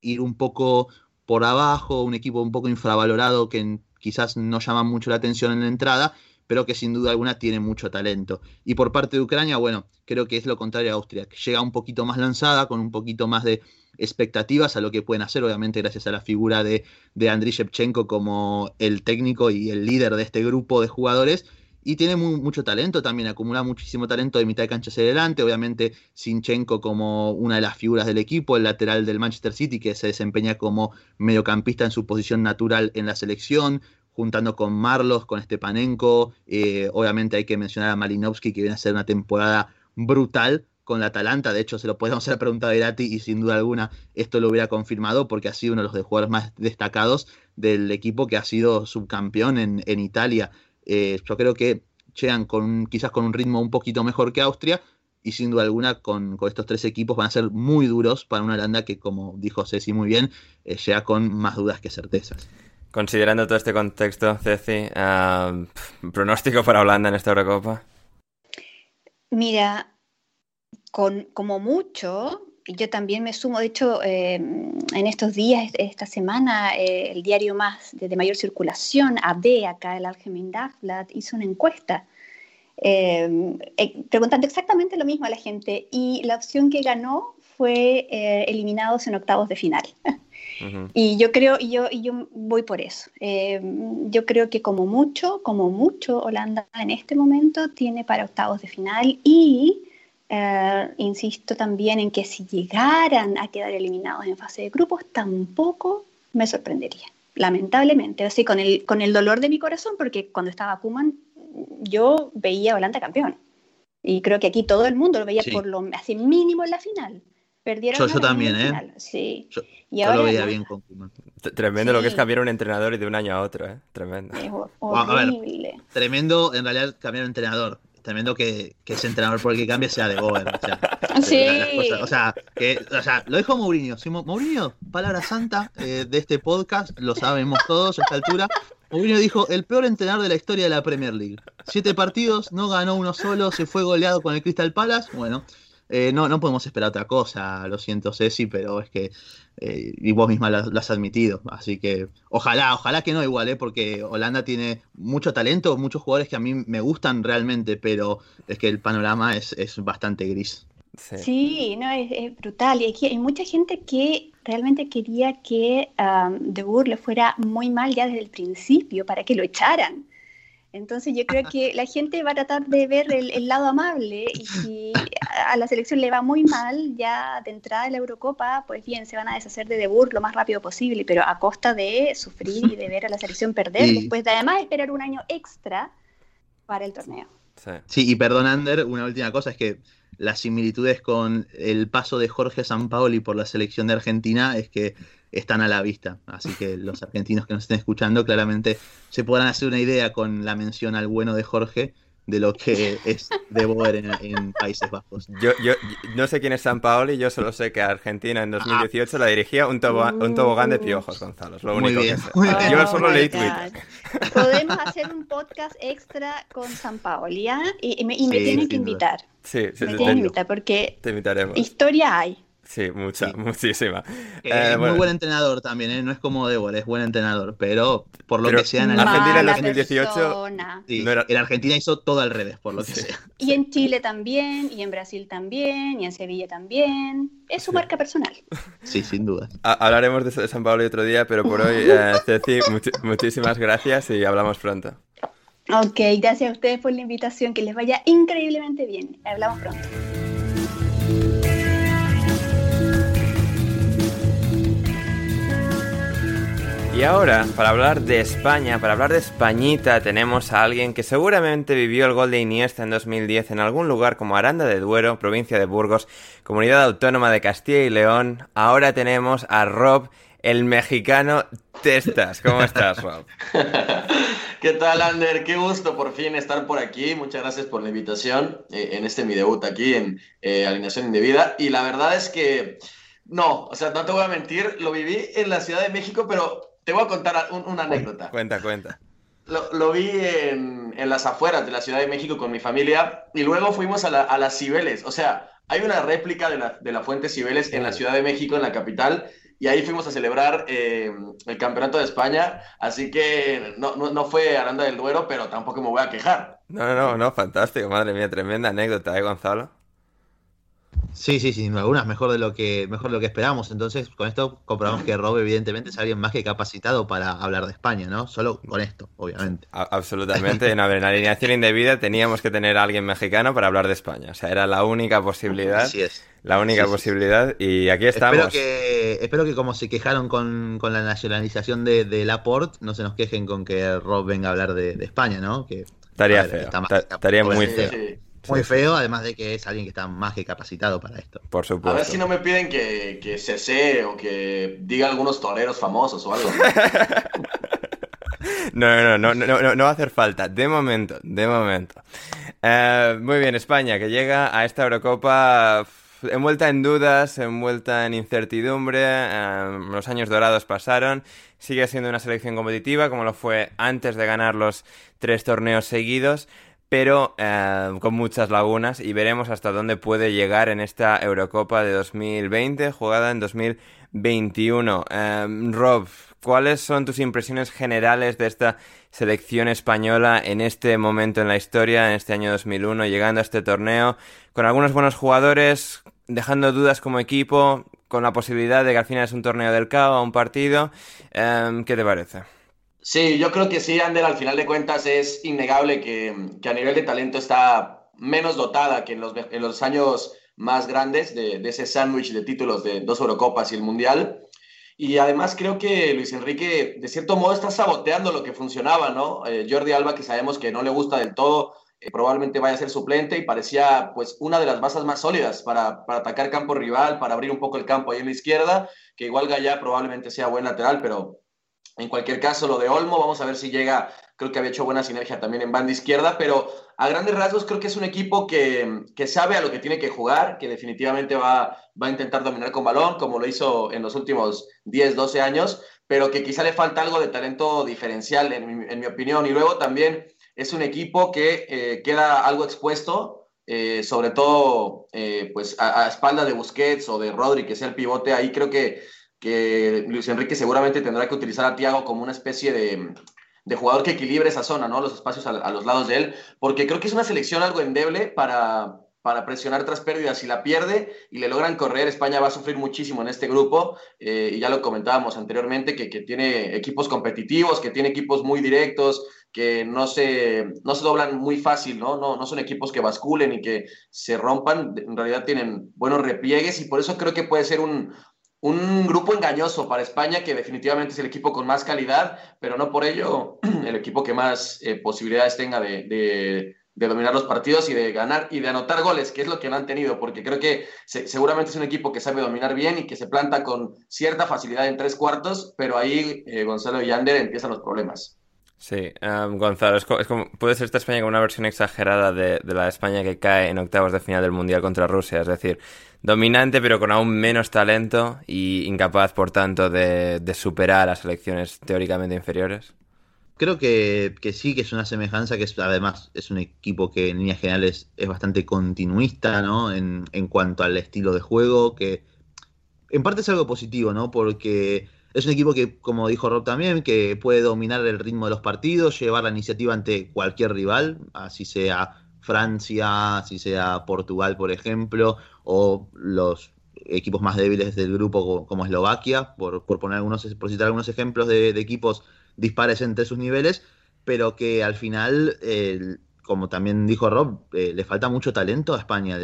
Speaker 2: ir un poco por abajo, un equipo un poco infravalorado que quizás no llama mucho la atención en la entrada pero que sin duda alguna tiene mucho talento. Y por parte de Ucrania, bueno, creo que es lo contrario a Austria, que llega un poquito más lanzada, con un poquito más de expectativas a lo que pueden hacer, obviamente gracias a la figura de, de Andriy Shevchenko como el técnico y el líder de este grupo de jugadores. Y tiene mucho talento también, acumula muchísimo talento de mitad de cancha hacia adelante. Obviamente, Sinchenko como una de las figuras del equipo, el lateral del Manchester City, que se desempeña como mediocampista en su posición natural en la selección juntando con Marlos, con Stepanenko. Eh, obviamente hay que mencionar a Malinowski, que viene a ser una temporada brutal con la Atalanta. De hecho, se lo podemos hacer preguntar a Irati y sin duda alguna esto lo hubiera confirmado porque ha sido uno de los jugadores más destacados del equipo que ha sido subcampeón en, Italia. Eh, yo creo que llegan con, quizás con un ritmo un poquito mejor que Austria, y sin duda alguna con, estos tres equipos van a ser muy duros para una Holanda que, como dijo Ceci muy bien, eh, llega con más dudas que certezas.
Speaker 1: Considerando todo este contexto, Ceci, uh, ¿pronóstico para Holanda en esta Eurocopa?
Speaker 6: Mira, con, como mucho, yo también me sumo, de hecho, em, en estos días, esta semana, eh, el diario más de, mayor circulación, AD, acá el Algemein Dagblad, hizo una encuesta em, eh, preguntando exactamente lo mismo a la gente y la opción que ganó fue eh, eliminados en octavos de final. Y yo creo, y yo, y yo voy por eso. Eh, yo creo que como mucho, como mucho, Holanda en este momento tiene para octavos de final y eh, insisto también en que si llegaran a quedar eliminados en fase de grupos, tampoco me sorprendería, lamentablemente. Así con el, con el dolor de mi corazón, porque cuando estaba Kuman, yo veía a Holanda campeón. Y creo que aquí todo el mundo lo veía por lo así mínimo en la final. Perdieron
Speaker 2: yo, también, ¿eh?
Speaker 6: Sí.
Speaker 2: y ahora, lo veía bien con Kuman.
Speaker 1: Tremendo lo que es cambiar un entrenador y de un año a otro, ¿eh? Tremendo.
Speaker 6: Es horrible.
Speaker 2: tremendo, en realidad, cambiar un entrenador. Tremendo que, que ese entrenador por el que cambie sea de Boer. O sea,
Speaker 6: sí.
Speaker 2: o, sea, que, o sea, lo dijo Mourinho. Mourinho, palabra santa eh, de este podcast, lo sabemos todos a esta altura. Mourinho dijo, el peor entrenador de la historia de la Premier League. Siete partidos, no ganó uno solo, se fue goleado con el Crystal Palace. Bueno, eh, no, no podemos esperar otra cosa, lo siento Ceci, pero es que, eh, y vos misma lo, has admitido, así que ojalá, ojalá que no igual, ¿eh? porque Holanda tiene mucho talento, muchos jugadores que a mí me gustan realmente, pero es que el panorama es, bastante gris.
Speaker 6: Sí, no, es, brutal. Y aquí hay mucha gente que realmente quería que um, De Boer le fuera muy mal ya desde el principio para que lo echaran. Entonces yo creo que la gente va a tratar de ver el, lado amable y si a la selección le va muy mal ya de entrada en la Eurocopa, pues bien, se van a deshacer de Debur lo más rápido posible, pero a costa de sufrir y de ver a la selección perder, después de además esperar un año extra para el torneo.
Speaker 2: Sí, y perdón Ander, una última cosa es que las similitudes con el paso de Jorge Sampaoli por la selección de Argentina es que están a la vista. Así que los argentinos que nos estén escuchando claramente se podrán hacer una idea con la mención al bueno de Jorge de lo que es de Boer en, Países Bajos.
Speaker 1: Yo, yo, no sé quién es San Paoli, yo solo sé que Argentina en 2018 la dirigía un, un tobogán de piojos, Gonzalo. Lo único que sé. Yo solo leí Twitter.
Speaker 6: Podemos hacer un podcast extra con San Paoli, ¿ah? Y, me, tienen que invitar.
Speaker 1: Sí, sí,
Speaker 6: me tienen que invitar porque historia hay.
Speaker 1: Sí, mucha, muchísima.
Speaker 2: es muy buen entrenador también, ¿eh? no es como Débora, es buen entrenador, pero por lo que sea en Argentina
Speaker 1: en 2018
Speaker 2: en Argentina hizo todo al revés, por lo que sea.
Speaker 6: Y en Chile también, y en Brasil también, y en Sevilla también. Es su marca personal.
Speaker 2: Sí, sin duda.
Speaker 1: hablaremos de San Pablo otro día, pero por hoy, eh, Ceci, muchísimas gracias y hablamos pronto.
Speaker 6: Ok, gracias a ustedes por la invitación, que les vaya increíblemente bien. Hablamos pronto.
Speaker 1: Y ahora, para hablar de España, para hablar de Españita, tenemos a alguien que seguramente vivió el gol de Iniesta en 2010 en algún lugar como Aranda de Duero, provincia de Burgos, comunidad autónoma de Castilla y León. Ahora tenemos a Rob, el mexicano Testas. ¿Cómo estás, Rob?
Speaker 7: ¿Qué tal, Ander? Qué gusto por fin estar por aquí. Muchas gracias por la invitación eh, en este mi debut aquí en eh, Alineación Indebida. Y la verdad es que, no, o sea, no te voy a mentir, lo viví en la Ciudad de México, pero te voy a contar una anécdota.
Speaker 1: Cuenta, cuenta.
Speaker 7: Lo, vi en, las afueras de la Ciudad de México con mi familia y luego fuimos a, las Cibeles. O sea, hay una réplica de la, Fuente Cibeles en la Ciudad de México, en la capital, y ahí fuimos a celebrar eh, el Campeonato de España. Así que no, no, fue Aranda del Duero, pero tampoco me voy a quejar.
Speaker 1: No, no, no, fantástico, madre mía, tremenda anécdota, ¿eh, Gonzalo?
Speaker 2: Sí, sí, sin algunas mejor de lo que mejor de lo que esperamos. Entonces, con esto comprobamos que Rob evidentemente es alguien más que capacitado para hablar de España, ¿no? Solo con esto, obviamente.
Speaker 1: absolutamente. En, en la alineación indebida teníamos que tener a alguien mexicano para hablar de España. O sea, era la única posibilidad.
Speaker 2: Así es.
Speaker 1: La única posibilidad. Y aquí estamos.
Speaker 2: Espero que, espero que como se quejaron con, la nacionalización de, de Laporte, no se nos quejen con que Rob venga a hablar de, España, ¿no? Que,
Speaker 1: estaría feo. estaría muy feo
Speaker 2: muy feo, además de que es alguien que está más que capacitado para esto.
Speaker 1: Por supuesto.
Speaker 7: A ver si no me piden que, que cese o que diga algunos toreros famosos o algo.
Speaker 1: No, no, no, no, no, no, va a hacer falta. De momento, de momento. Eh, muy bien, España, que llega a esta Eurocopa envuelta en dudas, envuelta en incertidumbre. Eh, los años dorados pasaron. Sigue siendo una selección competitiva, como lo fue antes de ganar los tres torneos seguidos pero eh, con muchas lagunas y veremos hasta dónde puede llegar en esta Eurocopa de 2020 jugada en 2021. Eh, Rob, ¿cuáles son tus impresiones generales de esta selección española en este momento en la historia, en este año 2001, llegando a este torneo, con algunos buenos jugadores, dejando dudas como equipo, con la posibilidad de que al final es un torneo del CAO, un partido? Eh, ¿Qué te parece?
Speaker 7: Sí, yo creo que sí, Ander, al final de cuentas es innegable que, a nivel de talento está menos dotada que en los, años más grandes de, ese sándwich de títulos de dos Eurocopas y el Mundial. Y además creo que Luis Enrique, de cierto modo, está saboteando lo que funcionaba, ¿no? Eh, Jordi Alba, que sabemos que no le gusta del todo, eh, probablemente vaya a ser suplente y parecía pues una de las bases más sólidas para, para, atacar campo rival, para abrir un poco el campo ahí en la izquierda, que igual Gaya probablemente sea buen lateral, pero en cualquier caso, lo de Olmo, vamos a ver si llega, creo que había hecho buena sinergia también en banda izquierda, pero a grandes rasgos creo que es un equipo que, sabe a lo que tiene que jugar, que definitivamente va, va a intentar dominar con balón, como lo hizo en los últimos 10, 12 años, pero que quizá le falta algo de talento diferencial, en mi, opinión. Y luego también es un equipo que eh, queda algo expuesto, eh, sobre todo eh, pues a, a espalda de Busquets o de Rodri, que sea el pivote. Ahí creo que que Luis Enrique seguramente tendrá que utilizar a Tiago como una especie de, jugador que equilibre esa zona, ¿no? Los espacios a, los lados de él, porque creo que es una selección algo endeble para, para presionar tras pérdidas. Si la pierde y le logran correr, España va a sufrir muchísimo en este grupo. Eh, y ya lo comentábamos anteriormente, que, tiene equipos competitivos, que tiene equipos muy directos, que no se, no se doblan muy fácil, ¿no? ¿no? No son equipos que basculen y que se rompan. En realidad tienen buenos repliegues y por eso creo que puede ser un, un grupo engañoso para España, que definitivamente es el equipo con más calidad, pero no por ello el equipo que más eh, posibilidades tenga de, dominar los partidos y de ganar y de anotar goles, que es lo que no han tenido, porque creo que seguramente es un equipo que sabe dominar bien y que se planta con cierta facilidad en tres cuartos, pero ahí eh, Gonzalo y Ander empiezan los problemas.
Speaker 1: Sí, um, Gonzalo, es como, puede ser esta España como una versión exagerada de la España que cae en octavos de final del Mundial contra Rusia, es decir, dominante pero con aún menos talento y incapaz, por tanto, de, superar a selecciones teóricamente inferiores?
Speaker 2: Creo que, sí, que es una semejanza, que además es un equipo que en líneas generales es bastante continuista, ¿no? En, cuanto al estilo de juego, que en parte es algo positivo, ¿no? Porque es un equipo que, como dijo Rob también, que puede dominar el ritmo de los partidos, llevar la iniciativa ante cualquier rival, así sea Francia, así sea Portugal, por ejemplo, o los equipos más débiles del grupo como Eslovaquia, por, poner algunos, por citar algunos ejemplos de, equipos dispares entre sus niveles, pero que al final, como también dijo Rob, eh, le falta mucho talento a España,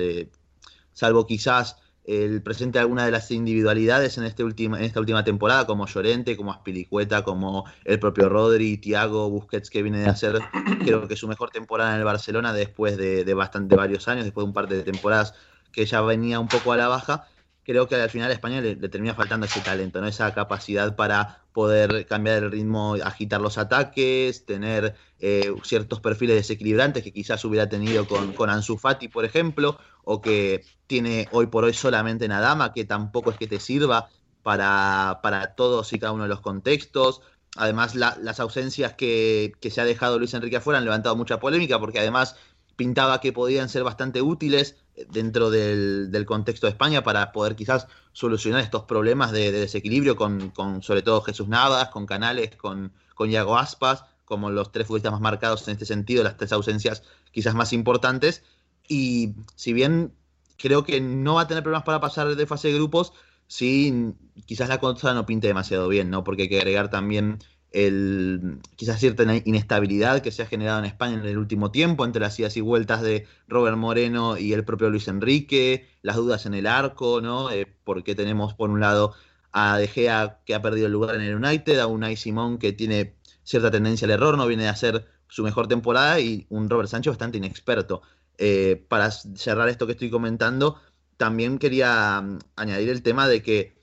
Speaker 2: salvo quizás el presente de alguna de las individualidades en, este en esta última temporada, como Llorente, como Aspilicueta, como el propio Rodri, Thiago, Busquets, que viene de hacer, creo que su mejor temporada en el Barcelona después de, de bastante varios años, después de un par de temporadas que ya venía un poco a la baja creo que al final a España le, termina faltando ese talento, ¿no? Esa capacidad para poder cambiar el ritmo, agitar los ataques, tener eh, ciertos perfiles desequilibrantes que quizás hubiera tenido con, con Ansu Fati, por ejemplo, o que tiene hoy por hoy solamente Nadama, que tampoco es que te sirva para, para todos y cada uno de los contextos. Además, las ausencias que, que se ha dejado Luis Enrique afuera han levantado mucha polémica porque además pintaba que podían ser bastante útiles dentro del, contexto de España para poder quizás solucionar estos problemas de, desequilibrio con, sobre todo Jesús Navas, con Canales, con, con Iago Aspas, como los tres futbolistas más marcados en este sentido, las tres ausencias quizás más importantes. Y si bien creo que no va a tener problemas para pasar de fase de grupos, sí quizás la cosa no pinte demasiado bien, ¿no? Porque hay que agregar también el, quizás cierta inestabilidad que se ha generado en España en el último tiempo entre las idas y vueltas de Robert Moreno y el propio Luis Enrique, las dudas en el arco, ¿no? Eh, porque tenemos por un lado a De Gea que ha perdido el lugar en el United, a Unai Simón que tiene cierta tendencia al error, no viene a hacer su mejor temporada y un Robert Sánchez bastante inexperto. Eh, para cerrar esto que estoy comentando, también quería mm, añadir el tema de que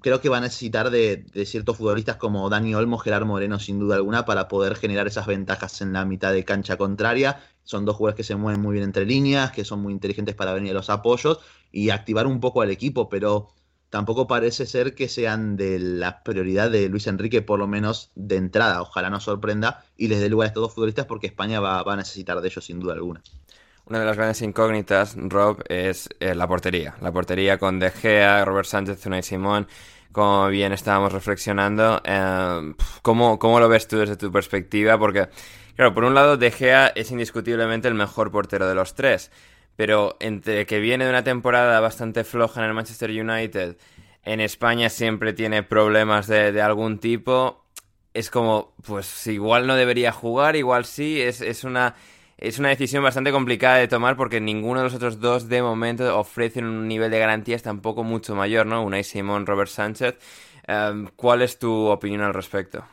Speaker 2: creo que va a necesitar de, ciertos futbolistas como Dani Olmo, Gerard Moreno, sin duda alguna, para poder generar esas ventajas en la mitad de cancha contraria. Son dos jugadores que se mueven muy bien entre líneas, que son muy inteligentes para venir a los apoyos y activar un poco al equipo, pero tampoco parece ser que sean de la prioridad de Luis Enrique, por lo menos de entrada. Ojalá no sorprenda y les dé lugar a estos dos futbolistas porque España va, a necesitar de ellos sin duda alguna.
Speaker 1: Una de las grandes incógnitas, Rob, es eh, la portería. La portería con De Gea, Robert Sánchez, y Simón. Como bien estábamos reflexionando, eh, ¿cómo, ¿cómo, lo ves tú desde tu perspectiva? Porque, claro, por un lado, De Gea es indiscutiblemente el mejor portero de los tres. Pero entre que viene de una temporada bastante floja en el Manchester United, en España siempre tiene problemas de, de algún tipo, es como, pues igual no debería jugar, igual sí, es, es una es una decisión bastante complicada de tomar porque ninguno de los otros dos de momento ofrecen un nivel de garantías tampoco mucho mayor, ¿no? Unai Simón, Robert Sánchez. Em, ¿Cuál es tu opinión al respecto?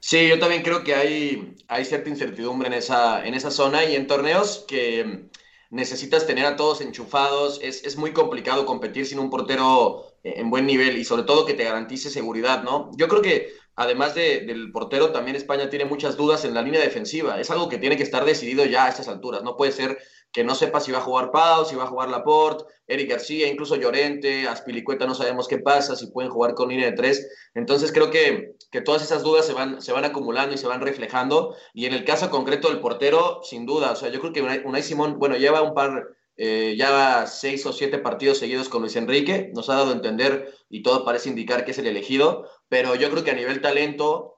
Speaker 7: Sí, yo también creo que hay, cierta incertidumbre en esa, zona y en torneos que necesitas tener a todos enchufados. Es muy complicado competir sin un portero en buen nivel y sobre todo que te garantice seguridad, ¿no? Yo creo que además del portero, también España tiene muchas dudas en la línea defensiva. Es algo que tiene que estar decidido ya a estas alturas. No puede ser que no sepa si va a jugar Pau, si va a jugar Laporte, Eric García, incluso Llorente, Aspilicueta, no sabemos qué pasa, si pueden jugar con línea de tres. Entonces creo que, que todas esas dudas se van, se van acumulando y se van reflejando. Y en el caso concreto del portero, sin duda, o sea, yo creo que Unai Simón, bueno, lleva un par eh, ya seis o siete partidos seguidos con Luis Enrique, nos ha dado a entender y todo parece indicar que es el elegido, pero yo creo que a nivel talento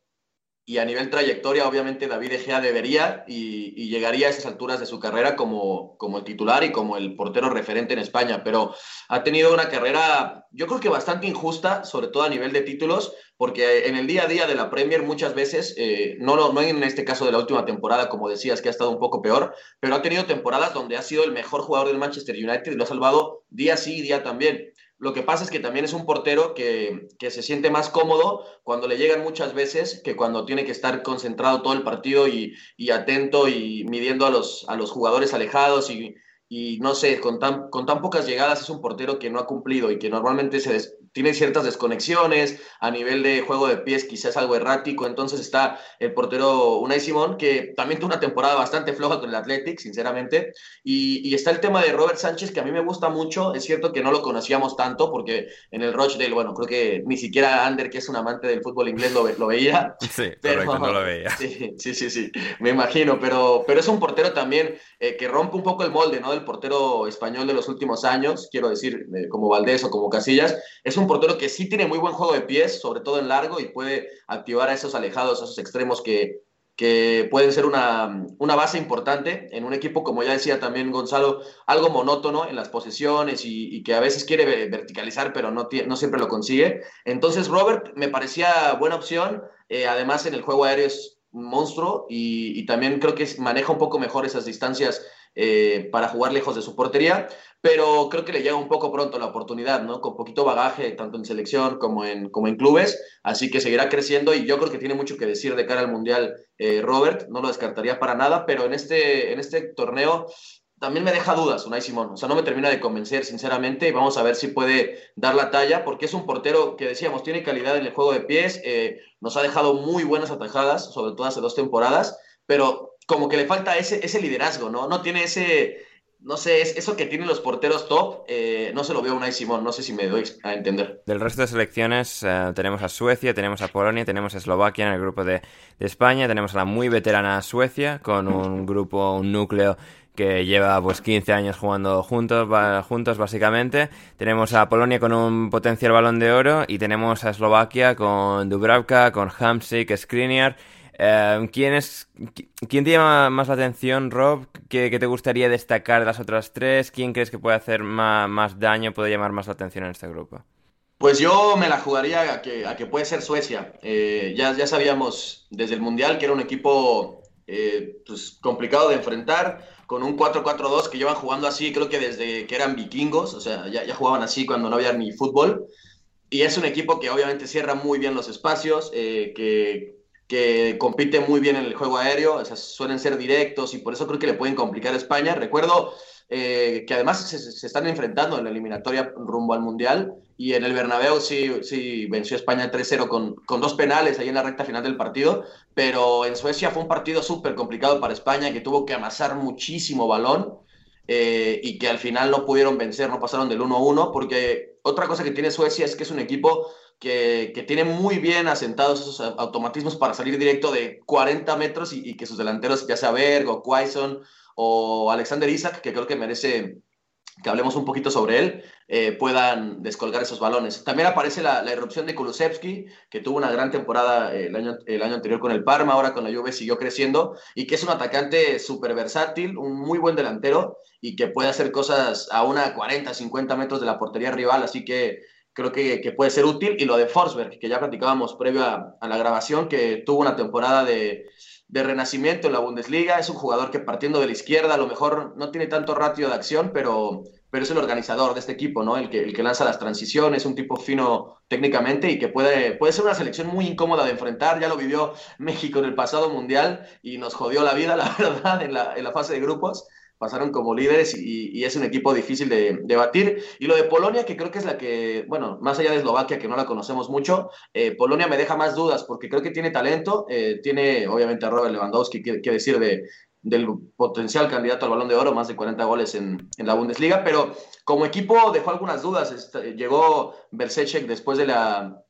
Speaker 7: y a nivel trayectoria, obviamente David Egea debería y, llegaría a esas alturas de su carrera como, como el titular y como el portero referente en España, pero ha tenido una carrera, yo creo que bastante injusta, sobre todo a nivel de títulos, porque en el día a día de la Premier muchas veces, eh, no, no, no en este caso de la última temporada, como decías, que ha estado un poco peor, pero ha tenido temporadas donde ha sido el mejor jugador del Manchester United y lo ha salvado día sí y día también. Lo que pasa es que también es un portero que, se siente más cómodo cuando le llegan muchas veces que cuando tiene que estar concentrado todo el partido y, atento y midiendo a los, a los jugadores alejados y, no sé, con tan, con tan pocas llegadas es un portero que no ha cumplido y que normalmente se tiene ciertas desconexiones, a nivel de juego de pies quizás algo errático, entonces está el portero Unai Simón, que también tuvo una temporada bastante floja con el Athletic, sinceramente, y, está el tema de Robert Sánchez, que a mí me gusta mucho, es cierto que no lo conocíamos tanto, porque en el Rochdale, bueno, creo que ni siquiera Ander, que es un amante del fútbol inglés, lo, lo veía.
Speaker 1: Sí, pero, no lo veía.
Speaker 7: Sí, sí, sí, me imagino, pero, pero es un portero también eh, que rompe un poco el molde, ¿no? Del portero español de los últimos años, quiero decir, eh, como Valdés o como Casillas, es un portero que sí tiene muy buen juego de pies, sobre todo en largo, y puede activar a esos alejados, a esos extremos que, que pueden ser una, una, base importante en un equipo, como ya decía también Gonzalo, algo monótono en las posesiones y, que a veces quiere verticalizar, pero no, no siempre lo consigue. Entonces, Robert me parecía buena opción. Eh, además, en el juego aéreo es un monstruo y, y también creo que maneja un poco mejor esas distancias eh, para jugar lejos de su portería, pero creo que le llega un poco pronto la oportunidad, ¿no? Con poquito bagaje, tanto en selección como en, como en clubes, así que seguirá creciendo y yo creo que tiene mucho que decir de cara al Mundial eh, Robert, no lo descartaría para nada, pero en este, en este torneo también me deja dudas Unai Simón, o sea, no me termina de convencer sinceramente y vamos a ver si puede dar la talla, porque es un portero que decíamos, tiene calidad en el juego de pies, eh, nos ha dejado muy buenas atajadas, sobre todo hace dos temporadas, pero como que le falta ese, ese liderazgo, ¿no? No tiene ese, no sé, es eso que tienen los porteros top, eh, no se lo veo a Unai Simón, no sé si me doy a entender.
Speaker 1: Del resto de selecciones eh, tenemos a Suecia, tenemos a Polonia, tenemos a Eslovaquia en el grupo de, España, tenemos a la muy veterana Suecia con un grupo, un núcleo que lleva pues 15 años jugando juntos, juntos básicamente. Tenemos a Polonia con un potencial balón de oro y tenemos a Eslovaquia con Dubravka, con Hamsik, Skriniar Em, ¿quién, es, ¿Quién te llama más la atención, Rob? ¿Qué, te gustaría destacar de las otras tres? ¿Quién crees que puede hacer más, daño, puede llamar más la atención en este grupo?
Speaker 7: Pues yo me la jugaría a que, a que puede ser Suecia. Eh, ya, ya sabíamos desde el Mundial que era un equipo eh, pues, complicado de enfrentar, con un 4-4-2 que llevan jugando así, creo que desde que eran vikingos, o sea, ya, ya jugaban así cuando no había ni fútbol. Y es un equipo que obviamente cierra muy bien los espacios, eh, que que compite muy bien en el juego aéreo, o sea, suelen ser directos y por eso creo que le pueden complicar a España. Recuerdo eh, que además se, están enfrentando en la eliminatoria rumbo al Mundial y en el Bernabéu sí, venció España 3-0 con, con, dos penales ahí en la recta final del partido, pero en Suecia fue un partido súper complicado para España que tuvo que amasar muchísimo balón eh, y que al final no pudieron vencer, no pasaron del 1-1 porque otra cosa que tiene Suecia es que es un equipo que, tiene muy bien asentados esos automatismos para salir directo de 40 metros y, que sus delanteros, ya sea Berg o Quaison o Alexander Isaac, que creo que merece que hablemos un poquito sobre él, eh, puedan descolgar esos balones. También aparece la, la irrupción de Kulusevski, que tuvo una gran temporada el año, el año anterior con el Parma, ahora con la Juve siguió creciendo, y que es un atacante súper versátil, un muy buen delantero, y que puede hacer cosas a una 40, 50 metros de la portería rival, así que creo que, puede ser útil. Y lo de Forsberg, que ya platicábamos previo a, la grabación, que tuvo una temporada de, renacimiento en la Bundesliga. Es un jugador que partiendo de la izquierda, a lo mejor no tiene tanto ratio de acción, pero, pero es el organizador de este equipo, ¿no? El que, el que lanza las transiciones, un tipo fino técnicamente y que puede, puede ser una selección muy incómoda de enfrentar. Ya lo vivió México en el pasado mundial y nos jodió la vida, la verdad, en la, en la fase de grupos pasaron como líderes y, es un equipo difícil de, batir. Y lo de Polonia, que creo que es la que, bueno, más allá de Eslovaquia, que no la conocemos mucho, eh, Polonia me deja más dudas porque creo que tiene talento, eh, tiene obviamente a Robert Lewandowski, que, decir de, del potencial candidato al balón de oro, más de 40 goles en, la Bundesliga, pero como equipo dejó algunas dudas. Este, llegó Bersechek después de la,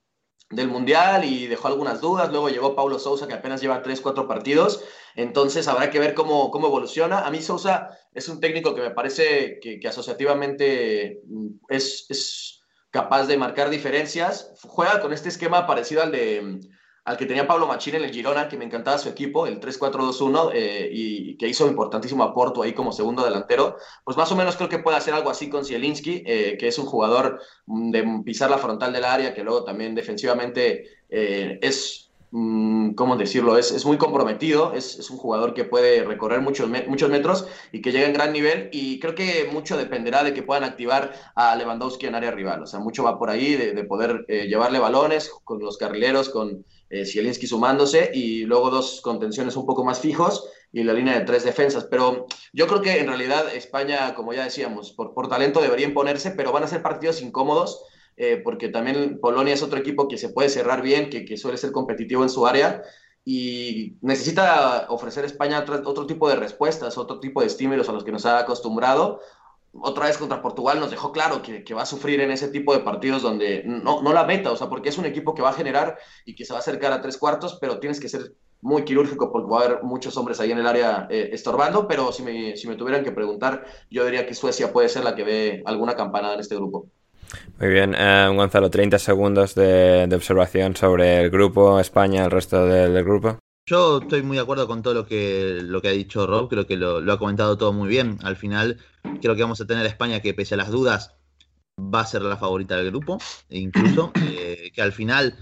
Speaker 7: del Mundial y dejó algunas dudas. Luego llegó Paulo Sousa, que apenas lleva 3, 4 partidos. Entonces habrá que ver cómo, cómo evoluciona. A mí Sousa es un técnico que me parece que, asociativamente mm, es, es, capaz de marcar diferencias. Juega con este esquema parecido al de al que tenía Pablo Machín en el Girona, que me encantaba su equipo, el 3-4-2-1, eh, y que hizo un importantísimo aporto ahí como segundo delantero, pues más o menos creo que puede hacer algo así con Zielinski, eh, que es un jugador mm, de pisar la frontal del área, que luego también defensivamente eh, es, mm, ¿cómo decirlo? Es, es muy comprometido, es, es, un jugador que puede recorrer muchos, muchos metros y que llega en gran nivel, y creo que mucho dependerá de que puedan activar a Lewandowski en área rival, o sea, mucho va por ahí de, de poder llevarle balones con los carrileros, con eh, sumándose y luego dos contenciones un poco más fijos y la línea de tres defensas. Pero yo creo que en realidad España, como ya decíamos, por, por talento debería imponerse, pero van a ser partidos incómodos eh, porque también Polonia es otro equipo que se puede cerrar bien, que, que suele ser competitivo en su área y necesita ofrecer España otro, tipo de respuestas, otro tipo de estímulos a los que nos ha acostumbrado. Otra vez contra Portugal nos dejó claro que, que va a sufrir en ese tipo de partidos donde no, no, la meta, o sea, porque es un equipo que va a generar y que se va a acercar a tres cuartos, pero tienes que ser muy quirúrgico porque va a haber muchos hombres ahí en el área eh, estorbando, pero si me, si me tuvieran que preguntar, yo diría que Suecia puede ser la que ve alguna campanada en este grupo.
Speaker 1: Muy bien, eh, Gonzalo, 30 segundos de, observación sobre el grupo, España, el resto del, grupo.
Speaker 2: Yo estoy muy de acuerdo con todo lo que, lo que ha dicho Rob, creo que lo, ha comentado todo muy bien. Al final, creo que vamos a tener a España que, pese a las dudas, va a ser la favorita del grupo, e incluso eh, que al final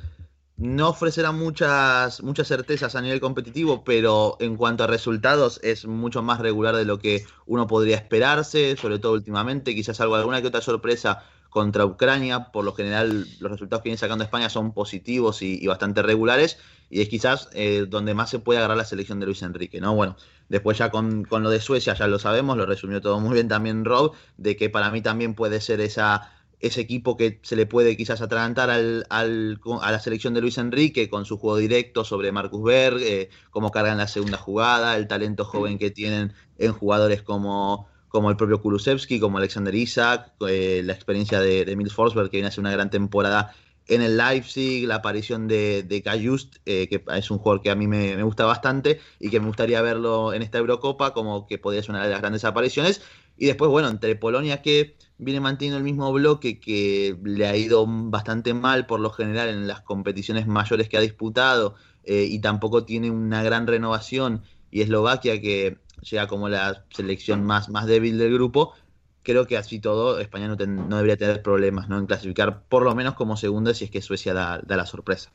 Speaker 2: no ofrecerá muchas, muchas certezas a nivel competitivo, pero en cuanto a resultados es mucho más regular de lo que uno podría esperarse, sobre todo últimamente, quizás algo, alguna que otra sorpresa contra Ucrania. Por lo general, los resultados que viene sacando España son positivos y, bastante regulares. Y es quizás eh, donde más se puede agarrar la selección de Luis Enrique, ¿no? Bueno, después ya con, lo de Suecia ya lo sabemos, lo resumió todo muy bien también Rob, de que para mí también puede ser esa ese equipo que se le puede quizás atragantar al, al, a la selección de Luis Enrique con su juego directo sobre Marcus Berg, eh, cómo cargan la segunda jugada, el talento joven que tienen en jugadores como como el propio Kulusevski, como Alexander Isaac, eh, la experiencia de, de Mills Forsberg, que viene a hacer una gran temporada en el Leipzig, la aparición de, de Kajust, eh, que es un jugador que a mí me, gusta bastante y que me gustaría verlo en esta Eurocopa, como que podría ser una de las grandes apariciones. Y después, bueno, entre Polonia que viene manteniendo el mismo bloque que le ha ido bastante mal por lo general en las competiciones mayores que ha disputado eh, y tampoco tiene una gran renovación, y Eslovaquia que llega como la selección más, más débil del grupo, creo que así todo España no, no debería tener problemas ¿no? en clasificar por lo menos como segunda si es que Suecia da, la sorpresa.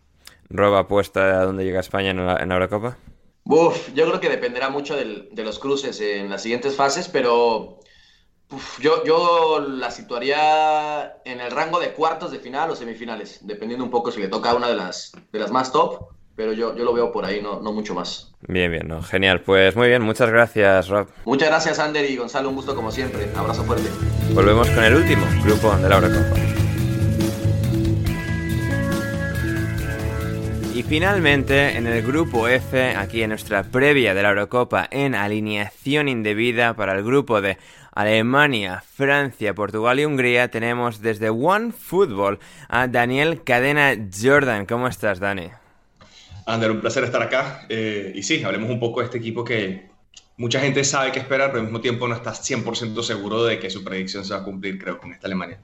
Speaker 1: ¿Roba apuesta a dónde llega España en la, en Eurocopa?
Speaker 7: Uf, yo creo que dependerá mucho del, de los cruces en las siguientes fases, pero yo, yo la situaría en el rango de cuartos de final o semifinales, dependiendo un poco si le toca a una de las, de las más top pero yo, yo lo veo por ahí, no, no mucho más.
Speaker 1: Bien, bien, no, genial. Pues muy bien, muchas gracias, Rob.
Speaker 7: Muchas gracias, Ander y Gonzalo, un gusto como siempre. Abrazo fuerte.
Speaker 1: Volvemos con el último grupo de la Eurocopa. Y finalmente, en el grupo F, aquí en nuestra previa de la Eurocopa, en alineación indebida para el grupo de Alemania, Francia, Portugal y Hungría, tenemos desde One Football a Daniel Cadena Jordan. ¿Cómo estás, Dani?
Speaker 8: Ander, un placer estar acá. Eh, y sí, hablemos un poco de este equipo que mucha gente sabe qué esperar, pero al mismo tiempo no está 100% seguro de que su predicción se va a cumplir, creo, con esta Alemania.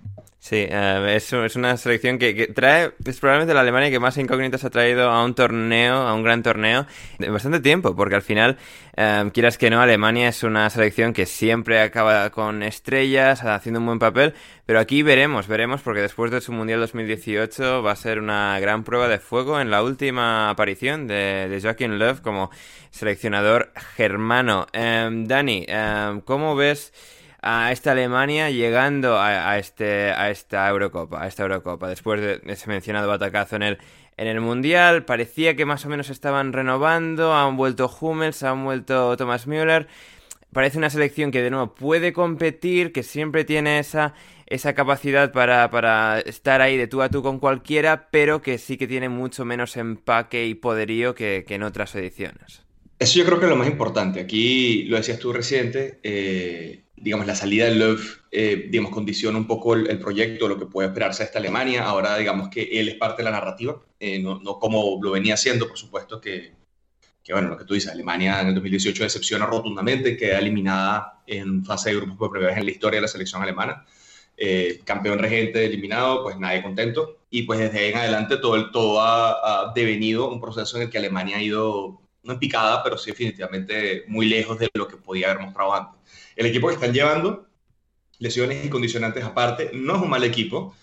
Speaker 1: Sí, uh, es, es, una selección que, trae, es probablemente la Alemania que más incógnitas ha traído a un torneo, a un gran torneo, de bastante tiempo, porque al final, eh, quieras que no, Alemania es una selección que siempre acaba con estrellas, haciendo un buen papel, pero aquí veremos, veremos, porque después de su Mundial 2018 va a ser una gran prueba de fuego en la última aparición de, de Joachim Löw como seleccionador germano. Eh, Dani, ¿cómo ves a esta Alemania llegando a, este, a esta Eurocopa, a esta Eurocopa, después de ese mencionado batacazo en el, en el Mundial, parecía que más o menos estaban renovando, han vuelto Hummels, han vuelto Thomas Müller, parece una selección que de nuevo puede competir, que siempre tiene esa, esa capacidad para, para estar ahí de tú a tú con cualquiera, pero que sí que tiene mucho menos empaque y poderío que, que en otras ediciones.
Speaker 8: Eso yo creo que es lo más importante. Aquí lo decías tú reciente, eh, digamos, la salida de Love, eh, digamos, condiciona un poco el, proyecto, lo que puede esperarse de esta Alemania. Ahora, digamos que él es parte de la narrativa, eh, no, no, como lo venía haciendo, por supuesto, que, que, bueno, lo que tú dices, Alemania en el 2018 decepciona rotundamente, queda eliminada en fase de grupos por primera vez en la historia de la selección alemana. Eh, campeón regente eliminado, pues nadie contento. Y pues desde ahí en adelante todo, el, todo ha, ha devenido un proceso en el que Alemania ha ido, no en picada, pero sí definitivamente muy lejos de lo que podía haber mostrado antes. El equipo que están llevando, lesiones y condicionantes aparte, no es un mal equipo.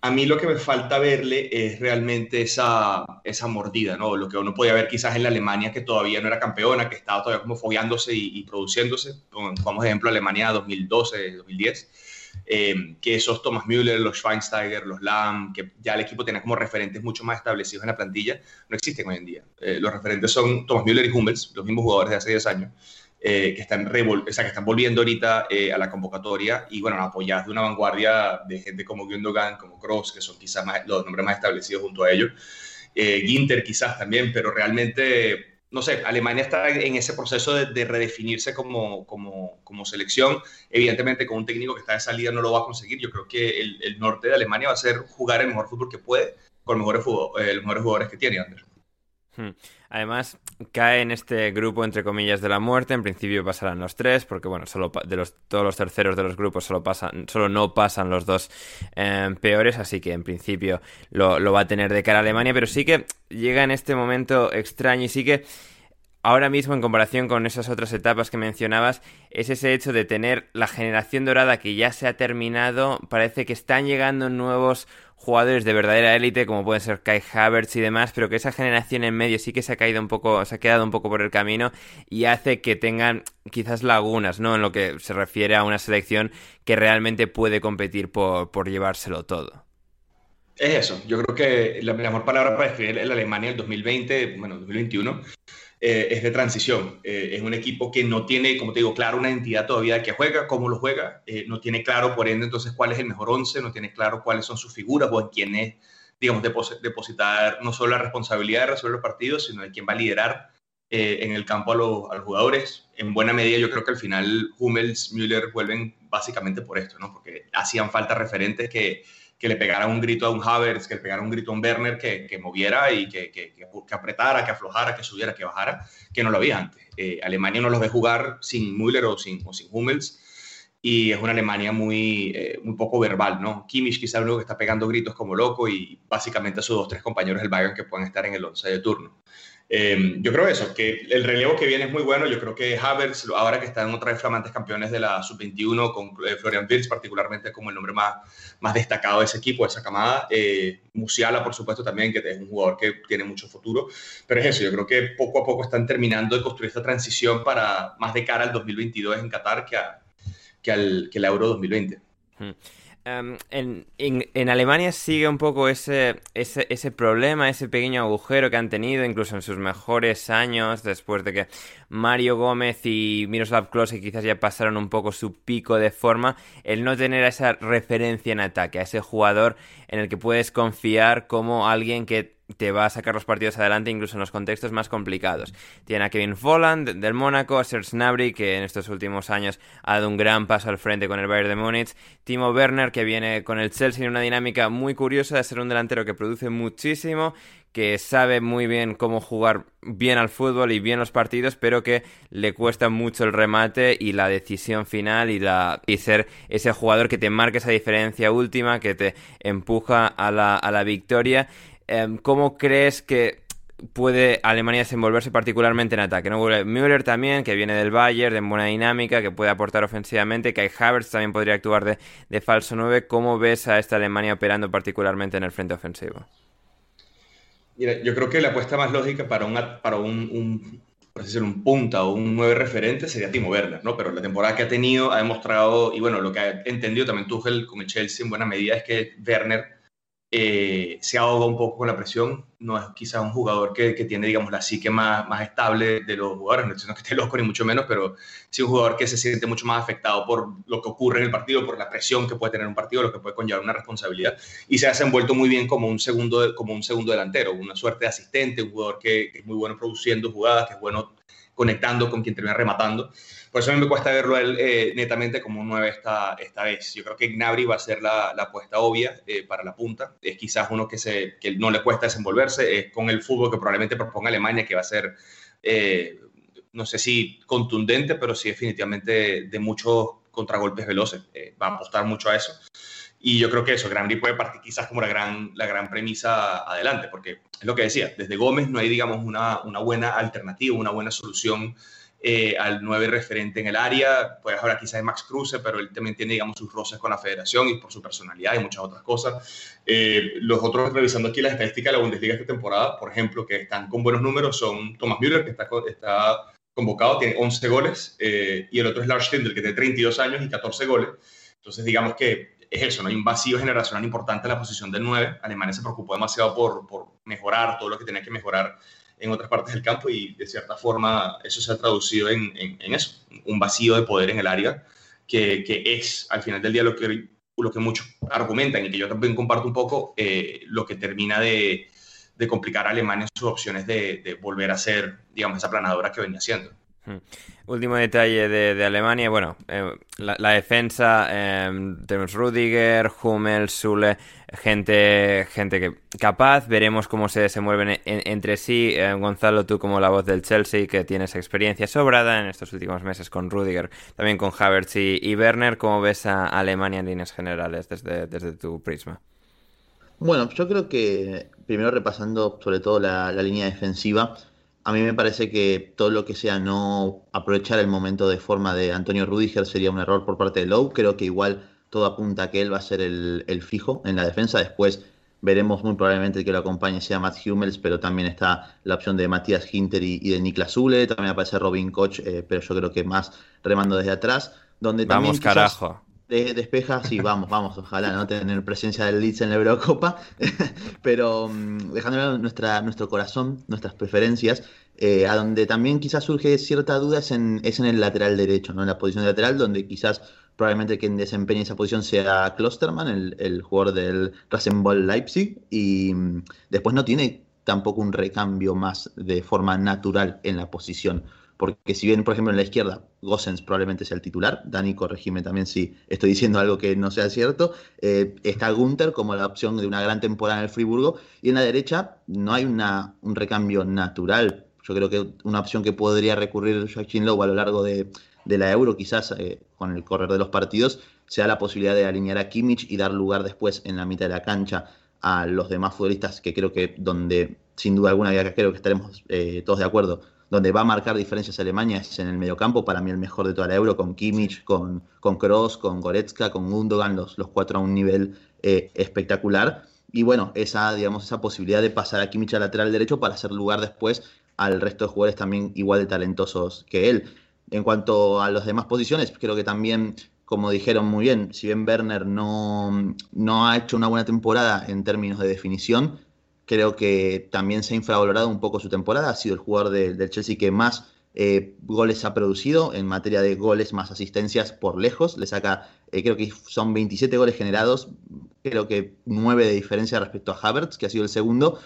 Speaker 8: A mí lo que me falta verle es realmente esa, esa mordida, ¿no? Lo que uno podía ver quizás en la Alemania, que todavía no era campeona, que estaba todavía como fogueándose y, produciéndose. Como ejemplo Alemania 2012, 2010. Eh, que esos Thomas Müller, los Schweinsteiger, los Lam, que ya el equipo tenía como referentes mucho más establecidos en la plantilla, no existen hoy en día. Eh, los referentes son Thomas Müller y Hummels, los mismos jugadores de hace 10 años. Que, están o sea, que están volviendo ahorita a la convocatoria y bueno, apoyadas de una vanguardia de gente como Gundogan, como Cross, que son quizás los nombres más establecidos junto a ellos. Ginter quizás también, pero realmente no sé, Alemania está en ese proceso de, redefinirse como, como, selección. Evidentemente, con un técnico que está de salida no lo va a conseguir. Yo creo que el, norte de Alemania va a ser jugar el mejor fútbol que puede con mejores, eh, los mejores jugadores que tiene, Andrés.
Speaker 1: Hmm. Además, cae en este grupo, entre comillas, de la muerte. En principio pasarán los tres, porque, bueno, solo de los, todos los terceros de los grupos solo, pasan, solo no pasan los dos eh, peores, así que en principio lo, lo va a tener de cara a Alemania, pero sí que llega en este momento extraño y sí que ahora mismo en comparación con esas otras etapas que mencionabas, es ese hecho de tener la generación dorada que ya se ha terminado, parece que están llegando nuevos jugadores de verdadera élite, como pueden ser Kai Havertz y demás, pero que esa generación en medio sí que se ha caído un poco, se ha quedado un poco por el camino y hace que tengan quizás lagunas, ¿no? En lo que se refiere a una selección que realmente puede competir por, por llevárselo todo.
Speaker 8: Es eso, yo creo que la mejor palabra para describir la Alemania del 2020, bueno, 2021, eh, es de transición. Eh, es un equipo que no tiene, como te digo, claro una identidad todavía de que juega, cómo lo juega, eh, no tiene claro, por ende, entonces cuál es el mejor once, no tiene claro cuáles son sus figuras o en quién es, digamos, depositar no solo la responsabilidad de resolver los partidos, sino de quién va a liderar en el campo a, los jugadores. En buena medida, yo creo que al final Hummels, Müller vuelven básicamente por esto, ¿no? Porque hacían falta referentes que que le pegara un grito a un Havertz, que le pegara un grito a un Werner, que, que moviera y que, que, que, apretara, que aflojara, que subiera, que bajara, que no lo había antes. Eh, Alemania no los ve jugar sin Müller o sin, o sin Hummels y es una Alemania muy, eh, muy poco verbal, ¿no? Kimmich quizá uno que está pegando gritos como loco y básicamente sus dos tres compañeros del Bayern que pueden estar en el 11 de turno. Eh, yo creo eso, que el relevo que viene es muy bueno. Yo creo que Havertz, ahora que están otra vez flamantes campeones de la sub-21, con eh, Florian Wirtz particularmente como el nombre más, más destacado de ese equipo, de esa camada. Eh, Musiala, por supuesto, también, que es un jugador que tiene mucho futuro. Pero es eso, yo creo que poco a poco están terminando de construir esta transición para más de cara al 2022 en Qatar que, que, al, que el Euro 2020.
Speaker 1: Em, en, Alemania sigue un poco ese, ese, ese, problema, ese pequeño agujero que han tenido, incluso en sus mejores años, después de que Mario Gómez y Miroslav Klose quizás ya pasaron un poco su pico de forma, el no tener esa referencia en ataque, a ese jugador en el que puedes confiar como alguien que te va a sacar los partidos adelante incluso en los contextos más complicados. Tiene a Kevin Folland del Mónaco, a Serge Gnabry que en estos últimos años ha dado un gran paso al frente con el Bayern de Múnich, Timo Werner que viene con el Chelsea en una dinámica muy curiosa de ser un delantero que produce muchísimo, que sabe muy bien cómo jugar bien al fútbol y bien los partidos, pero que le cuesta mucho el remate y la decisión final y, la, y ser ese jugador que te marca esa diferencia última, que te empuja a la, a la victoria. Em, ¿Cómo crees que puede Alemania desenvolverse particularmente en ataque? ¿no? Müller también, que viene del Bayern, de buena dinámica, que puede aportar ofensivamente. Kai Havertz también podría actuar de, falso 9. ¿Cómo ves a esta Alemania operando particularmente en el frente ofensivo?
Speaker 8: Mira, yo creo que la apuesta más lógica para un, para un, un, un punta o un 9 referente sería Timo Werner, ¿no? Pero la temporada que ha tenido ha demostrado, y bueno, lo que ha entendido también Tuchel con el Chelsea en buena medida es que Werner eh, se ahoga un poco con la presión. No es quizás un jugador que, que, tiene, digamos, la psique más, más estable de los jugadores. No es que esté loco ni mucho menos, pero sí un jugador que se siente mucho más afectado por lo que ocurre en el partido, por la presión que puede tener un partido, lo que puede conllevar una responsabilidad. Y se ha desenvuelto muy bien como un segundo, como un segundo delantero, una suerte de asistente, un jugador que, que es muy bueno produciendo jugadas, que es bueno conectando con quien termina rematando. Por eso a mí me cuesta verlo él eh, netamente como un 9 esta, esta vez. Yo creo que Gnabry va a ser la, la apuesta obvia eh, para la punta. Es quizás uno que, se, que no le cuesta desenvolverse. Es con el fútbol que probablemente proponga Alemania, que va a ser, eh, no sé si contundente, pero sí definitivamente de muchos contragolpes veloces. va a apostar mucho a eso. Y yo creo que eso, Gnabry puede partir quizás como la gran, la gran premisa adelante, porque es lo que decía, desde Gómez no hay, digamos, una, una buena alternativa, una buena solución eh, al nueve referente en el área. Puedes hablar quizás de Max Kruse, pero él también tiene, digamos, sus roces con la federación y por su personalidad y muchas otras cosas. Eh, los otros, revisando aquí las estadísticas de la Bundesliga esta temporada, por ejemplo, que están con buenos números, son Thomas Müller, que está, está convocado, tiene 11 goles, eh, y el otro es Lars Stindl, que tiene 32 años y 14 goles. Entonces, digamos que es eso, ¿no? hay un vacío generacional importante en la posición del 9. Alemania se preocupó demasiado por, por mejorar todo lo que tenía que mejorar en otras partes del campo y de cierta forma eso se ha traducido en, eso, un vacío de poder en el área que, es al final del día lo que, lo muchos argumentan y que yo también comparto un poco, eh, lo que termina de, de, complicar a Alemania sus opciones de, de volver a ser, digamos, esa planadora que venía siendo.
Speaker 1: Último detalle de, Alemania, bueno, eh, la, defensa, eh, tenemos Rudiger, Hummel, Sule, gente, gente que capaz, veremos cómo se desenvuelven entre sí. Eh, Gonzalo, tú como la voz del Chelsea, que tienes experiencia sobrada en estos últimos meses con Rudiger, también con Havertz y, Werner, ¿cómo ves a Alemania en líneas generales desde, desde tu prisma?
Speaker 2: Bueno, yo creo que primero repasando sobre todo la línea defensiva, a mí me parece que todo lo que sea no aprovechar el momento de forma de Antonio Rudiger sería un error por parte de Lowe. Creo que igual todo apunta a que él va a ser el, fijo en la defensa. Después veremos muy probablemente que lo acompañe sea Matt Hummels, pero también está la opción de Matías Hinter y, de Niklas Zule. También aparece Robin Koch, eh, pero yo creo que más remando desde atrás. Donde
Speaker 1: Vamos, carajo
Speaker 2: de, despeja, sí, vamos, vamos, ojalá no tener presencia del Leeds en la Eurocopa, pero um, dejando nuestra, nuestro corazón, nuestras preferencias, eh, a donde también quizás surge cierta duda es en, es en el lateral derecho, ¿no? en la posición de lateral, donde quizás probablemente quien desempeñe esa posición sea Klosterman, el, jugador del Rasenball Leipzig, y um, después no tiene tampoco un recambio más de forma natural en la posición porque si bien, por ejemplo, en la izquierda Gossens probablemente sea el titular, Dani, corregime también si estoy diciendo algo que no sea cierto, eh, está Gunther como la opción de una gran temporada en el Friburgo, y en la derecha no hay una, un recambio natural. Yo creo que una opción que podría recurrir Joaquín Lowe a lo largo de, la Euro, quizás eh, con el correr de los partidos, sea la posibilidad de alinear a Kimmich y dar lugar después en la mitad de la cancha a los demás futbolistas, que creo que donde sin duda alguna creo que estaremos eh, todos de acuerdo, donde va a marcar diferencias Alemania es en el mediocampo, para mí el mejor de toda la Euro, con Kimmich, con, con Kroos, con Goretzka, con Gundogan, los, los cuatro a un nivel eh, espectacular. Y bueno, esa, digamos, esa posibilidad de pasar a Kimmich al lateral derecho para hacer lugar después al resto de jugadores también igual de talentosos que él. En cuanto a las demás posiciones, creo que también, como dijeron muy bien, si bien Werner no, no ha hecho una buena temporada en términos de definición, Creo que también se ha infravalorado un poco su temporada. Ha sido el jugador del Chelsea que más eh, goles ha producido en materia de goles más asistencias por lejos. Le saca, eh, creo que son 27 goles generados, creo que 9 de diferencia respecto a Havertz, que ha sido el segundo.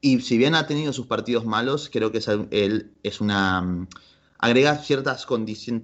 Speaker 2: Y si bien ha tenido sus partidos malos, creo que él es una... Mm, agrega ciertas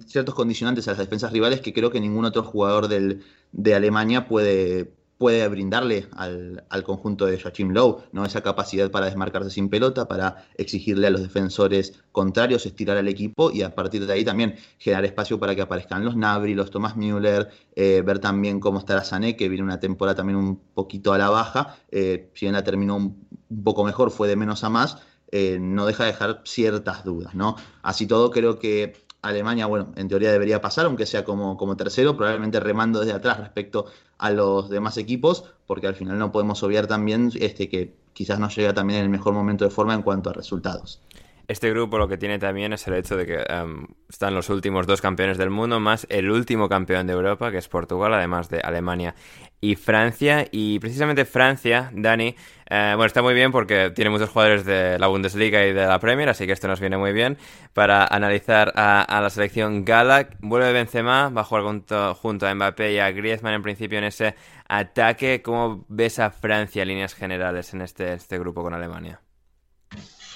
Speaker 2: ciertos condicionantes a las defensas rivales que creo que ningún otro jugador del, de Alemania puede, puede brindarle al, conjunto de Joachim Lowe, ¿no? esa capacidad para desmarcarse sin pelota, para exigirle a los defensores contrarios, estirar al equipo y a partir de ahí también generar espacio para que aparezcan los Nabri, los Thomas Müller, eh, ver también cómo estará Sané, que viene una temporada también un poquito a la baja, eh, si bien la terminó un, poco mejor, fue de menos a más, eh, no deja de dejar ciertas dudas, ¿no? Así todo creo que Alemania, bueno, en teoría debería pasar, aunque sea como, como tercero, probablemente remando desde atrás respecto a los demás equipos, porque al final no podemos obviar también este, que quizás no llega también en el mejor momento de forma en cuanto a resultados.
Speaker 1: Este grupo lo que tiene también es el hecho de que em, están los últimos dos campeones del mundo, más el último campeón de Europa, que es Portugal, además de Alemania y Francia. Y precisamente Francia, Dani, eh, bueno, está muy bien porque tiene muchos jugadores de la Bundesliga y de la Premier, así que esto nos viene muy bien para analizar a, la selección Gala. Vuelve Benzema, va a jugar junto, junto, a Mbappé y a Griezmann en principio en ese ataque. ¿Cómo ves a Francia en líneas generales en este, este grupo con Alemania?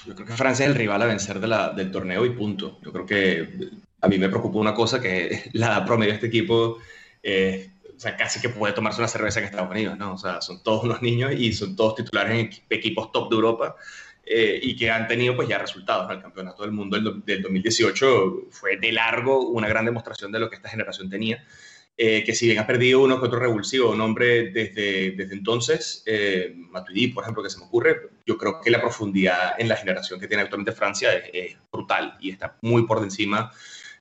Speaker 8: Yo creo que Francia es el rival a vencer del torneo y punto. Yo creo que a mí me preocupa una cosa que la promedio de este equipo eh, sea, casi que puede tomarse una cerveza en Estados Unidos, ¿no? O sea, son todos unos niños y son todos titulares en equipos top de Europa eh, y que han tenido pues ya resultados. en El campeonato del mundo del, del 2018 fue de largo una gran demostración de lo que esta generación tenía. Eh, que si bien ha perdido uno que otro revulsivo nombre desde, desde entonces, eh, Matuidi, por ejemplo, que se me ocurre, yo creo que la profundidad en la generación que tiene actualmente Francia es, brutal y está muy por encima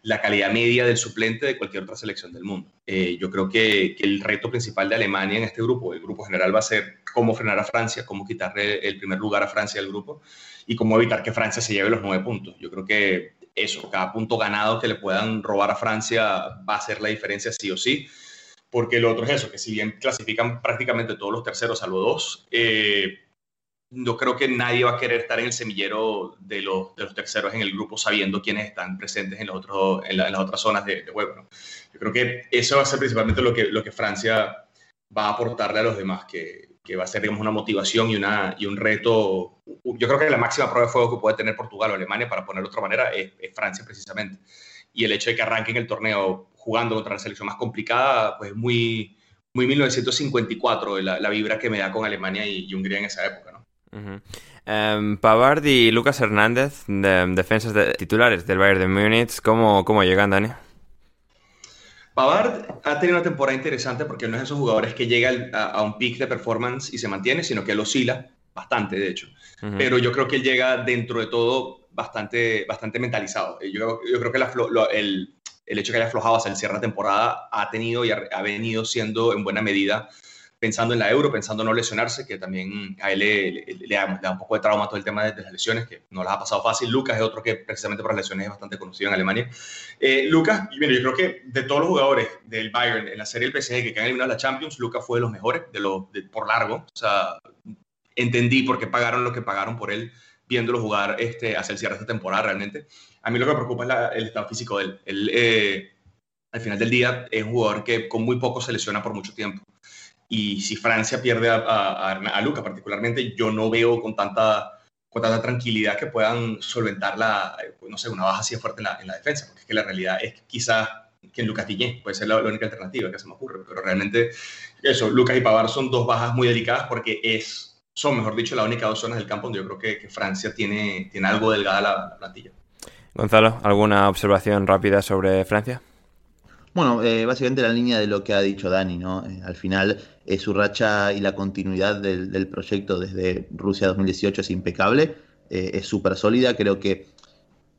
Speaker 8: la calidad media del suplente de cualquier otra selección del mundo. Eh, yo creo que, el reto principal de Alemania en este grupo, el grupo general, va a ser cómo frenar a Francia, cómo quitarle el primer lugar a Francia del grupo y cómo evitar que Francia se lleve los nueve puntos. Yo creo que eso, cada punto ganado que le puedan robar a Francia va a hacer la diferencia sí o sí, porque lo otro es eso, que si bien clasifican prácticamente todos los terceros, salvo dos, eh, no creo que nadie va a querer estar en el semillero de los, de los terceros en el grupo sabiendo quiénes están presentes en, los otros, en, las otras zonas de, juego. Yo creo que eso va a ser principalmente lo que, lo que Francia va a aportarle a los demás, que, que va a ser digamos, una motivación y, una, y un reto. Yo creo que la máxima prueba de fuego que puede tener Portugal o Alemania, para ponerlo de otra manera, es, Francia precisamente. Y el hecho de que arranquen el torneo jugando contra la selección más complicada, pues es muy, muy 1954 la, la, vibra que me da con Alemania y, Hungría en esa época.
Speaker 1: Em, Pavard y Lucas Hernández, de, defensas de, titulares del Bayern de Múnich, ¿cómo, ¿cómo llegan, Dani?
Speaker 8: Pavard ha tenido una temporada interesante porque no es de esos jugadores que llega a, un peak de performance y se mantiene, sino que él oscila bastante, de hecho. Pero yo creo que él llega dentro de todo bastante, bastante mentalizado. Yo, yo creo que el, el, hecho de que haya aflojado hacia el cierre de temporada ha tenido y ha, ha venido siendo en buena medida pensando en la Euro, pensando en no lesionarse, que también a él le, da, un poco de trauma todo el tema de, las lesiones, que no las ha pasado fácil. Lucas es otro que precisamente por las lesiones es bastante conocido en Alemania. Eh, Lucas, yo creo que de todos los jugadores del Bayern en la serie del PSG que han eliminado la Champions, Lucas fue de los mejores, de los, por largo. O sea, entendí por qué pagaron lo que pagaron por él viéndolo jugar este, hacia el cierre de esta temporada realmente. A mí lo que me preocupa es el estado físico de él. Él, eh, al final del día, es un jugador que con muy poco se lesiona por mucho tiempo. Y si Francia pierde a, a, a Luca particularmente, yo no veo con tanta, con tanta tranquilidad que puedan solventar la, no sé, una baja así fuerte en la, en la defensa, porque es que la realidad es que quizás que en Lucas Tillé puede ser la, única alternativa que se me ocurre, pero realmente eso, Lucas y Pavar son dos bajas muy delicadas porque es, son, mejor dicho, las únicas dos zonas del campo donde yo creo que, que Francia tiene, tiene algo delgada la, la plantilla.
Speaker 1: Gonzalo, ¿alguna observación rápida sobre Francia?
Speaker 2: Bueno, eh, básicamente la línea de lo que ha dicho Dani, ¿no? Eh, al final, eh, su racha y la continuidad del, proyecto desde Rusia 2018 es impecable, es súper sólida. Creo que,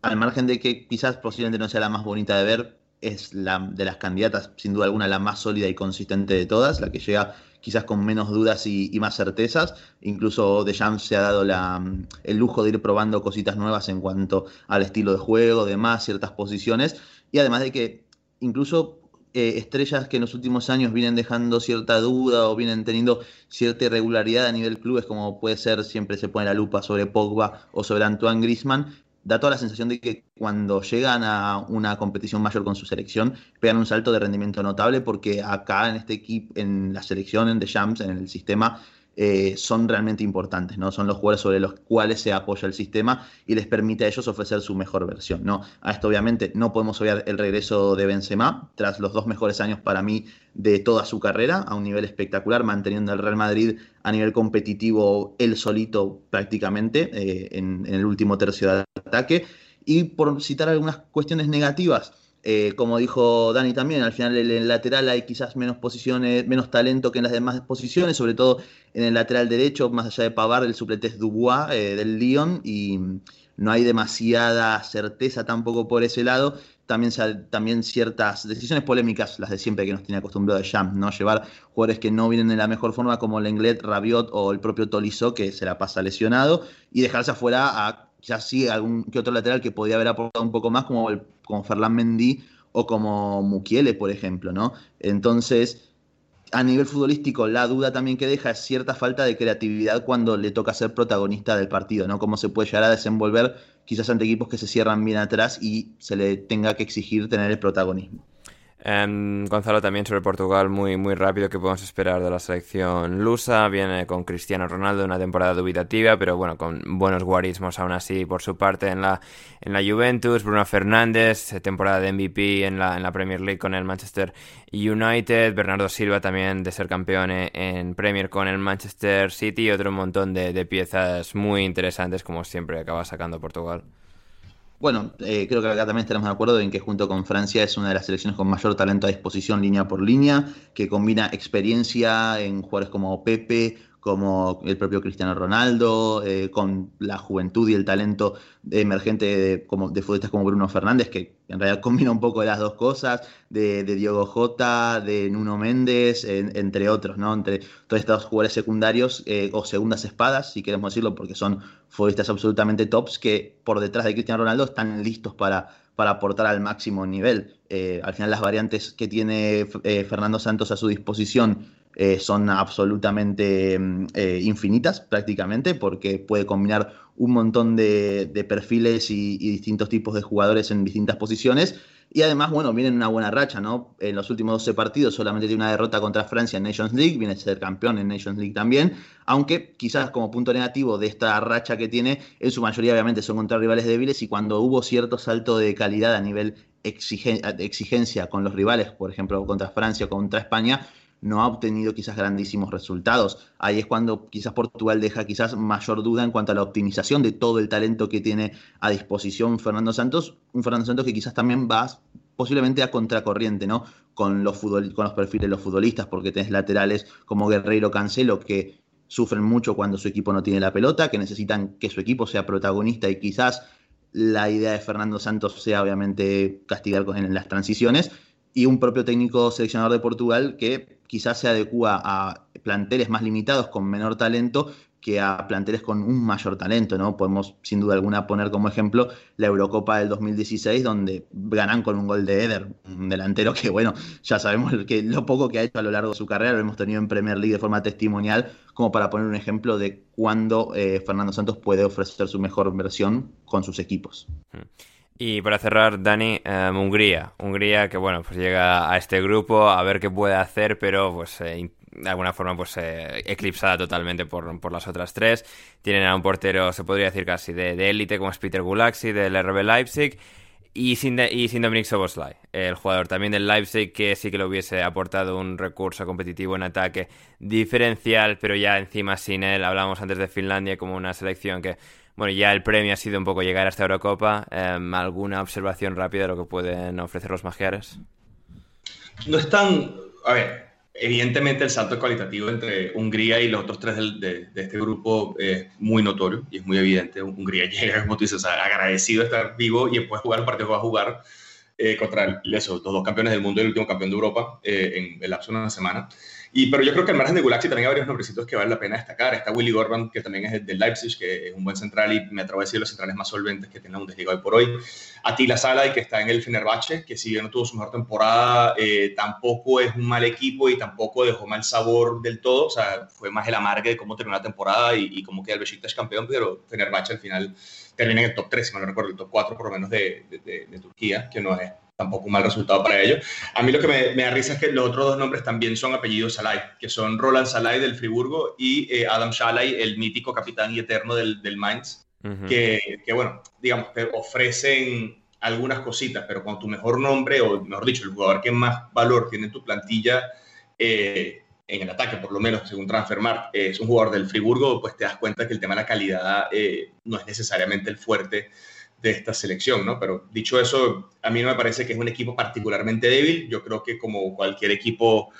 Speaker 2: al margen de que quizás posiblemente no sea la más bonita de ver, es la de las candidatas, sin duda alguna, la más sólida y consistente de todas, la que llega quizás con menos dudas y, más certezas. Incluso Deschamps se ha dado la, el lujo de ir probando cositas nuevas en cuanto al estilo de juego, demás, ciertas posiciones. Y además de que incluso eh, estrellas que en los últimos años vienen dejando cierta duda o vienen teniendo cierta irregularidad a nivel clubes, como puede ser, siempre se pone la lupa sobre Pogba o sobre Antoine Grisman, da toda la sensación de que cuando llegan a una competición mayor con su selección, pegan un salto de rendimiento notable, porque acá en este equipo, en la selección, en The Champs, en el sistema, eh, son realmente importantes, ¿no? Son los jugadores sobre los cuales se apoya el sistema y les permite a ellos ofrecer su mejor versión, ¿no? A esto obviamente no podemos obviar el regreso de Benzema, tras los dos mejores años para mí de toda su carrera, a un nivel espectacular, manteniendo al Real Madrid a nivel competitivo él solito prácticamente eh, en, en el último tercio de ataque. Y por citar algunas cuestiones negativas, eh, como dijo Dani también, al final en el lateral hay quizás menos posiciones, menos talento que en las demás posiciones, sobre todo en el lateral derecho, más allá de Pavard, el suplete es Dubois eh, del Lyon y no hay demasiada certeza tampoco por ese lado. También, también ciertas decisiones polémicas, las de siempre que nos tiene acostumbrado de Jam, ¿no? Llevar jugadores que no vienen en la mejor forma como Lenglet, Rabiot o el propio Tolisso que se la pasa lesionado y dejarse afuera a ya sí algún que otro lateral que podía haber aportado un poco más, como, el, como Ferland Mendy o como Mukiele, por ejemplo, ¿no? Entonces, a nivel futbolístico, la duda también que deja es cierta falta de creatividad cuando le toca ser protagonista del partido, ¿no? Cómo se puede llegar a desenvolver quizás ante equipos que se cierran bien atrás y se le tenga que exigir tener el protagonismo.
Speaker 1: Em, Gonzalo, también sobre Portugal, muy, muy rápido, que podemos esperar de la selección lusa? Viene con Cristiano Ronaldo, una temporada dubitativa, pero bueno, con buenos guarismos aún así por su parte en la, en la Juventus. Bruno Fernández, temporada de MVP en la, en la Premier League con el Manchester United. Bernardo Silva también de ser campeón en Premier con el Manchester City otro montón de, de piezas muy interesantes, como siempre acaba sacando Portugal.
Speaker 2: Bueno, eh, creo que acá también estaremos de acuerdo en que junto con Francia es una de las selecciones con mayor talento a disposición línea por línea, que combina experiencia en jugadores como Pepe, como el propio Cristiano Ronaldo, eh, con la juventud y el talento emergente de, como, de futbolistas como Bruno Fernández, que en realidad combina un poco las dos cosas, de, Diogo Jota, de Nuno Méndez, entre otros, ¿no? Entre todos estos jugadores secundarios eh, o segundas espadas, si queremos decirlo, porque son futbolistas absolutamente tops que por detrás de Cristiano Ronaldo están listos para, para aportar al máximo nivel. Eh, al final las variantes que tiene Fernando Santos a su disposición eh, son absolutamente mm, eh, infinitas prácticamente porque puede combinar un montón de, perfiles y, distintos tipos de jugadores en distintas posiciones. Y además, bueno, viene en una buena racha, ¿no? En los últimos 12 partidos solamente tiene una derrota contra Francia en Nations League, viene a ser campeón en Nations League también, aunque quizás como punto negativo de esta racha que tiene, en su mayoría obviamente son contra rivales débiles y cuando hubo cierto salto de calidad a nivel de exigencia con los rivales, por ejemplo, contra Francia o contra España, no ha obtenido quizás grandísimos resultados. Ahí es cuando quizás Portugal deja quizás mayor duda en cuanto a la optimización de todo el talento que tiene a disposición Fernando Santos, un Fernando Santos que quizás también va posiblemente a contracorriente, ¿no? Con los, con los perfiles de los futbolistas, porque tenés laterales como Guerreiro Cancelo que sufren mucho cuando su equipo no tiene la pelota, que necesitan que su equipo sea protagonista y quizás la idea de Fernando Santos sea obviamente castigar en las transiciones y un propio técnico seleccionador de Portugal que quizás se adecua a planteles más limitados con menor talento que a planteles con un mayor talento, ¿no? Podemos sin duda alguna poner como ejemplo la Eurocopa del 2016 donde ganan con un gol de Eder, un delantero que bueno, ya sabemos que lo poco que ha hecho a lo largo de su carrera lo hemos tenido en Premier League de forma testimonial como para poner un ejemplo de cuándo eh, Fernando Santos puede ofrecer su mejor versión con sus equipos. Mm.
Speaker 1: Y para cerrar, Dani, em, Hungría. Hungría que, bueno, pues llega a este grupo a ver qué puede hacer, pero pues eh, de alguna forma pues eh, eclipsada totalmente por, las otras tres. Tienen a un portero, se podría decir casi de élite, como es Peter Gulaxi del RB Leipzig. Y sin, y sin Dominic Soboslai, el jugador también del Leipzig que sí que le hubiese aportado un recurso competitivo en ataque diferencial, pero ya encima sin él, hablamos antes de Finlandia como una selección que bueno, ya el premio ha sido un poco llegar a esta Eurocopa. Em, ¿Alguna observación rápida de lo que pueden ofrecer los magiares?
Speaker 8: No están. A ver, evidentemente el salto cualitativo entre Hungría y los otros tres de, este grupo es muy notorio y es muy evidente. Hungría llega, como tú dices, agradecido de estar vivo y después jugar un partido que va a jugar eh, contra los dos campeones del mundo y el último campeón de Europa eh, en el lapso de una semana. Y, pero yo creo que al margen de Gulaxi también hay varios nombrecitos que vale la pena destacar. Está Willy Gorban, que también es del Leipzig, que es un buen central y me atrevo a decir los centrales más solventes que tiene la Bundesliga hoy por hoy. Atila Sala, que está en el Fenerbahce, que si bien no tuvo su mejor temporada, eh, tampoco es un mal equipo y tampoco dejó mal sabor del todo. O sea, fue más el amargue de cómo terminó la temporada y, cómo queda el Besiktas campeón, pero Fenerbahce al final termina en el top 3, si no recuerdo, el top 4 por lo menos de Turquía, que no es tampoco un mal resultado para ellos. A mí lo que me, da risa es que los otros dos nombres también son apellidos Salai, que son Roland Salai del Friburgo y eh, Adam Shalai, el mítico capitán y eterno del, del Mainz, que, que, bueno, digamos, te ofrecen algunas cositas, pero con tu mejor nombre, o mejor dicho, el jugador que más valor tiene en tu plantilla, eh, en el ataque, por lo menos, según Transfermarkt, es un jugador del Friburgo, pues te das cuenta que el tema de la calidad eh, no es necesariamente el fuerte de esta selección, ¿no? Pero dicho eso, a mí no me parece que es un equipo particularmente débil. Yo creo que como cualquier equipo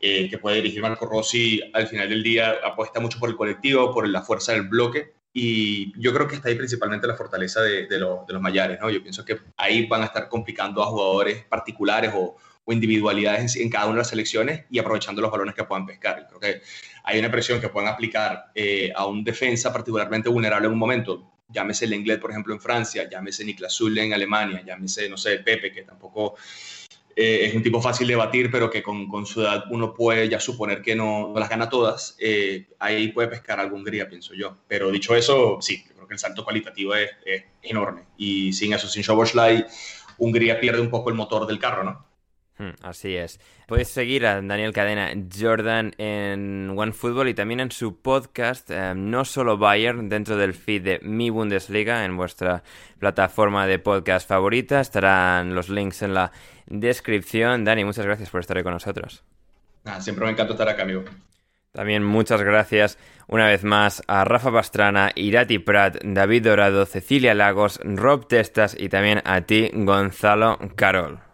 Speaker 8: eh, que puede dirigir Marco Rossi, al final del día apuesta mucho por el colectivo, por la fuerza del bloque. Y yo creo que está ahí principalmente la fortaleza de, los, Mayares, ¿no? Yo pienso que ahí van a estar complicando a jugadores particulares o, individualidades en, cada una de las selecciones y aprovechando los balones que puedan pescar. Creo que hay una presión que puedan aplicar eh, a un defensa particularmente vulnerable en un momento llámese el inglés, por ejemplo, en Francia, llámese Niklas Zule en Alemania, llámese, no sé, Pepe, que tampoco eh, es un tipo fácil de batir, pero que con, con, su edad uno puede ya suponer que no, no las gana todas, eh, ahí puede pescar algún Hungría, pienso yo. Pero dicho eso, sí, creo que el salto cualitativo es, es enorme. Y sin eso, sin Shoboslai, Hungría pierde un poco el motor del carro, ¿no?
Speaker 1: Hmm, así es. Puedes seguir a Daniel Cadena Jordan en OneFootball y también en su podcast, eh, no solo Bayern, dentro del feed de Mi Bundesliga, en vuestra plataforma de podcast favorita. Estarán los links en la descripción. Dani, muchas gracias por estar ahí con nosotros.
Speaker 8: siempre me encanta estar acá, amigo.
Speaker 1: También muchas gracias una vez más a Rafa Pastrana, Irati Prat, David Dorado, Cecilia Lagos, Rob Testas y también a ti, Gonzalo Carol.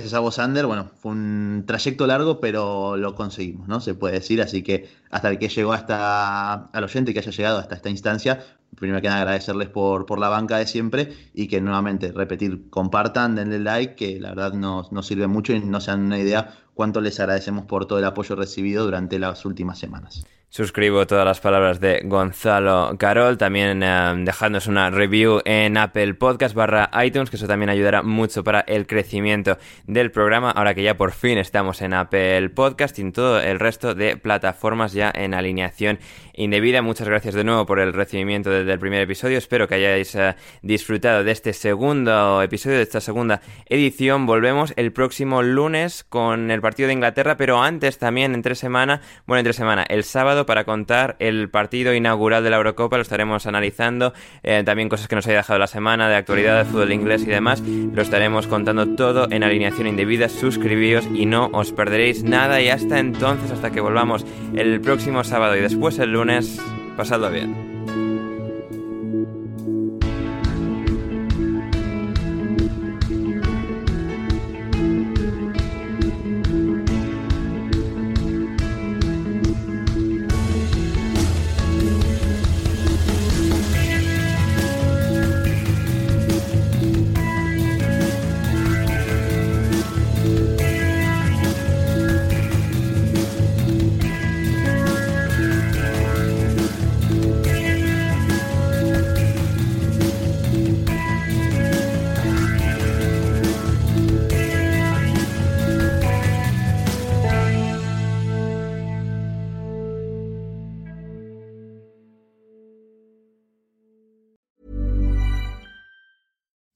Speaker 2: Gracias a vos, Ander. Bueno, fue un trayecto largo, pero lo conseguimos, ¿no? Se puede decir. Así que hasta el que llegó hasta al oyente que haya llegado hasta esta instancia, primero que nada agradecerles por, por la banca de siempre y que nuevamente repetir, compartan, denle like, que la verdad nos, nos sirve mucho y no se dan una idea cuánto les agradecemos por todo el apoyo recibido durante las últimas semanas.
Speaker 1: Suscribo todas las palabras de Gonzalo Carol, también eh, dejándonos una review en Apple Podcast barra iTunes, que eso también ayudará mucho para el crecimiento del programa, ahora que ya por fin estamos en Apple Podcast y en todo el resto de plataformas ya en alineación indebida. Muchas gracias de nuevo por el recibimiento desde el primer episodio, espero que hayáis eh, disfrutado de este segundo episodio, de esta segunda edición. Volvemos el próximo lunes con el partido de Inglaterra, pero antes también entre semana, bueno, entre semana, el sábado para contar el partido inaugural de la Eurocopa. Lo estaremos analizando. Eh, también cosas que nos haya dejado la semana de actualidad de fútbol inglés y demás. Lo estaremos contando todo en alineación indebida. Suscribíos y no os perderéis nada. Y hasta entonces, hasta que volvamos el próximo sábado y después el lunes, pasadlo bien.